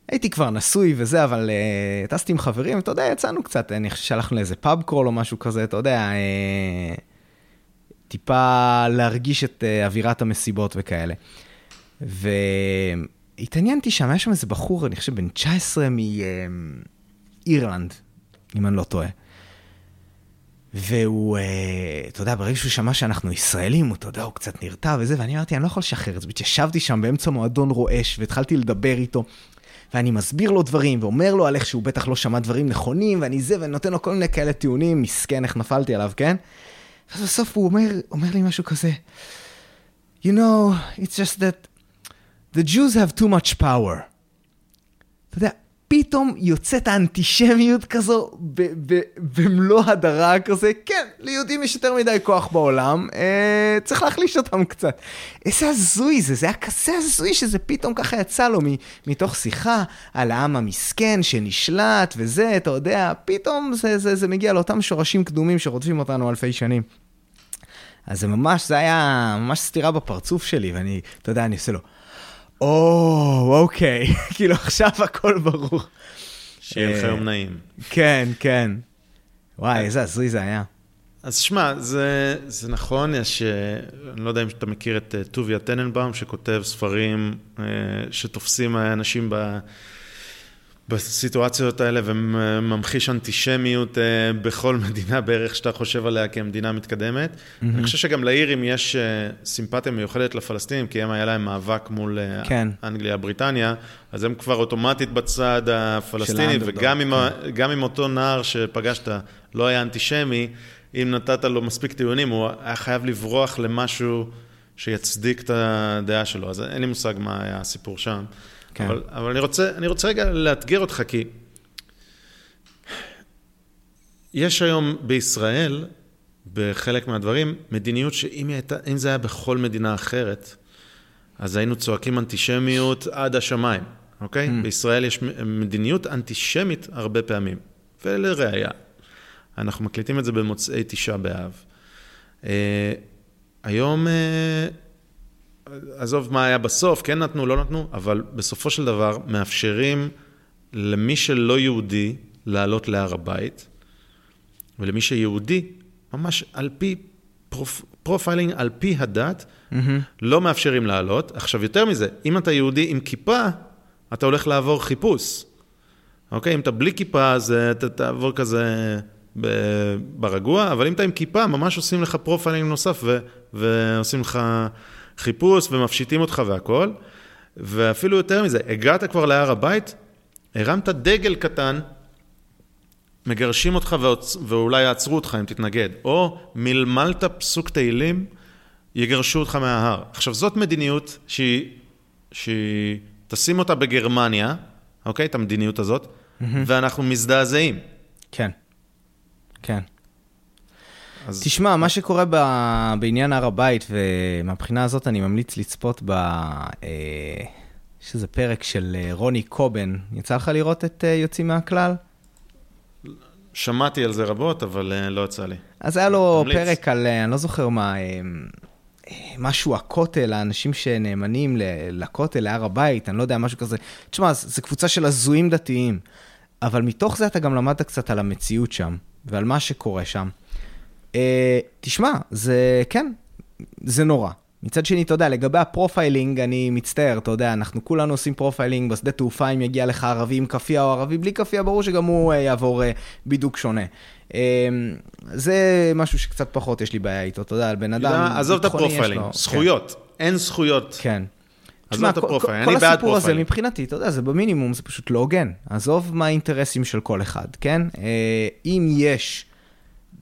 הייתי כבר נשוי וזה, אבל uh, טסתי עם חברים, אתה יודע, יצאנו קצת, אני חושב שהלכנו לאיזה פאב קרול או משהו כזה, אתה יודע, uh, טיפה להרגיש את uh, אווירת המסיבות וכאלה. והתעניינתי שם, היה שם איזה בחור, אני חושב בן 19 מאירלנד, אם אני לא טועה. והוא, אה, אתה יודע, ברגע שהוא שמע שאנחנו ישראלים, אתה יודע, הוא קצת נרתע וזה, ואני אמרתי, אני לא יכול לשחרר את זה. ישבתי שם באמצע מועדון רועש, והתחלתי לדבר איתו, ואני מסביר לו דברים, ואומר לו על איך שהוא בטח לא שמע דברים נכונים, ואני זה, ואני נותן לו כל מיני כאלה טיעונים, מסכן, איך נפלתי עליו, כן? ואז בסוף הוא אומר, אומר לי משהו כזה, You know, it's just that the Jews have too much power. אתה יודע, פתאום יוצאת האנטישמיות כזו במלוא הדרה כזה, כן, ליהודים יש יותר מדי כוח בעולם, אה, צריך להחליש אותם קצת. איזה הזוי זה, זה היה כזה הזוי שזה פתאום ככה יצא לו מתוך שיחה על העם המסכן שנשלט וזה, אתה יודע, פתאום זה, זה, זה מגיע לאותם שורשים קדומים שרודפים אותנו אלפי שנים. אז זה ממש, זה היה ממש סתירה בפרצוף שלי, ואני, אתה יודע, אני עושה לו, או, אוקיי, כאילו עכשיו הכל ברור. שיהיה לך אה, יום נעים. כן, כן. וואי, איזה הזוי זה היה. אז שמע, זה, זה נכון, יש, אה, אני לא יודע אם אתה מכיר את אה, טוביה טננבאום, שכותב ספרים שתופסים אנשים ב, בסיטואציות האלה וממחיש אנטישמיות אה, בכל מדינה בערך שאתה חושב עליה כמדינה מתקדמת. Mm-hmm. אני חושב שגם לאירים יש אה, סימפתיה מיוחדת לפלסטינים, כי הם היה להם מאבק מול אה, כן. אנגליה, בריטניה, אז הם כבר אוטומטית בצד הפלסטיני, וגם עם, ה, גם אם אותו נער שפגשת לא היה אנטישמי, אם נתת לו מספיק טיעונים, הוא היה חייב לברוח למשהו שיצדיק את הדעה שלו. אז אין לי מושג מה היה הסיפור שם. כן. אבל, אבל אני, רוצה, אני רוצה רגע לאתגר אותך, כי יש היום בישראל, בחלק מהדברים, מדיניות שאם הייתה, זה היה בכל מדינה אחרת, אז היינו צועקים אנטישמיות עד השמיים, אוקיי? Mm. בישראל יש מדיניות אנטישמית הרבה פעמים. ולראיה, אנחנו מקליטים את זה במוצאי תשעה באב. אה, היום, אה, עזוב מה היה בסוף, כן נתנו, לא נתנו, אבל בסופו של דבר מאפשרים למי שלא יהודי לעלות להר הבית, ולמי שיהודי, ממש על פי prof, profiling, על פי הדת, mm-hmm. לא מאפשרים לעלות. עכשיו, יותר מזה, אם אתה יהודי עם כיפה, אתה הולך לעבור חיפוש. אוקיי? אם אתה בלי כיפה, אז אתה תעבור כזה ברגוע, אבל אם אתה עם כיפה, ממש עושים לך profiling נוסף ו- ועושים לך חיפוש ומפשיטים אותך והכול. ואפילו יותר מזה, הגעת כבר להר הבית, הרמת דגל קטן, מגרשים אותך ועוצ... ואולי יעצרו אותך אם תתנגד, או מלמלת פסוק תהילים, יגרשו אותך מההר. עכשיו, זאת מדיניות שהיא, שהיא תשים אותה בגרמניה, אוקיי? את המדיניות הזאת, mm-hmm. ואנחנו מזדעזעים. כן, כן. אז... תשמע, מה שקורה ב... בעניין הר הבית, ומהבחינה הזאת אני ממליץ לצפות ב... אה, יש איזה פרק של אה, רוני קובן. יצא לך לראות את אה, יוצאים מהכלל? שמעתי על זה רבות, אבל לא יצא לי. אז היה לו תמליץ. פרק על, אה, אני לא זוכר מה, אה, אה, משהו הכותל, האנשים שנאמנים לכותל, להר הבית, אני לא יודע, משהו כזה. תשמע, זו קבוצה של הזויים דתיים, אבל מתוך זה אתה גם למדת קצת על המציאות שם, ועל מה שקורה שם. אה, תשמע, זה, כן, זה נורא. מצד שני, אתה יודע, לגבי ה profiling, אני מצטער, אתה יודע, אנחנו כולנו עושים profiling בשדה תעופה, אם יגיע לך ערבי עם כאפיה או ערבי בלי כאפיה, ברור שגם הוא אה, יעבור אה, בידוק שונה. אה, זה משהו שקצת פחות יש לי בעיה איתו, אתה יודע, על בן אדם עזוב את ה profiling, לו- זכויות. אין זכויות. כן. עזוב את כל- הפרופיילינג, כל אני בעד הסיפור הזה profiling. מבחינתי, אתה יודע, זה במינימום, זה פשוט לא הוגן. עזוב מה האינטרסים של כל אחד, כן? אם יש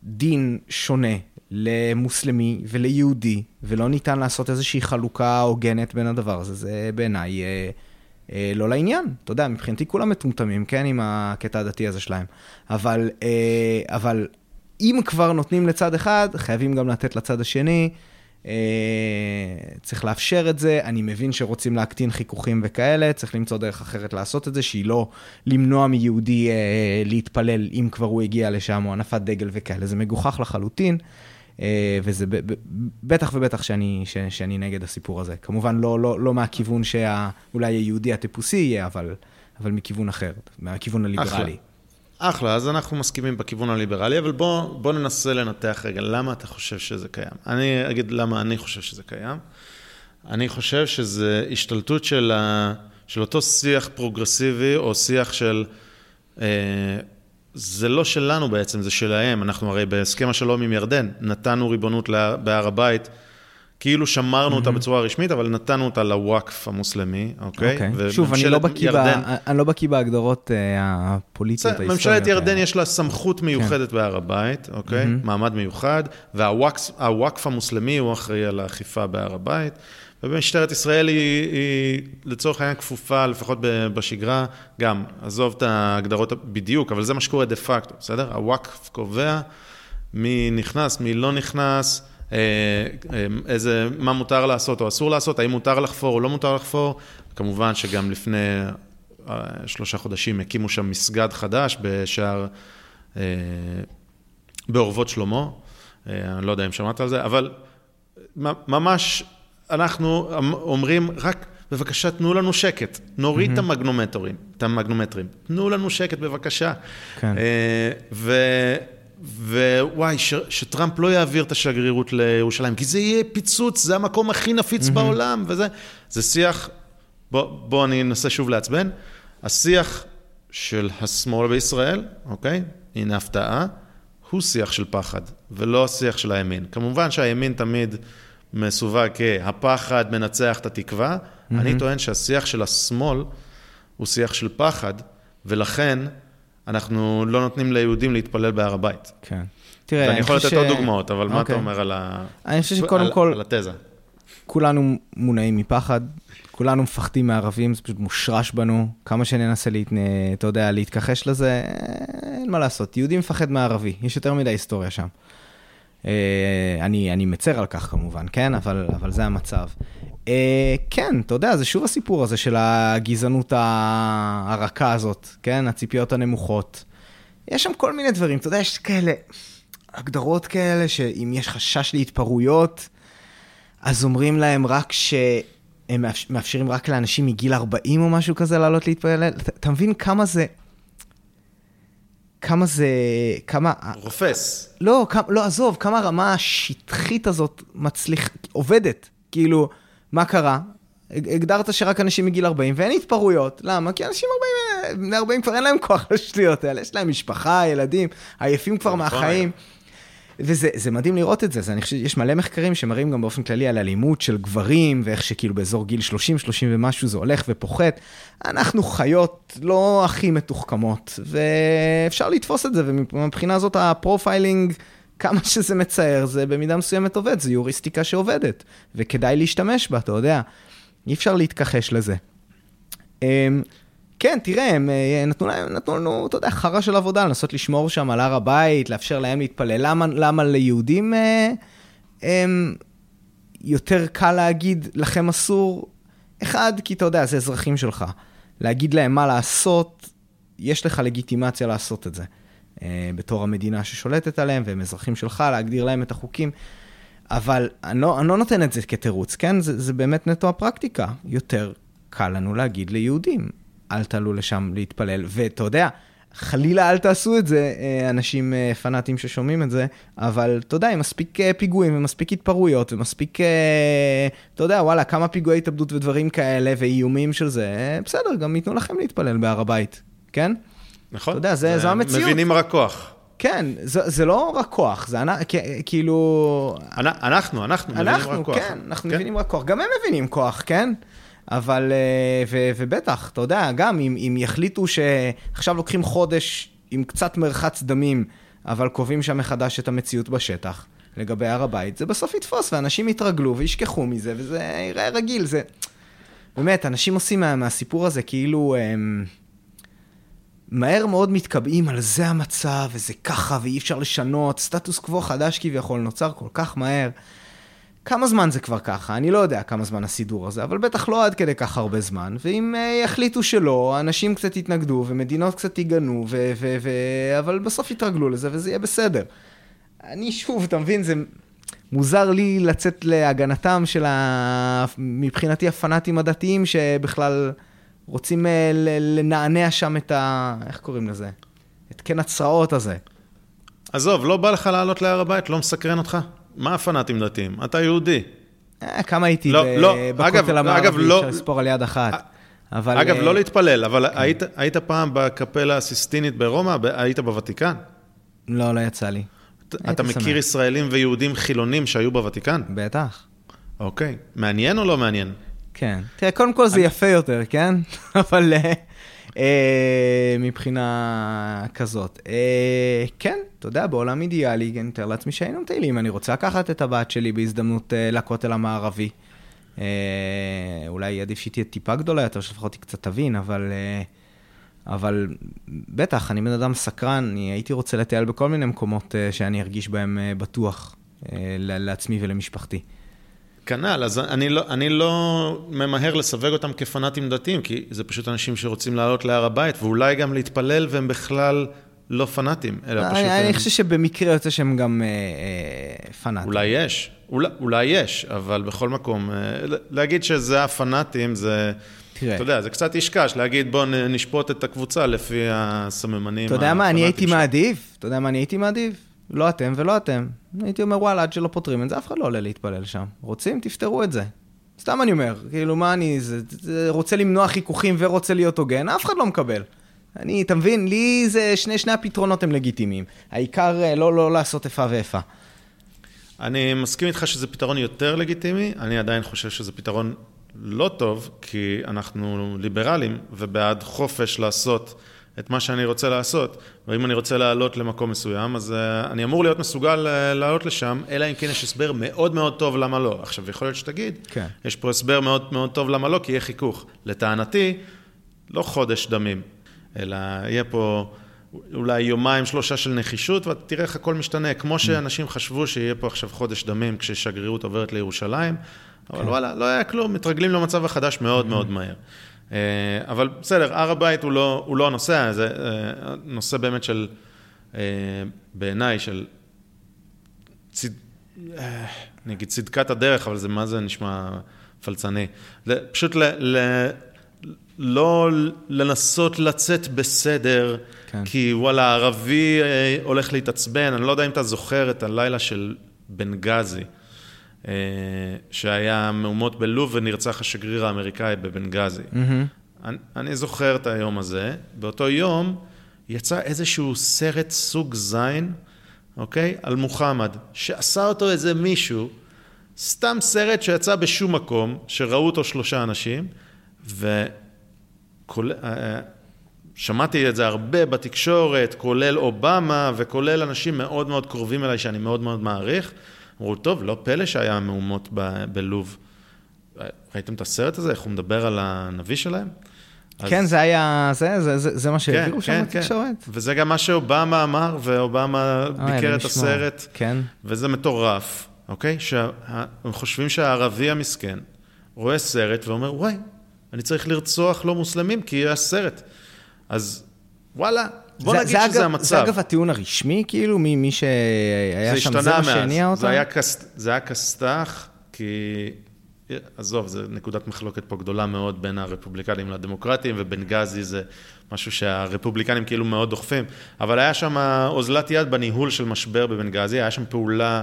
דין שונה למוסלמי וליהודי, ולא ניתן לעשות איזושהי חלוקה הוגנת בין הדבר הזה, זה בעיניי אה, אה, לא לעניין. אתה יודע, מבחינתי כולם מטומטמים, כן, עם הקטע הדתי הזה שלהם. אבל, אה, אבל אם כבר נותנים לצד אחד, חייבים גם לתת לצד השני. אה, צריך לאפשר את זה, אני מבין שרוצים להקטין חיכוכים וכאלה, צריך למצוא דרך אחרת לעשות את זה, שהיא לא למנוע מיהודי אה, להתפלל אם כבר הוא הגיע לשם, או הנפת דגל וכאלה, זה מגוחך לחלוטין, אה, וזה בטח ובטח שאני, ש, שאני נגד הסיפור הזה. כמובן לא, לא, לא מהכיוון שאולי היהודי הטיפוסי יהיה, אבל, אבל מכיוון אחר, מהכיוון הליברלי. אחלה, אז אנחנו מסכימים בכיוון הליברלי, אבל בוא, בוא ננסה לנתח רגע, למה אתה חושב שזה קיים? אני אגיד למה אני חושב שזה קיים. אני חושב שזה השתלטות של, ה, של אותו שיח פרוגרסיבי, או שיח של... אה, זה לא שלנו בעצם, זה שלהם. אנחנו הרי בהסכם השלום עם ירדן, נתנו ריבונות לה- בהר הבית, כאילו שמרנו אותה בצורה רשמית, אבל נתנו אותה לוואקף המוסלמי, אוקיי? אוקיי. שוב, אני לא, בקיא ירדן- אני לא בהגדרות אה, הפוליטיות ההיסטוריות. ממשלת ירדן האלה. יש לה סמכות מיוחדת בהר הבית, אוקיי? מעמד מיוחד, והוואקף המוסלמי הוא אחראי על האכיפה בהר הבית, ומשטרת ישראל היא, היא לצורך העניין כפופה, לפחות בשגרה, גם, עזוב את ההגדרות בדיוק, אבל זה מה שקורה דה פקטו, בסדר? הוואקף קובע מי נכנס, מי לא נכנס, אה, אה, איזה, מה מותר לעשות או אסור לעשות, האם מותר לחפור או לא מותר לחפור. כמובן שגם לפני אה, שלושה חודשים הקימו שם מסגד חדש בשער, באורוות שלמה. אני לא יודע אם שמעת על זה, אבל ממש אנחנו אומרים, רק בבקשה תנו לנו שקט, נוריד mm-hmm. את המגנומטרים, את המגנומטרים, תנו לנו שקט בבקשה. כן. ו... ווואי, ש, שטראמפ לא יעביר את השגרירות לירושלים, כי זה יהיה פיצוץ, זה המקום הכי נפיץ mm-hmm. בעולם, וזה, זה שיח, בוא, בוא אני אנסה שוב לעצבן, השיח של השמאל בישראל, אוקיי? הנה הפתעה, הוא שיח של פחד, ולא השיח של הימין. כמובן שהימין תמיד מסווג כהפחד מנצח את התקווה, mm-hmm. אני טוען שהשיח של השמאל הוא שיח של פחד, ולכן אנחנו לא נותנים ליהודים להתפלל בהר הבית. כן. תראה, אני יכול לתת ש... עוד דוגמאות, אבל okay. מה אתה אוקיי. אומר על, ה... אני חושב שקודם על, כל, על התזה? כולנו מונעים מפחד, כולנו מפחדים מערבים, זה פשוט מושרש בנו. כמה שננסה, להת... אתה יודע, להתכחש לזה, אין מה לעשות. יהודי מפחד מערבי, יש יותר מדי היסטוריה שם. אה, אני, אני מצר על כך כמובן, כן? אבל, אבל זה המצב. אה, כן, אתה יודע, זה שוב הסיפור הזה של הגזענות הרכה הזאת, כן? הציפיות הנמוכות. יש שם כל מיני דברים, אתה יודע, יש כאלה הגדרות כאלה, שאם יש חשש להתפרעויות, אז אומרים להם רק שהם מאפשרים רק לאנשים מגיל 40 או משהו כזה לעלות להתפלל. אתה מבין כמה זה... כמה זה, כמה... רופס. לא, כמה, לא, עזוב, כמה הרמה השטחית הזאת מצליח, עובדת. כאילו, מה קרה? הגדרת שרק אנשים מגיל 40, ואין התפרעויות. למה? כי אנשים 40, בני 40 כבר אין להם כוח לשטויות האלה. יש להם משפחה, ילדים, עייפים כבר נכון. מהחיים. וזה מדהים לראות את זה, זה אני חושב, יש מלא מחקרים שמראים גם באופן כללי על אלימות של גברים, ואיך שכאילו באזור גיל 30, 30 ומשהו זה הולך ופוחת. אנחנו חיות לא הכי מתוחכמות, ואפשר לתפוס את זה, ומבחינה הזאת ה profiling, כמה שזה מצער, זה במידה מסוימת עובד, זה יוריסטיקה שעובדת, וכדאי להשתמש בה, אתה יודע. אי אפשר להתכחש לזה. כן, תראה, הם אה, נתנו, להם, נתנו לנו, אתה יודע, חרא של עבודה, לנסות לשמור שם על הר הבית, לאפשר להם להתפלל. למה, למה ליהודים אה, הם, יותר קל להגיד, לכם אסור? אחד, כי אתה יודע, זה אזרחים שלך. להגיד להם מה לעשות, יש לך לגיטימציה לעשות את זה. אה, בתור המדינה ששולטת עליהם, והם אזרחים שלך, להגדיר להם את החוקים. אבל לא, אני לא נותן את זה כתירוץ, כן? זה, זה באמת נטו הפרקטיקה. יותר קל לנו להגיד ליהודים, אל תעלו לשם להתפלל. ואתה יודע, חלילה אל תעשו את זה, אה, אנשים אה, פנאטים ששומעים את זה, אבל אתה יודע, עם מספיק אה, פיגועים ומספיק התפרעויות ומספיק, אתה יודע, וואלה, כמה פיגועי התאבדות ודברים כאלה ואיומים של זה, בסדר, גם ייתנו לכם להתפלל בהר הבית, כן? נכון. אתה יודע, זה, זה, זו המציאות. מבינים רק כוח. כן, זה, זה לא רק כוח, זה כאילו... אנחנו, אנחנו מבינים אנחנו, רק כוח. כן, אנחנו כן. מבינים רק כוח. גם הם מבינים כוח, כן? אבל, אה, ו, ובטח, אתה יודע, גם אם, אם יחליטו שעכשיו לוקחים חודש עם קצת מרחץ דמים, אבל קובעים שם מחדש את המציאות בשטח, לגבי הר הבית, זה בסוף יתפוס, ואנשים יתרגלו וישכחו מזה, וזה ייראה רגיל, זה... באמת, אנשים עושים מה, מהסיפור הזה כאילו... הם... מהר מאוד מתקבעים על זה המצב, וזה ככה, ואי אפשר לשנות, סטטוס קוו חדש כביכול נוצר כל כך מהר. כמה זמן זה כבר ככה? אני לא יודע כמה זמן הסידור הזה, אבל בטח לא עד כדי כך הרבה זמן. ואם uh, יחליטו שלא, אנשים קצת יתנגדו, ומדינות קצת יגנו, ו- ו- ו- אבל בסוף יתרגלו לזה, וזה יהיה בסדר. אני שוב, אתה מבין, זה מוזר לי לצאת להגנתם של ה... מבחינתי הפנאטים הדתיים, שבכלל רוצים uh, לנענע שם את ה... איך קוראים לזה? את קן הצרעות הזה. עזוב, לא בא לך לעלות להר הבית? לא מסקרן אותך? מה הפנאטים דתיים? אתה יהודי. אה, כמה הייתי לא, לא, בכותל המערבי, לא, אפשר לספור על יד אחת. אה, אבל... אגב, לא להתפלל, אבל כן. היית, היית פעם בקפלה הסיסטינית ברומא? היית בוותיקן? לא, לא יצא לי. אתה מכיר שמח. ישראלים ויהודים חילונים שהיו בוותיקן? בטח. אוקיי. מעניין או לא מעניין? כן. תראה, קודם כל זה. יפה יותר, כן? אבל אה, אה, מבחינה כזאת. אה, כן, אתה יודע, בעולם אידיאלי, אני מתאר לעצמי שהיינו מטיילים. אני רוצה לקחת את הבת שלי בהזדמנות אה, לכותל המערבי. אולי עדיף שהיא תהיה טיפה גדולה יותר, שלפחות היא קצת תבין, אבל... אבל בטח, אני בן אדם סקרן, אני הייתי רוצה לטייל בכל מיני מקומות שאני ארגיש בהם בטוח לעצמי ולמשפחתי. כנ"ל, אז אני לא, אני לא ממהר לסווג אותם כפנאטים דתיים, כי זה פשוט אנשים שרוצים לעלות להר הבית, ואולי גם להתפלל, והם בכלל לא פנאטים, אלא אני, פשוט... אני הם... חושב שבמקרה יוצא שהם גם אה, אה, פנאטים. אולי יש, אולי, אולי יש, אבל בכל מקום, אה, להגיד שזה הפנאטים, זה... תראה. אתה יודע, זה קצת ישקש להגיד בוא נשפוט את הקבוצה לפי הסממנים אתה יודע מה, אני הייתי מעדיף, אתה יודע מה אני הייתי מעדיף? לא אתם ולא אתם. הייתי אומר, וואלה, עד שלא פותרים את זה, אף אחד לא עולה להתפלל שם. רוצים, תפתרו את זה. סתם אני אומר, כאילו, מה אני, זה, זה רוצה למנוע חיכוכים ורוצה להיות הוגן, אף אחד לא מקבל. אני, אתה מבין, לי זה, שני, שני הפתרונות הם לגיטימיים. העיקר אה, לא, לא לעשות איפה ואיפה. אני מסכים איתך שזה פתרון יותר לגיטימי, אני עדיין חושב שזה פתרון לא טוב, כי אנחנו ליברלים ובעד חופש לעשות את מה שאני רוצה לעשות. ואם אני רוצה לעלות למקום מסוים, אז uh, אני אמור להיות מסוגל uh, לעלות לשם, אלא אם כן יש הסבר מאוד מאוד טוב למה לא. עכשיו, יכול להיות שתגיד, כן. יש פה הסבר מאוד מאוד טוב למה לא, כי יהיה חיכוך. לטענתי, לא חודש דמים, אלא יהיה פה אולי יומיים, שלושה של נחישות, ואתה תראה איך הכל משתנה. כמו שאנשים חשבו שיהיה פה עכשיו חודש דמים כששגרירות עוברת לירושלים, אבל כן. וואלה, לא היה כלום, מתרגלים למצב החדש מאוד מאוד מהר. אה, אבל בסדר, הר הבית הוא לא, הוא לא הנושא, זה אה, נושא באמת של, אה, בעיניי, של צד... אני אגיד צדקת הדרך, אבל זה מה זה נשמע פלצני. פשוט ל, ל, לא לנסות לצאת בסדר, כן. כי וואלה, ערבי הולך להתעצבן, אני לא יודע אם אתה זוכר את הלילה של בנגזי. אה, שהיה מהומות בלוב ונרצח השגריר האמריקאי בבנגזי. Mm-hmm. אני, אני זוכר את היום הזה. באותו יום יצא איזשהו סרט סוג זין, אוקיי? על מוחמד, שעשה אותו איזה מישהו, סתם סרט שיצא בשום מקום, שראו אותו שלושה אנשים, וכולל... אה, שמעתי את זה הרבה בתקשורת, כולל אובמה וכולל אנשים מאוד מאוד קרובים אליי שאני מאוד מאוד מעריך. אמרו, טוב, לא פלא שהיה מהומות ב- בלוב. ראיתם את הסרט הזה, איך הוא מדבר על הנביא שלהם? כן, אז... זה היה, זה, זה, זה, זה מה שהעבירו כן, שם כן, בתקשורת. כן. וזה גם מה שאובמה אמר, ואובמה ביקר את הסרט, כן. וזה מטורף, אוקיי? שהם חושבים שהערבי המסכן רואה סרט ואומר, וואי, אני צריך לרצוח לא מוסלמים כי יש סרט. אז וואלה, בוא זה, נגיד זה שזה אגב, המצב. זה אגב הטיעון הרשמי, כאילו, ממי שהיה שם, זה מה שהניע אותם? זה היה, כס, זה היה כסת"ח, כי... עזוב, זו נקודת מחלוקת פה גדולה מאוד בין הרפובליקנים לדמוקרטים, ובנגזי זה משהו שהרפובליקנים כאילו מאוד דוחפים. אבל היה שם אוזלת יד בניהול של משבר בבנגזי, היה שם פעולה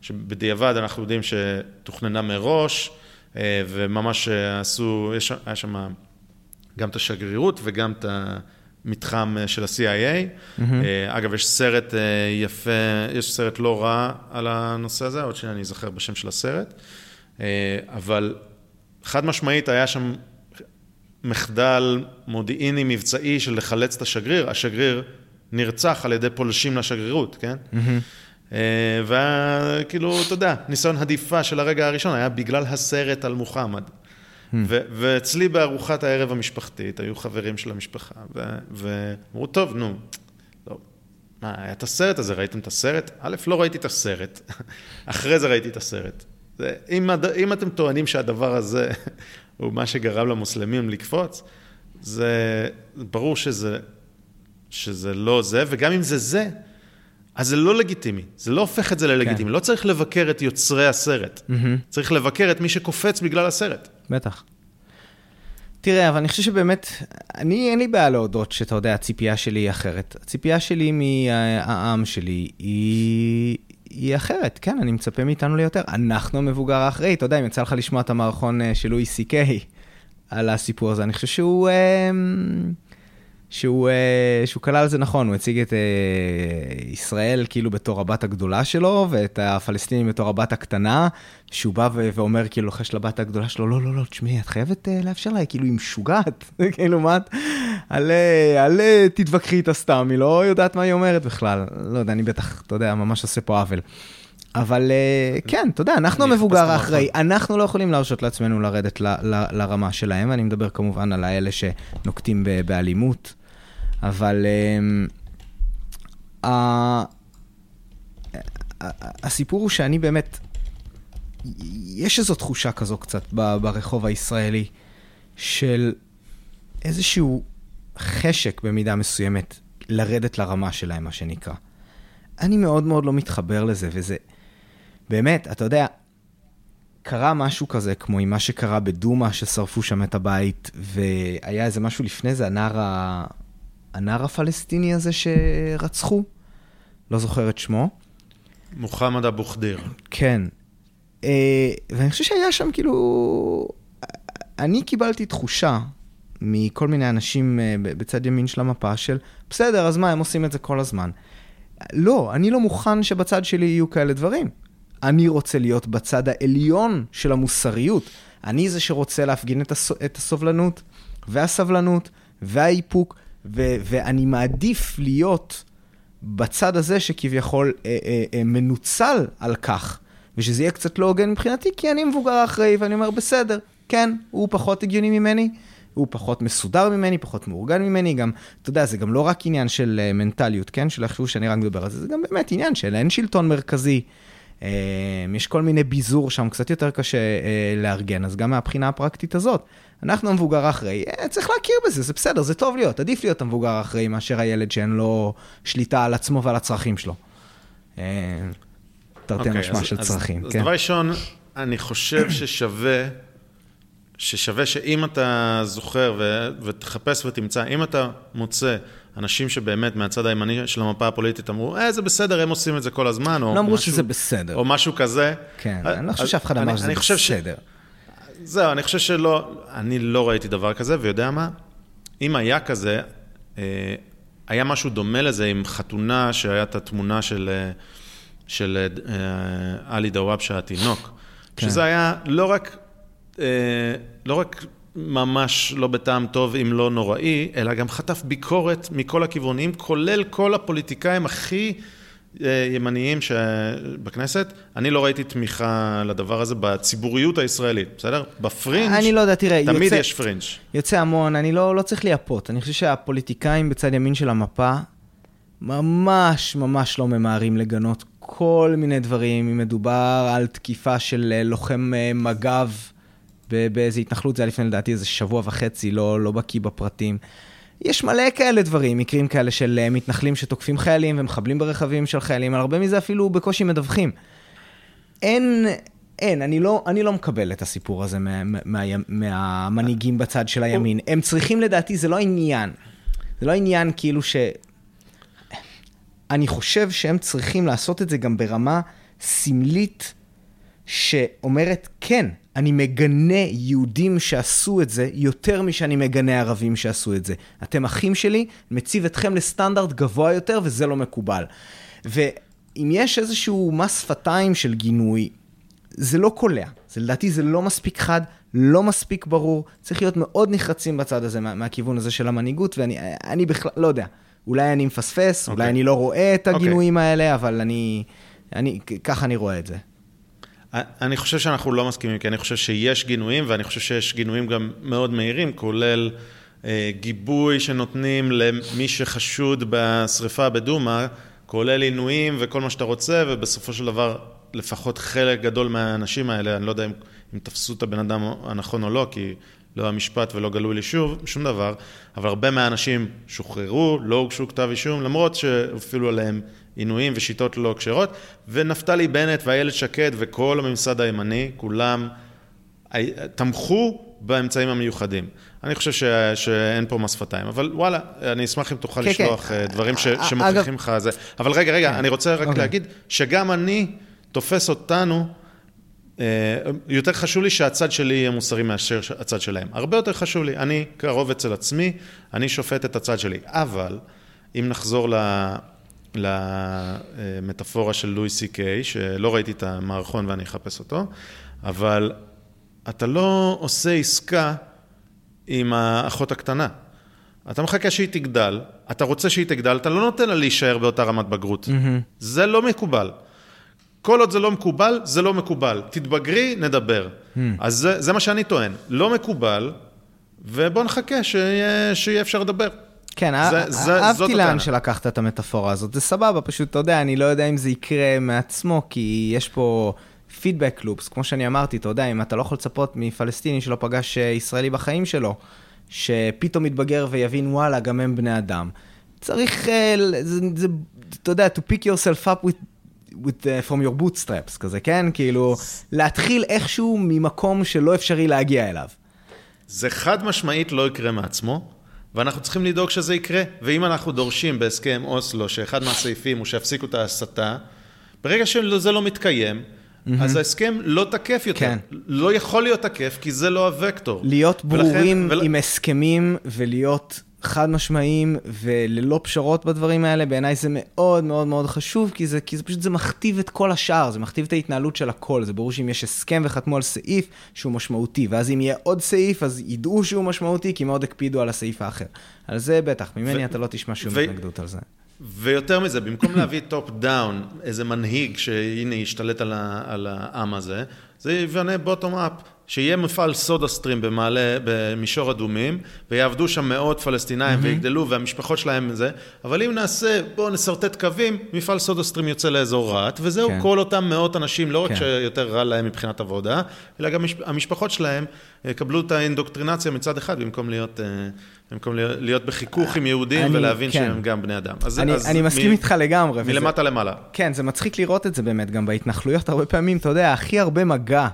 שבדיעבד אנחנו יודעים שתוכננה מראש, אה, וממש עשו, היה שם גם את השגרירות וגם את ה... מתחם אה, של ה-CIA. Mm-hmm. אגב, יש סרט אה, יפה, יש סרט לא רע על הנושא הזה, עוד שניה אני אזכר בשם של הסרט. אבל חד משמעית היה שם מחדל מודיעיני מבצעי של לחלץ את השגריר. השגריר נרצח על ידי פולשים לשגרירות, כן? Mm-hmm. והיה כאילו, אתה יודע, ניסיון הדיפה של הרגע הראשון היה בגלל הסרט על מוחמד. ואצלי בארוחת הערב המשפחתית היו חברים של המשפחה, ואמרו, טוב, נו, לא, מה, היה את הסרט הזה, ראיתם את הסרט? א', לא ראיתי את הסרט, אחרי זה ראיתי את הסרט. זה, אם. אם אתם טוענים שהדבר הזה הוא מה שגרם למוסלמים לקפוץ, זה ברור שזה, שזה לא זה, וגם אם זה זה, אז זה לא לגיטימי, זה לא הופך את זה ללגיטימי. כן. לא צריך לבקר את יוצרי הסרט, mm-hmm. צריך לבקר את מי שקופץ בגלל הסרט. בטח. תראה, אבל אני חושב שבאמת, אני, אין לי בעיה להודות שאתה יודע, הציפייה שלי היא אחרת. הציפייה שלי מהעם שלי היא, היא אחרת, כן, אני מצפה מאיתנו ליותר. אנחנו המבוגר האחראי, אתה יודע, אם יצא לך לשמוע את המערכון אה, של לואי סי קיי על הסיפור הזה, אני חושב שהוא... אה, שהוא, uh, שהוא כלל את זה נכון, הוא הציג את uh, ישראל כאילו בתור הבת הגדולה שלו, ואת הפלסטינים בתור הבת הקטנה, שהוא בא ואומר כאילו לוחש לבת הגדולה שלו, לא, לא, לא, תשמעי, את חייבת uh, לאפשר לה, כאילו היא משוגעת, כאילו מה את, עלה, עלה, תתווכחי איתה סתם, היא לא יודעת מה היא אומרת בכלל, לא יודע, אני בטח, אתה יודע, ממש עושה פה עוול. אבל אה, כן, אתה יודע, אנחנו אני המבוגר האחראי, אנחנו לא יכולים להרשות לעצמנו לרדת ל- ל- לרמה שלהם, ואני מדבר כמובן על האלה שנוקטים באלימות, אבל אמ, הסיפור הוא שאני באמת, יש איזו תחושה כזו קצת ברחוב הישראלי, של איזשהו חשק במידה מסוימת לרדת לרמה שלהם, מה שנקרא. אני מאוד מאוד לא מתחבר לזה, וזה... באמת, אתה יודע, קרה משהו כזה, כמו עם מה שקרה בדומא, ששרפו שם את הבית, והיה איזה משהו לפני זה, הנער. הנער הפלסטיני הזה שרצחו, לא זוכר את שמו. מוחמד אבו ח'דיר. כן. אה, ואני חושב שהיה שם כאילו... אני קיבלתי תחושה מכל מיני אנשים אה, בצד ימין של המפה של, בסדר, אז מה, הם עושים את זה כל הזמן. לא, אני לא מוכן שבצד שלי יהיו כאלה דברים. אני רוצה להיות בצד העליון של המוסריות. אני זה שרוצה להפגין את, הס... את הסובלנות והסבלנות והאיפוק, ו... ואני מעדיף להיות בצד הזה שכביכול אה, אה, אה, מנוצל על כך, ושזה יהיה קצת לא הוגן מבחינתי, כי אני מבוגר אחראי, ואני אומר, בסדר, כן, הוא פחות הגיוני ממני, הוא פחות מסודר ממני, פחות מאורגן ממני, גם, אתה יודע, זה גם לא רק עניין של מנטליות, כן? שלא יחשבו שאני רק מדבר על זה, זה גם באמת עניין של אין שלטון מרכזי. Uh, יש כל מיני ביזור שם, קצת יותר קשה uh, לארגן, אז גם מהבחינה הפרקטית הזאת, אנחנו המבוגר האחראי, uh, צריך להכיר בזה, זה בסדר, זה טוב להיות, עדיף להיות המבוגר האחראי מאשר הילד שאין לו שליטה על עצמו ועל הצרכים שלו. תרתי okay, משמע של אז, צרכים, אז, כן. אז דבר ראשון, אני חושב ששווה... ששווה שאם אתה זוכר ו- ותחפש ותמצא, אם אתה מוצא אנשים שבאמת מהצד הימני של המפה הפוליטית אמרו, אה, זה בסדר, הם עושים את זה כל הזמן, או לא אמרו שזה בסדר. או משהו כזה. כן, אז- אני לא חושב אז שאף אחד אמר שזה בסדר. ש... זהו, אני חושב שלא, אני לא ראיתי דבר כזה, ויודע מה? אם היה כזה, אה, היה משהו דומה לזה עם חתונה שהיה את התמונה של, אה, של אה, עלי דוואבשה התינוק. כן. שזה היה לא רק, אה, לא רק ממש לא בטעם טוב, אם לא נוראי, אלא גם חטף ביקורת מכל הכיוונים, כולל כל הפוליטיקאים הכי אה, ימניים שבכנסת. אני לא ראיתי תמיכה לדבר הזה בציבוריות הישראלית, בסדר? בפרינג', אני לא יודע, תראה, תמיד יוצא- יש פרינג'. יוצא המון, אני לא, לא צריך לייפות. אני חושב שהפוליטיקאים בצד ימין של המפה ממש ממש לא ממהרים לגנות כל מיני דברים, אם מדובר על תקיפה של אה, לוחם אה, מג"ב באיזה התנחלות, זה היה לפני לדעתי איזה שבוע וחצי, לא, לא בקיא בפרטים. יש מלא כאלה דברים, מקרים כאלה של אה, מתנחלים שתוקפים חיילים ומחבלים ברכבים של חיילים, על הרבה מזה אפילו בקושי מדווחים. אין, אין, אני לא, אני לא מקבל את הסיפור הזה מה, מה, מה, מהמנהיגים בצד של הימין. הם צריכים לדעתי, זה לא עניין. זה לא עניין כאילו ש... אני חושב שהם צריכים לעשות את זה גם ברמה סמלית שאומרת, כן, אני מגנה יהודים שעשו את זה יותר משאני מגנה ערבים שעשו את זה. אתם אחים שלי, מציב אתכם לסטנדרט גבוה יותר וזה לא מקובל. ואם יש איזשהו מס שפתיים של גינוי, זה לא קולע. זה לדעתי זה לא מספיק חד, לא מספיק ברור. צריך להיות מאוד נחרצים בצד הזה, מה, מהכיוון הזה של המנהיגות, ואני אני בכלל, לא יודע. אולי אני מפספס, אולי אוקיי. אני לא רואה את אוקיי. הגינויים האלה, אבל אני, אני, ככה אני רואה את זה. אני חושב שאנחנו לא מסכימים, כי אני חושב שיש גינויים, ואני חושב שיש גינויים גם מאוד מהירים, כולל אה, גיבוי שנותנים למי שחשוד בשריפה בדומא, כולל עינויים וכל מה שאתה רוצה, ובסופו של דבר, לפחות חלק גדול מהאנשים האלה, אני לא יודע אם, אם תפסו את הבן אדם הנכון או לא, כי לא היה משפט ולא גלוי לי שוב, שום דבר, אבל הרבה מהאנשים שוחררו, לא הוגשו כתב אישום, למרות שהפעילו עליהם עינויים ושיטות לא כשרות, ונפתלי בנט ואיילת שקד וכל הממסד הימני, כולם תמכו באמצעים המיוחדים. אני חושב ש... שאין פה מס שפתיים, אבל וואלה, אני אשמח אם תוכל כן, לשלוח כן. דברים ש... אגב- שמוכיחים לך זה. אבל רגע, רגע, כן. אני רוצה רק אוקיי. להגיד שגם אני תופס אותנו, אה, יותר חשוב לי שהצד שלי יהיה מוסרי מאשר הצד שלהם. הרבה יותר חשוב לי. אני קרוב אצל עצמי, אני שופט את הצד שלי. אבל, אם נחזור ל... למטאפורה של לואי סי קיי, שלא ראיתי את המערכון ואני אחפש אותו, אבל אתה לא עושה עסקה עם האחות הקטנה. אתה מחכה שהיא תגדל, אתה רוצה שהיא תגדל, אתה לא נותן לה להישאר באותה רמת בגרות. Mm-hmm. זה לא מקובל. כל עוד זה לא מקובל, זה לא מקובל. תתבגרי, נדבר. Hmm. אז זה, זה מה שאני טוען. לא מקובל, ובוא נחכה שיהיה, שיהיה אפשר לדבר. כן, אהבתי לאן שלקחת את המטאפורה הזאת. זה סבבה, פשוט, אתה יודע, אני לא יודע אם זה יקרה מעצמו, כי יש פה פידבק לופס. כמו שאני אמרתי, אתה יודע, אם אתה לא יכול לצפות מפלסטיני שלא פגש אה, ישראלי בחיים שלו, שפתאום יתבגר ויבין, וואלה, גם הם בני אדם. צריך, אה, זה, זה, אתה יודע, to pick yourself up with with, uh, from your bootstraps כזה, כן? כאילו, להתחיל איכשהו ממקום שלא אפשרי להגיע אליו. זה חד משמעית לא יקרה מעצמו, ואנחנו צריכים לדאוג שזה יקרה. ואם אנחנו דורשים בהסכם אוסלו שאחד מהסעיפים הוא שיפסיקו את ההסתה, ברגע שזה לא מתקיים, Mm-hmm. אז ההסכם לא תקף יותר. כן. לא יכול להיות תקף, כי זה לא הוקטור. להיות ברורים ולכן, עם ול... הסכמים ולהיות חד משמעיים וללא פשרות בדברים האלה, בעיניי זה מאוד מאוד מאוד חשוב, כי זה, כי זה פשוט, זה מכתיב את כל השאר, זה מכתיב את ההתנהלות של הכל. זה ברור שאם יש הסכם וחתמו על סעיף שהוא משמעותי, ואז אם יהיה עוד סעיף, אז ידעו שהוא משמעותי, כי מאוד הקפידו על הסעיף האחר. על זה בטח, ממני ו... אתה לא תשמע שום ו... התנגדות על זה. ויותר מזה, במקום להביא top down, איזה מנהיג שהנה ישתלט על, ה... על העם הזה, זה יבנה בוטום אפ. שיהיה מפעל סודה סטרים במעלה, במישור אדומים, ויעבדו שם מאות פלסטינאים mm-hmm. ויגדלו, והמשפחות שלהם זה, אבל אם נעשה, בואו נשרטט קווים, מפעל סודה סטרים יוצא לאזור רהט, וזהו כן. כל אותם מאות אנשים, לא כן. רק שיותר רע להם מבחינת עבודה, אלא גם המשפחות שלהם יקבלו את האינדוקטרינציה מצד אחד, במקום להיות... אה, במקום להיות בחיכוך עם יהודים אני, ולהבין כן. שהם גם בני אדם. אז, אני, אז אני מסכים מ, איתך לגמרי. מלמטה וזה, למעלה. כן, זה מצחיק לראות את זה באמת, גם בהתנחלויות הרבה פעמים, אתה יודע, הכי הרבה מגע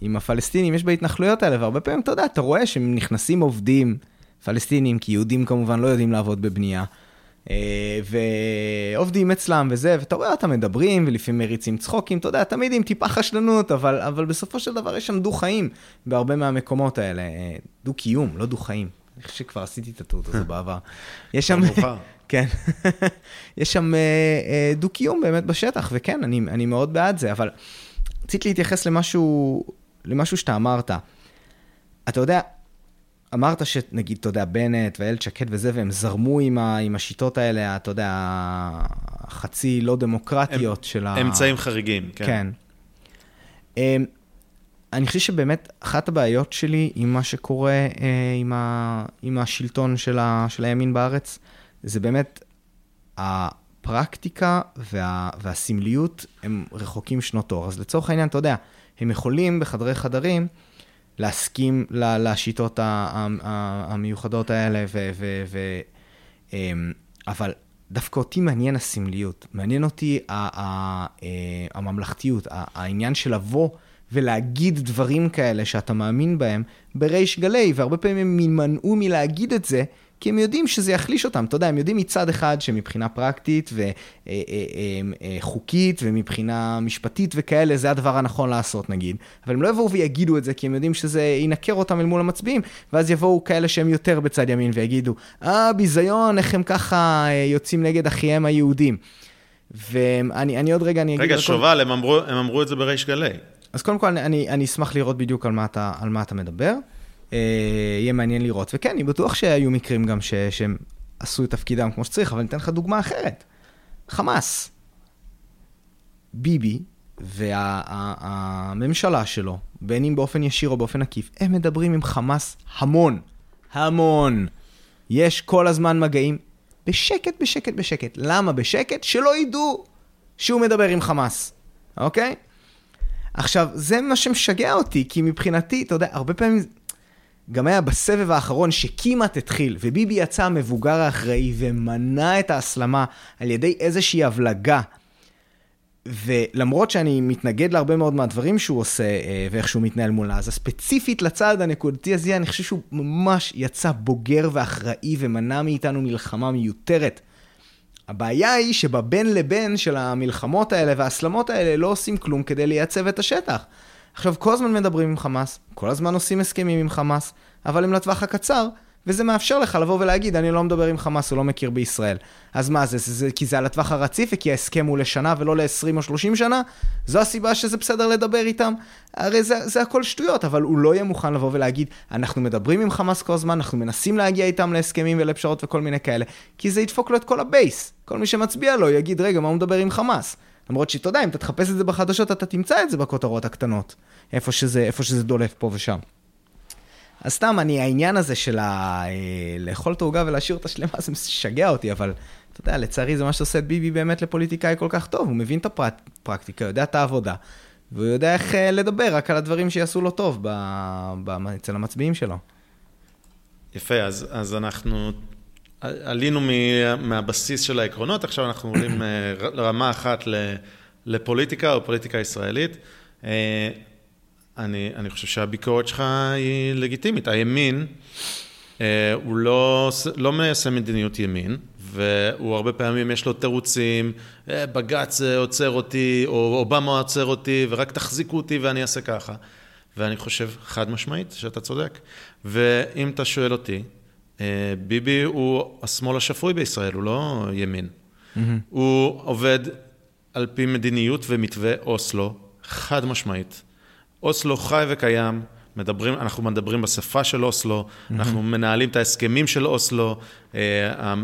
עם הפלסטינים יש בהתנחלויות האלה, והרבה פעמים, אתה יודע, אתה רואה שהם נכנסים עובדים פלסטינים, כי יהודים כמובן לא יודעים לעבוד בבנייה, אה, ועובדים אצלם וזה, ואתה רואה אותם מדברים, ולפעמים מריצים צחוקים, אתה יודע, תמיד עם טיפה חשלנות, אבל, אבל בסופו של דבר יש שם דו-חיים בהרבה מהמקומות האלה. אה, דו-קיום, לא דו-חיים. אני חושב שכבר עשיתי את הטעות הזו בעבר. יש שם... כן. יש שם אה, דו-קיום באמת בשטח, וכן, אני, אני מאוד בעד זה, אבל רציתי להתייחס למשהו למשהו שאתה אמרת. אתה יודע, אמרת שנגיד, אתה יודע, בנט ואיילת שקד וזה, והם זרמו עם, ה, עם השיטות האלה, אתה יודע, החצי לא דמוקרטיות הם, של ה... אמצעים חריגים, כן. כן. אמ, אני חושב שבאמת אחת הבעיות שלי עם מה שקורה אה, עם, ה, עם השלטון של, ה, של הימין בארץ, זה באמת הפרקטיקה וה, והסמליות הם רחוקים שנות אור. אז לצורך העניין, אתה יודע, הם יכולים בחדרי חדרים להסכים לשיטות המיוחדות האלה, ו, ו, ו, אמ, אבל דווקא אותי מעניין הסמליות, מעניין אותי אה, הממלכתיות, העניין של לבוא ולהגיד דברים כאלה שאתה מאמין בהם בריש גלי, והרבה פעמים הם יימנעו מלהגיד את זה, כי הם יודעים שזה יחליש אותם. אתה יודע, הם יודעים מצד אחד שמבחינה פרקטית וחוקית אה, אה, אה, ומבחינה משפטית וכאלה, זה הדבר הנכון לעשות נגיד. אבל הם לא יבואו ויגידו את זה, כי הם יודעים שזה ינקר אותם אל מול המצביעים, ואז יבואו כאלה שהם יותר בצד ימין ויגידו, אה, ביזיון, איך הם ככה יוצאים נגד אחיהם היהודים. ואני עוד רגע, אני אגיד... רגע, שובל, הם אמרו, הם אמרו את זה בריש גלי. אז קודם כל, אני, אני אשמח לראות בדיוק על מה אתה, על מה אתה מדבר. אה, יהיה מעניין לראות. וכן, אני בטוח שהיו מקרים גם ש, שהם עשו את תפקידם כמו שצריך, אבל אני אתן לך דוגמה אחרת. חמאס. ביבי והממשלה וה, שלו, בין אם באופן ישיר או באופן עקיף, הם מדברים עם חמאס המון. המון. יש כל הזמן מגעים בשקט, בשקט, בשקט. למה בשקט? שלא ידעו שהוא מדבר עם חמאס, אוקיי? עכשיו, זה מה שמשגע אותי, כי מבחינתי, אתה יודע, הרבה פעמים גם היה בסבב האחרון שכמעט התחיל, וביבי יצא המבוגר האחראי ומנע את ההסלמה על ידי איזושהי הבלגה. ולמרות שאני מתנגד להרבה מאוד מהדברים שהוא עושה אה, ואיך שהוא מתנהל מול עזה, ספציפית לצד הנקודתי הזה, אני חושב שהוא ממש יצא בוגר ואחראי ומנע מאיתנו מלחמה מיותרת. הבעיה היא שבבין לבין של המלחמות האלה וההסלמות האלה לא עושים כלום כדי לייצב את השטח. עכשיו, כל הזמן מדברים עם חמאס, כל הזמן עושים הסכמים עם חמאס, אבל הם לטווח הקצר, וזה מאפשר לך לבוא ולהגיד, אני לא מדבר עם חמאס, הוא לא מכיר בישראל. אז מה זה, זה, זה כי זה על הטווח הרציף וכי ההסכם הוא לשנה ולא ל-20 או 30 שנה? זו הסיבה שזה בסדר לדבר איתם? הרי זה, זה הכל שטויות, אבל הוא לא יהיה מוכן לבוא ולהגיד, אנחנו מדברים עם חמאס כל הזמן, אנחנו מנסים להגיע איתם להסכמים ולפשרות וכל מיני כאלה, כי זה ידפוק לו את כל הבייס. כל מי שמצביע לו יגיד, רגע, מה הוא מדבר עם חמאס? למרות שאתה יודע, אם אתה תחפש את זה בחדשות, אתה תמצא את זה בכותרות הקטנות, איפה שזה, איפה שזה דולף פה ושם. אז סתם, אני, העניין הזה של ה... אה, לאכול את העוגה ולהשאיר אותה שלמה, זה משגע אותי, אבל אתה יודע, לצערי זה מה שעושה את ביבי באמת לפוליטיקאי כל כך טוב, הוא מבין את הפרקטיקה, יודע את העבודה, והוא יודע איך אה, לדבר רק על הדברים שיעשו לו טוב ב... ב... אצל המצביעים שלו. יפה, אז, אז אנחנו עלינו מהבסיס של העקרונות, עכשיו אנחנו עולים אה, לרמה אחת לפוליטיקה או פוליטיקה ישראלית. אה, אני, אני חושב שהביקורת שלך היא לגיטימית. הימין, אה, הוא לא, לא מיישם מדיניות ימין, והוא הרבה פעמים יש לו תירוצים, בג"ץ עוצר אותי, או אובמה עוצר אותי, ורק תחזיקו אותי ואני אעשה ככה. ואני חושב חד משמעית שאתה צודק. ואם אתה שואל אותי, אה, ביבי הוא השמאל השפוי בישראל, הוא לא ימין. Mm-hmm. הוא עובד על פי מדיניות ומתווה אוסלו, חד משמעית. אוסלו חי וקיים, מדברים, אנחנו מדברים בשפה של אוסלו, mm-hmm. אנחנו מנהלים את ההסכמים של אוסלו, אה, אה,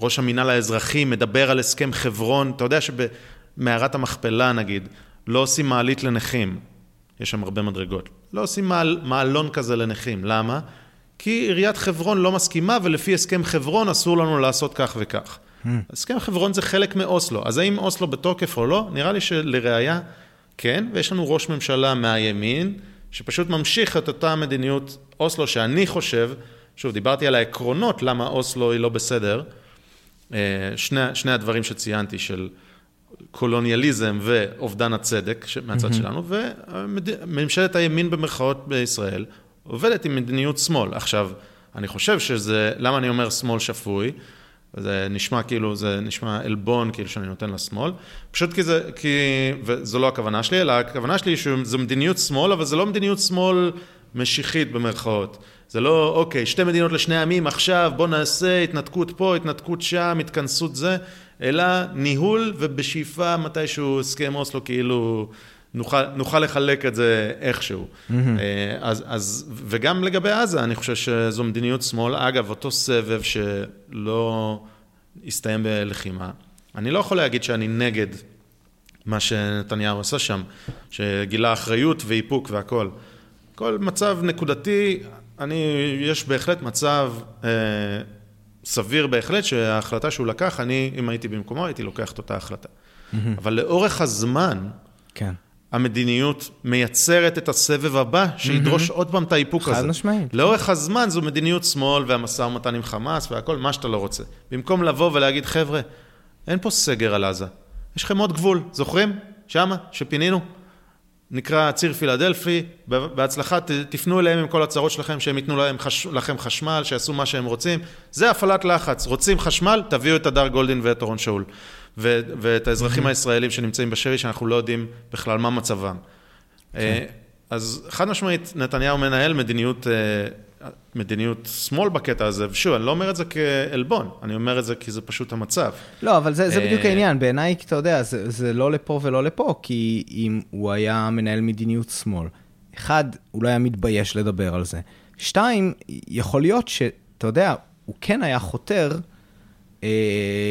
ראש המינהל האזרחי מדבר על הסכם חברון, אתה יודע שבמערת המכפלה נגיד, לא עושים מעלית לנכים, יש שם הרבה מדרגות, לא עושים מעל, מעלון כזה לנכים, למה? כי עיריית חברון לא מסכימה, ולפי הסכם חברון אסור לנו לעשות כך וכך. Hmm. הסכם חברון זה חלק מאוסלו, אז האם אוסלו בתוקף או לא? נראה לי שלראיה, כן, ויש לנו ראש ממשלה מהימין, שפשוט ממשיך את אותה מדיניות אוסלו, שאני חושב, שוב, דיברתי על העקרונות למה אוסלו היא לא בסדר, אה, שני, שני הדברים שציינתי של קולוניאליזם ואובדן הצדק מהצד mm-hmm. שלנו, וממשלת הימין במרכאות בישראל עובדת עם מדיניות שמאל. עכשיו, אני חושב שזה, למה אני אומר שמאל שפוי? זה נשמע כאילו, זה נשמע עלבון כאילו שאני נותן לשמאל, פשוט כי זה, כי, וזו לא הכוונה שלי, אלא הכוונה שלי שזו מדיניות שמאל, אבל זה לא מדיניות שמאל משיחית במרכאות. זה לא, אוקיי, שתי מדינות לשני עמים, עכשיו בוא נעשה התנתקות פה, התנתקות שם, התכנסות זה, אלא ניהול ובשאיפה מתישהו הסכם אוסלו כאילו נוכל, נוכל לחלק את זה איכשהו. Mm-hmm. אז, אז, וגם לגבי עזה, אני חושב שזו מדיניות שמאל. אגב, אותו סבב שלא הסתיים בלחימה, אני לא יכול להגיד שאני נגד מה שנתניהו עשה שם, שגילה אחריות ואיפוק והכול. כל מצב נקודתי, אני, יש בהחלט מצב אה, סביר בהחלט שההחלטה שהוא לקח, אני, אם הייתי במקומו, הייתי לוקח את אותה החלטה. Mm-hmm. אבל לאורך הזמן, כן. המדיניות מייצרת את הסבב הבא, שידרוש mm-hmm. עוד פעם את האיפוק הזה. חד משמעית. לאורך הזמן זו מדיניות שמאל והמשא ומתן עם חמאס והכל, מה שאתה לא רוצה. במקום לבוא ולהגיד, חבר'ה, אין פה סגר על עזה. יש לכם עוד גבול, זוכרים? שמה, שפינינו. נקרא ציר פילדלפי, בהצלחה תפנו אליהם עם כל הצהרות שלכם, שהם ייתנו להם חש... לכם חשמל, שיעשו מה שהם רוצים. זה הפעלת לחץ. רוצים חשמל, תביאו את הדר גולדין ואת אורון שאול. ו... ואת האזרחים הישראלים שנמצאים בשרי, שאנחנו לא יודעים בכלל מה מצבם. כן. אה, אז חד משמעית, נתניהו מנהל מדיניות, אה, מדיניות שמאל בקטע הזה, ושוב, אני לא אומר את זה כעלבון, אני אומר את זה כי זה פשוט המצב. לא, אבל זה, זה בדיוק אה, העניין, בעיניי, אתה יודע, זה, זה לא לפה ולא לפה, כי אם הוא היה מנהל מדיניות שמאל, אחד, הוא לא היה מתבייש לדבר על זה. שתיים, יכול להיות שאתה יודע, הוא כן היה חותר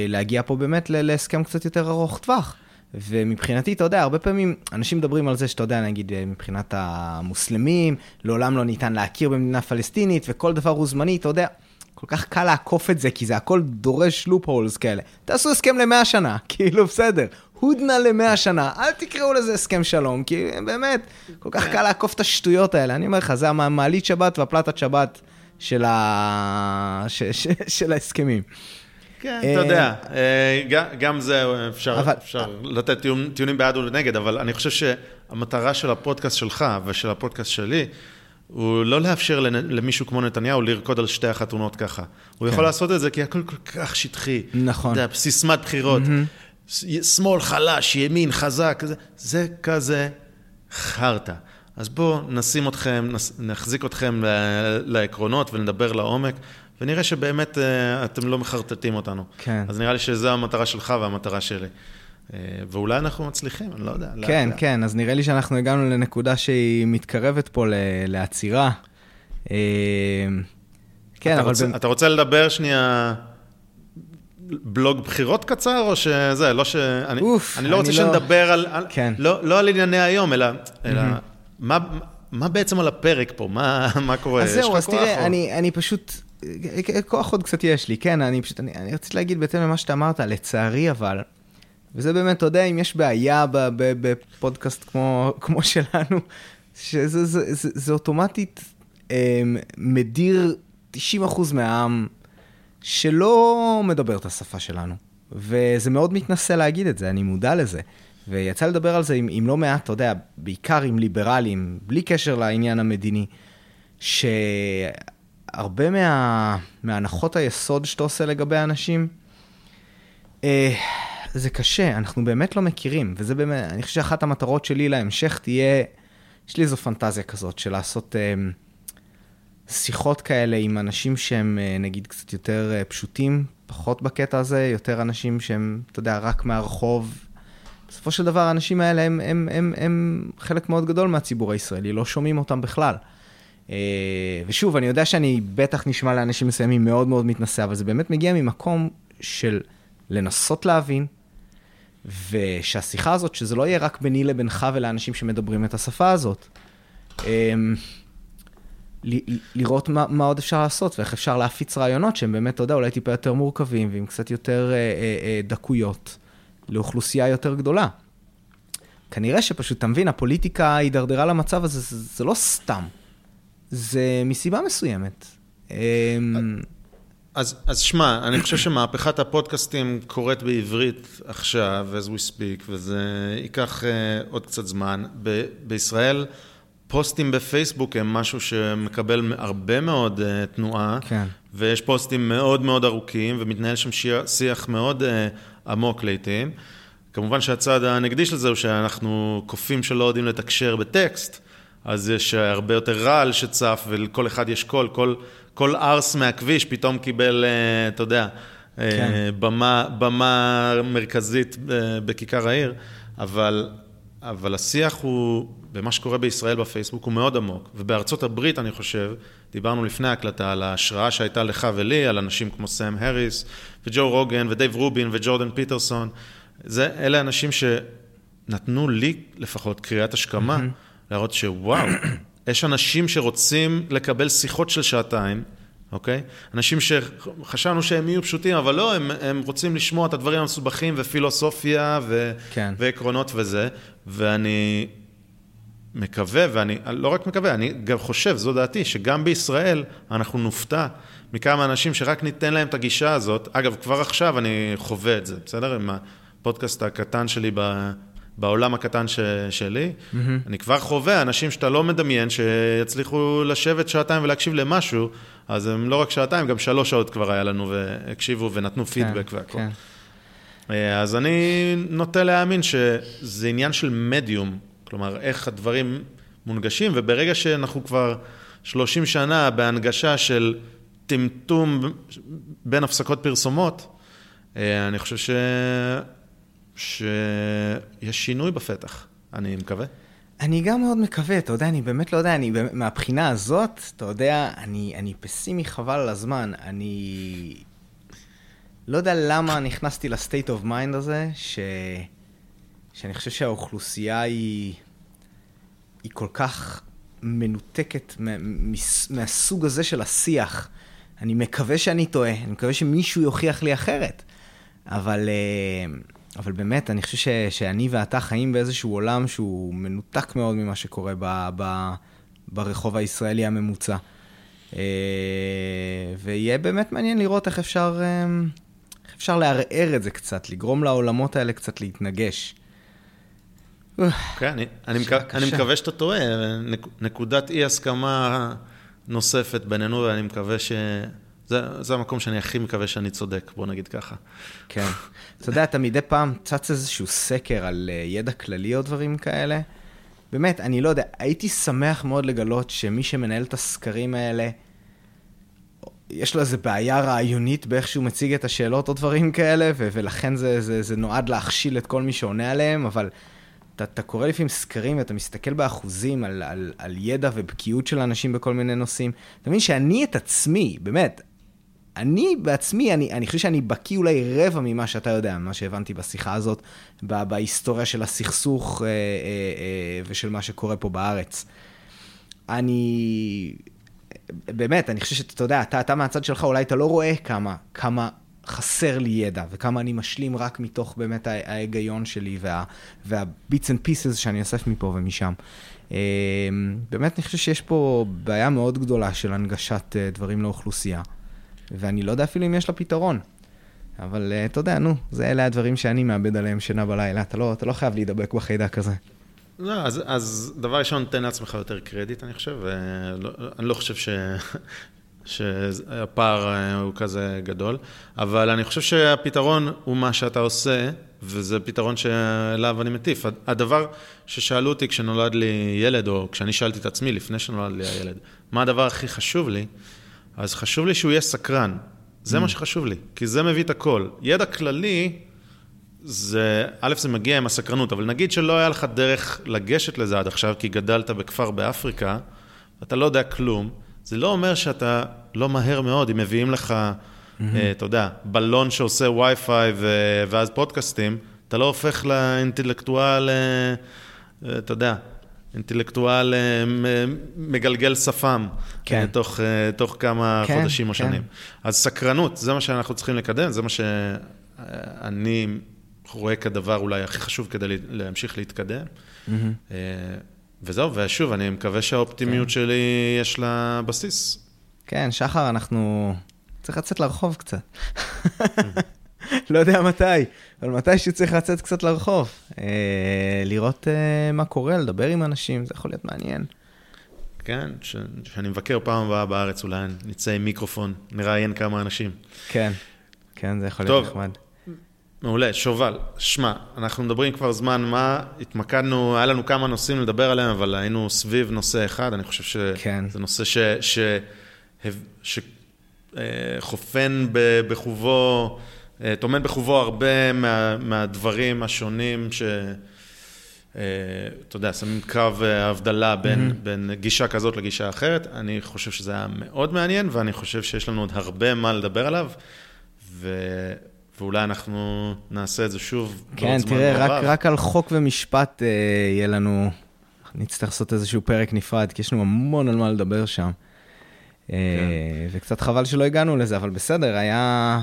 להגיע פה באמת להסכם קצת יותר ארוך טווח. ומבחינתי, אתה יודע, הרבה פעמים אנשים מדברים על זה שאתה יודע, נגיד, אה, מבחינת המוסלמים, לעולם לא ניתן להכיר במדינה פלסטינית, וכל דבר הוא זמני, אתה יודע, כל כך קל לעקוף את זה, כי זה הכל דורש לופ הולס כאלה. תעשו הסכם למאה שנה, כאילו, בסדר. הודנה למאה שנה, אל תקראו לזה הסכם שלום, כי באמת, כל כך קל לעקוף את השטויות האלה. אני אומר לך, זה המעלית שבת והפלטת שבת של, ה... ש... ש... של ההסכמים. כן, אתה יודע, אה, גם זה אפשר, אבל... אפשר לתת טיעונים בעד ונגד, אבל אני חושב שהמטרה של הפודקאסט שלך ושל הפודקאסט שלי, הוא לא לאפשר למישהו כמו נתניהו לרקוד על שתי החתונות ככה. הוא כן. יכול לעשות את זה כי הכל כל כך שטחי. נכון. זה סיסמת בחירות. Mm-hmm. שמאל חלש, ימין חזק, זה, זה כזה חרטא. אז בואו נשים אתכם, נחזיק אתכם לעקרונות ונדבר לעומק. ונראה שבאמת אה, אתם לא מחרטטים אותנו. כן. אז נראה לי שזו המטרה שלך והמטרה שלי. אה, ואולי אנחנו מצליחים, אני לא יודע. כן, לאט. כן, אז נראה לי שאנחנו הגענו לנקודה שהיא מתקרבת פה לעצירה. אה, כן, אתה אבל... רוצה, אתה רוצה לדבר שנייה בלוג בחירות קצר, או שזה, לא ש... אני, אוף, אני לא רוצה אני לא- שנדבר על... על כן. לא, לא על ענייני היום, אלא... אלא מה, מה בעצם על הפרק פה? מה, מה קורה? אז זהו, אז תראה, או- אני, אני פשוט, כוח עוד קצת יש לי, כן, אני פשוט, אני, אני רציתי להגיד בהתאם למה שאתה אמרת, לצערי אבל, וזה באמת, אתה יודע, אם יש בעיה בפודקאסט כמו, כמו שלנו, שזה זה, זה, זה אוטומטית אה, מדיר 90% מהעם שלא מדבר את השפה שלנו. וזה מאוד מתנשא להגיד את זה, אני מודע לזה. ויצא לדבר על זה עם, עם לא מעט, אתה יודע, בעיקר עם ליברלים, בלי קשר לעניין המדיני, שהרבה מה, מהנחות היסוד שאתה עושה לגבי אנשים, אה, זה קשה, אנחנו באמת לא מכירים, וזה באמת, אני חושב שאחת המטרות שלי להמשך תהיה, יש לי איזו פנטזיה כזאת של לעשות אה, שיחות כאלה עם אנשים שהם אה, נגיד קצת יותר פשוטים, פחות בקטע הזה, יותר אנשים שהם, אתה יודע, רק מהרחוב. בסופו של דבר האנשים האלה הם, הם, הם, הם חלק מאוד גדול מהציבור הישראלי, לא שומעים אותם בכלל. אה, ושוב, אני יודע שאני בטח נשמע לאנשים מסוימים מאוד מאוד מתנשא, אבל זה באמת מגיע ממקום של לנסות להבין, ושהשיחה הזאת, שזה לא יהיה רק ביני לבינך ולאנשים שמדברים את השפה הזאת. ל- לראות מה, מה עוד אפשר לעשות ואיך אפשר להפיץ רעיונות שהם באמת, אתה יודע, אולי טיפה יותר מורכבים ועם קצת יותר אה, אה, אה, דקויות לאוכלוסייה יותר גדולה. כנראה שפשוט, אתה מבין, הפוליטיקה הידרדרה למצב הזה, זה, זה לא סתם. זה מסיבה מסוימת. אה, אז, אז שמע, אני חושב שמהפכת הפודקאסטים קורית בעברית עכשיו, as we speak, וזה ייקח uh, עוד קצת זמן. ב- בישראל, פוסטים בפייסבוק הם משהו שמקבל הרבה מאוד uh, תנועה, כן. ויש פוסטים מאוד מאוד ארוכים, ומתנהל שם שי- שיח מאוד uh, עמוק לעיתים. כמובן שהצד הנגדי של זה הוא שאנחנו קופים שלא יודעים לתקשר בטקסט, אז יש הרבה יותר רעל שצף, ולכל אחד יש קול, כל, כל ארס מהכביש פתאום קיבל, אה, אתה יודע, אה, כן. במה, במה מרכזית אה, בכיכר העיר, אבל, אבל השיח הוא, במה שקורה בישראל בפייסבוק, הוא מאוד עמוק. ובארצות הברית, אני חושב, דיברנו לפני ההקלטה על ההשראה שהייתה לך ולי, על אנשים כמו סאם האריס, וג'ו רוגן, ודייב רובין, וג'ורדן פיטרסון. זה, אלה אנשים שנתנו לי לפחות קריאת השכמה, להראות שוואו, יש אנשים שרוצים לקבל שיחות של שעתיים, אוקיי? אנשים שחשבנו שהם יהיו פשוטים, אבל לא, הם, הם רוצים לשמוע את הדברים המסובכים ופילוסופיה ו, כן. ועקרונות וזה, ואני מקווה, ואני לא רק מקווה, אני גם חושב, זו דעתי, שגם בישראל אנחנו נופתע מכמה אנשים שרק ניתן להם את הגישה הזאת. אגב, כבר עכשיו אני חווה את זה, בסדר? עם הפודקאסט הקטן שלי ב... בעולם הקטן ש... שלי, mm-hmm. אני כבר חווה אנשים שאתה לא מדמיין שיצליחו לשבת שעתיים ולהקשיב למשהו, אז הם לא רק שעתיים, גם שלוש שעות כבר היה לנו והקשיבו ונתנו פידבק כן, והכל. כן. אה, אז אני נוטה להאמין שזה עניין של מדיום, כלומר, איך הדברים מונגשים, וברגע שאנחנו כבר 30 שנה בהנגשה של טמטום בין הפסקות פרסומות, אה, אני חושב ש... שיש שינוי בפתח, אני מקווה. אני גם מאוד מקווה, אתה יודע, אני באמת לא יודע, אני באמת, מהבחינה הזאת, אתה יודע, אני, אני פסימי חבל על הזמן. אני לא יודע למה נכנסתי ל state of mind הזה, ש... שאני חושב שהאוכלוסייה היא, היא כל כך מנותקת מה, מהסוג הזה של השיח. אני מקווה שאני טועה, אני מקווה שמישהו יוכיח לי אחרת. אבל, אה, אבל באמת, אני חושב ש, שאני ואתה חיים באיזשהו עולם שהוא מנותק מאוד ממה שקורה ב, ב, ברחוב הישראלי הממוצע. אה, ויהיה באמת מעניין לראות איך אפשר, אה, איך אפשר לערער את זה קצת, לגרום לעולמות האלה קצת להתנגש. כן, אני. מקווה שאתה טועה, נק, נקודת אי הסכמה נוספת בינינו, ואני מקווה. זה, זה המקום שאני הכי מקווה שאני צודק, בוא נגיד ככה. כן. אתה יודע, אתה מדי פעם צץ איזשהו סקר על אה, ידע כללי או דברים כאלה. באמת, אני לא יודע, הייתי שמח מאוד לגלות שמי שמנהל את הסקרים האלה, יש לו איזו בעיה רעיונית באיך שהוא מציג את השאלות או דברים כאלה, ו- ולכן זה, זה, זה נועד להכשיל את כל מי שעונה עליהם, אבל אתה, אתה קורא לפעמים סקרים ואתה מסתכל באחוזים על, על, על ידע ובקיאות של אנשים בכל מיני נושאים. אתה מבין שאני את עצמי, באמת, אני בעצמי, אני, אני חושב שאני בקיא אולי רבע ממה שאתה יודע, ממה שהבנתי בשיחה הזאת, בהיסטוריה של הסכסוך אה, אה, אה, ושל מה שקורה פה בארץ. אני... באמת, אני חושב שאתה יודע, אתה, אתה מהצד שלך, אולי אתה לא רואה כמה, כמה חסר לי ידע, וכמה אני משלים רק מתוך באמת ההיגיון שלי, וה, וה-bits and pieces שאני אוסף מפה ומשם. אמ, באמת, אני חושב שיש פה בעיה מאוד גדולה של הנגשת אה, דברים לאוכלוסייה, ואני לא יודע אפילו אם יש לה פתרון. אבל אה, אתה יודע, נו, זה אלה הדברים שאני מאבד עליהם שינה בלילה, אתה לא, אתה לא חייב להידבק בחיידק הזה. לא, אז, אז דבר ראשון, תן לעצמך יותר קרדיט, אני חושב. ולא, אני לא חושב ש, שהפער אה, הוא כזה גדול, אבל אני חושב שהפתרון הוא מה שאתה עושה, וזה פתרון שאליו אני מטיף. הדבר ששאלו אותי כשנולד לי ילד, או כשאני שאלתי את עצמי לפני שנולד לי הילד, מה הדבר הכי חשוב לי, אז חשוב לי שהוא יהיה סקרן. זה מה mm. שחשוב לי, כי זה מביא את הכל. ידע כללי, זה, א', זה מגיע עם הסקרנות, אבל נגיד שלא היה לך דרך לגשת לזה עד עכשיו, כי גדלת בכפר באפריקה, אתה לא יודע כלום, זה לא אומר שאתה לא מהר מאוד, אם מביאים לך, mm-hmm. אתה יודע, בלון שעושה וי-פיי ו- ואז פודקאסטים, אתה לא הופך לאינטלקטואל, אה, אה, אתה יודע, אינטלקטואל מגלגל שפם, כן. תוך, תוך כמה כן, חודשים או כן. שנים. אז סקרנות, זה מה שאנחנו צריכים לקדם, זה מה שאני רואה כדבר אולי הכי חשוב כדי להמשיך להתקדם. Mm-hmm. וזהו, ושוב, אני מקווה שהאופטימיות כן. שלי יש לה בסיס. כן, שחר, אנחנו... צריך לצאת לרחוב קצת. לא יודע מתי, אבל מתי שצריך לצאת קצת לרחוב. אה, לראות אה, מה קורה, לדבר עם אנשים, זה יכול להיות מעניין. כן, כשאני מבקר פעם הבאה בארץ, אולי נצא עם מיקרופון, נראיין כמה אנשים. כן, כן, זה יכול להיות נחמד. מעולה, שובל, שמע, אנחנו מדברים כבר זמן מה, התמקדנו, היה לנו כמה נושאים לדבר עליהם, אבל היינו סביב נושא אחד, אני חושב שזה כן. נושא שחופן בחובו, אה, טומן בחובו הרבה מה, מהדברים השונים ש... אה, אתה יודע, שמים קו אה, הבדלה בין, mm-hmm. בין גישה כזאת לגישה אחרת. אני חושב שזה היה מאוד מעניין, ואני חושב שיש לנו עוד הרבה מה לדבר עליו. ו... ואולי אנחנו נעשה את זה שוב כן, תראה, רק, רק על חוק ומשפט אה, יהיה לנו, נצטרך לעשות איזשהו פרק נפרד, כי יש לנו המון על מה לדבר שם. אה, כן. וקצת חבל שלא הגענו לזה, אבל בסדר, היה,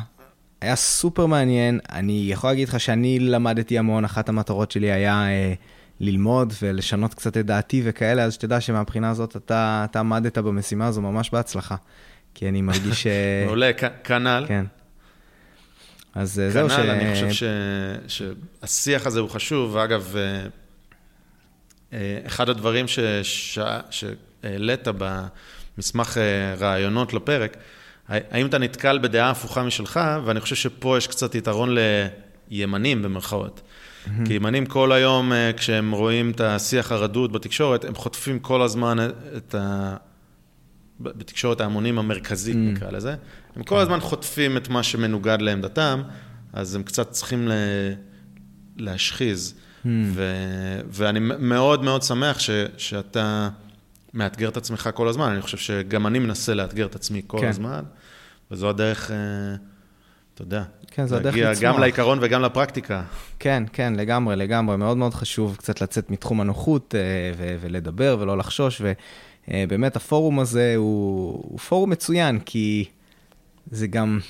היה סופר מעניין. אני יכול להגיד לך שאני למדתי המון, אחת המטרות שלי היה אה, ללמוד ולשנות קצת את דעתי וכאלה, אז שתדע שמבחינה הזאת אתה, אתה עמדת במשימה הזו ממש בהצלחה. כי אני מרגיש... מעולה, כנ"ל. כן. אז אה, זהו ש... כנ"ל, אני חושב ש... שהשיח הזה הוא חשוב. אגב, אה, אה, אחד הדברים ש... ש... שהעלית במסמך רעיונות לפרק, האם אתה נתקל בדעה הפוכה משלך, ואני חושב שפה יש קצת יתרון לימנים במרכאות. Mm-hmm. כי ימנים כל היום, כשהם רואים את השיח הרדוד בתקשורת, הם חוטפים כל הזמן את ה... בתקשורת ההמונים המרכזית. נקרא לזה. הם כל הזמן חוטפים את מה שמנוגד לעמדתם, אז הם קצת צריכים ל... להשחיז. ו... ואני מאוד מאוד שמח ש... שאתה מאתגר את עצמך כל הזמן. אני חושב שגם אני מנסה לאתגר את עצמי כל כן. הזמן, וזו הדרך, אה, אתה יודע, כן, זו הדרך לצמוח. גם לעיקרון וגם לפרקטיקה. כן, כן, לגמרי, לגמרי. מאוד מאוד חשוב קצת לצאת מתחום הנוחות אה, ו... ולדבר ולא לחשוש. ו... אה, הפורום הזה הוא, הוא פורום מצוין, כי זה גם,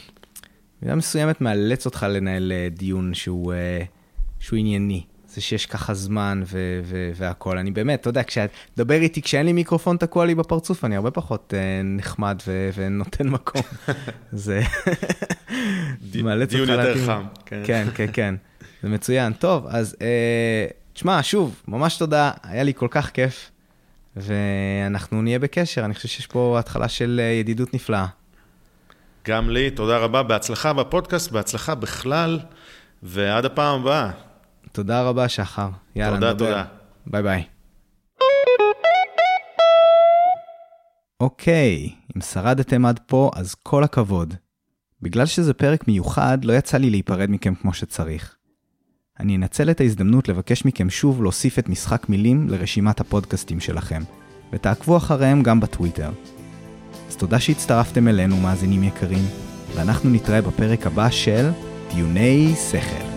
במידה מסוימת מאלץ אותך לנהל דיון שהוא, שהוא ענייני. זה שיש ככה זמן ו- ו- והכול. אני באמת, אתה יודע, כשתדבר איתי, כשאין לי מיקרופון תקוע לי בפרצוף, אני הרבה פחות uh, נחמד ו- ונותן מקום. זה מאלץ אותך. דיון יותר חם. כן, כן, כן, כן. זה מצוין. טוב, אז uh, תשמע, שוב, ממש תודה, היה לי כל כך כיף. ואנחנו נהיה בקשר, אני חושב שיש פה התחלה של אה, ידידות נפלאה. גם לי, תודה רבה, בהצלחה בפודקאסט, בהצלחה בכלל, ועד הפעם הבאה. תודה רבה, שחר. יאללה, תודה, נדבר. תודה. ביי ביי. אוקיי, אם שרדתם עד פה, אז כל הכבוד. בגלל שזה פרק מיוחד, לא יצא לי להיפרד מכם כמו שצריך. אני אנצל את ההזדמנות לבקש מכם שוב להוסיף את משחק מילים לרשימת הפודקאסטים שלכם, ותעקבו אחריהם גם בטוויטר. אז תודה שהצטרפתם אלינו, מאזינים יקרים, ואנחנו נתראה בפרק הבא של דיוני שכל.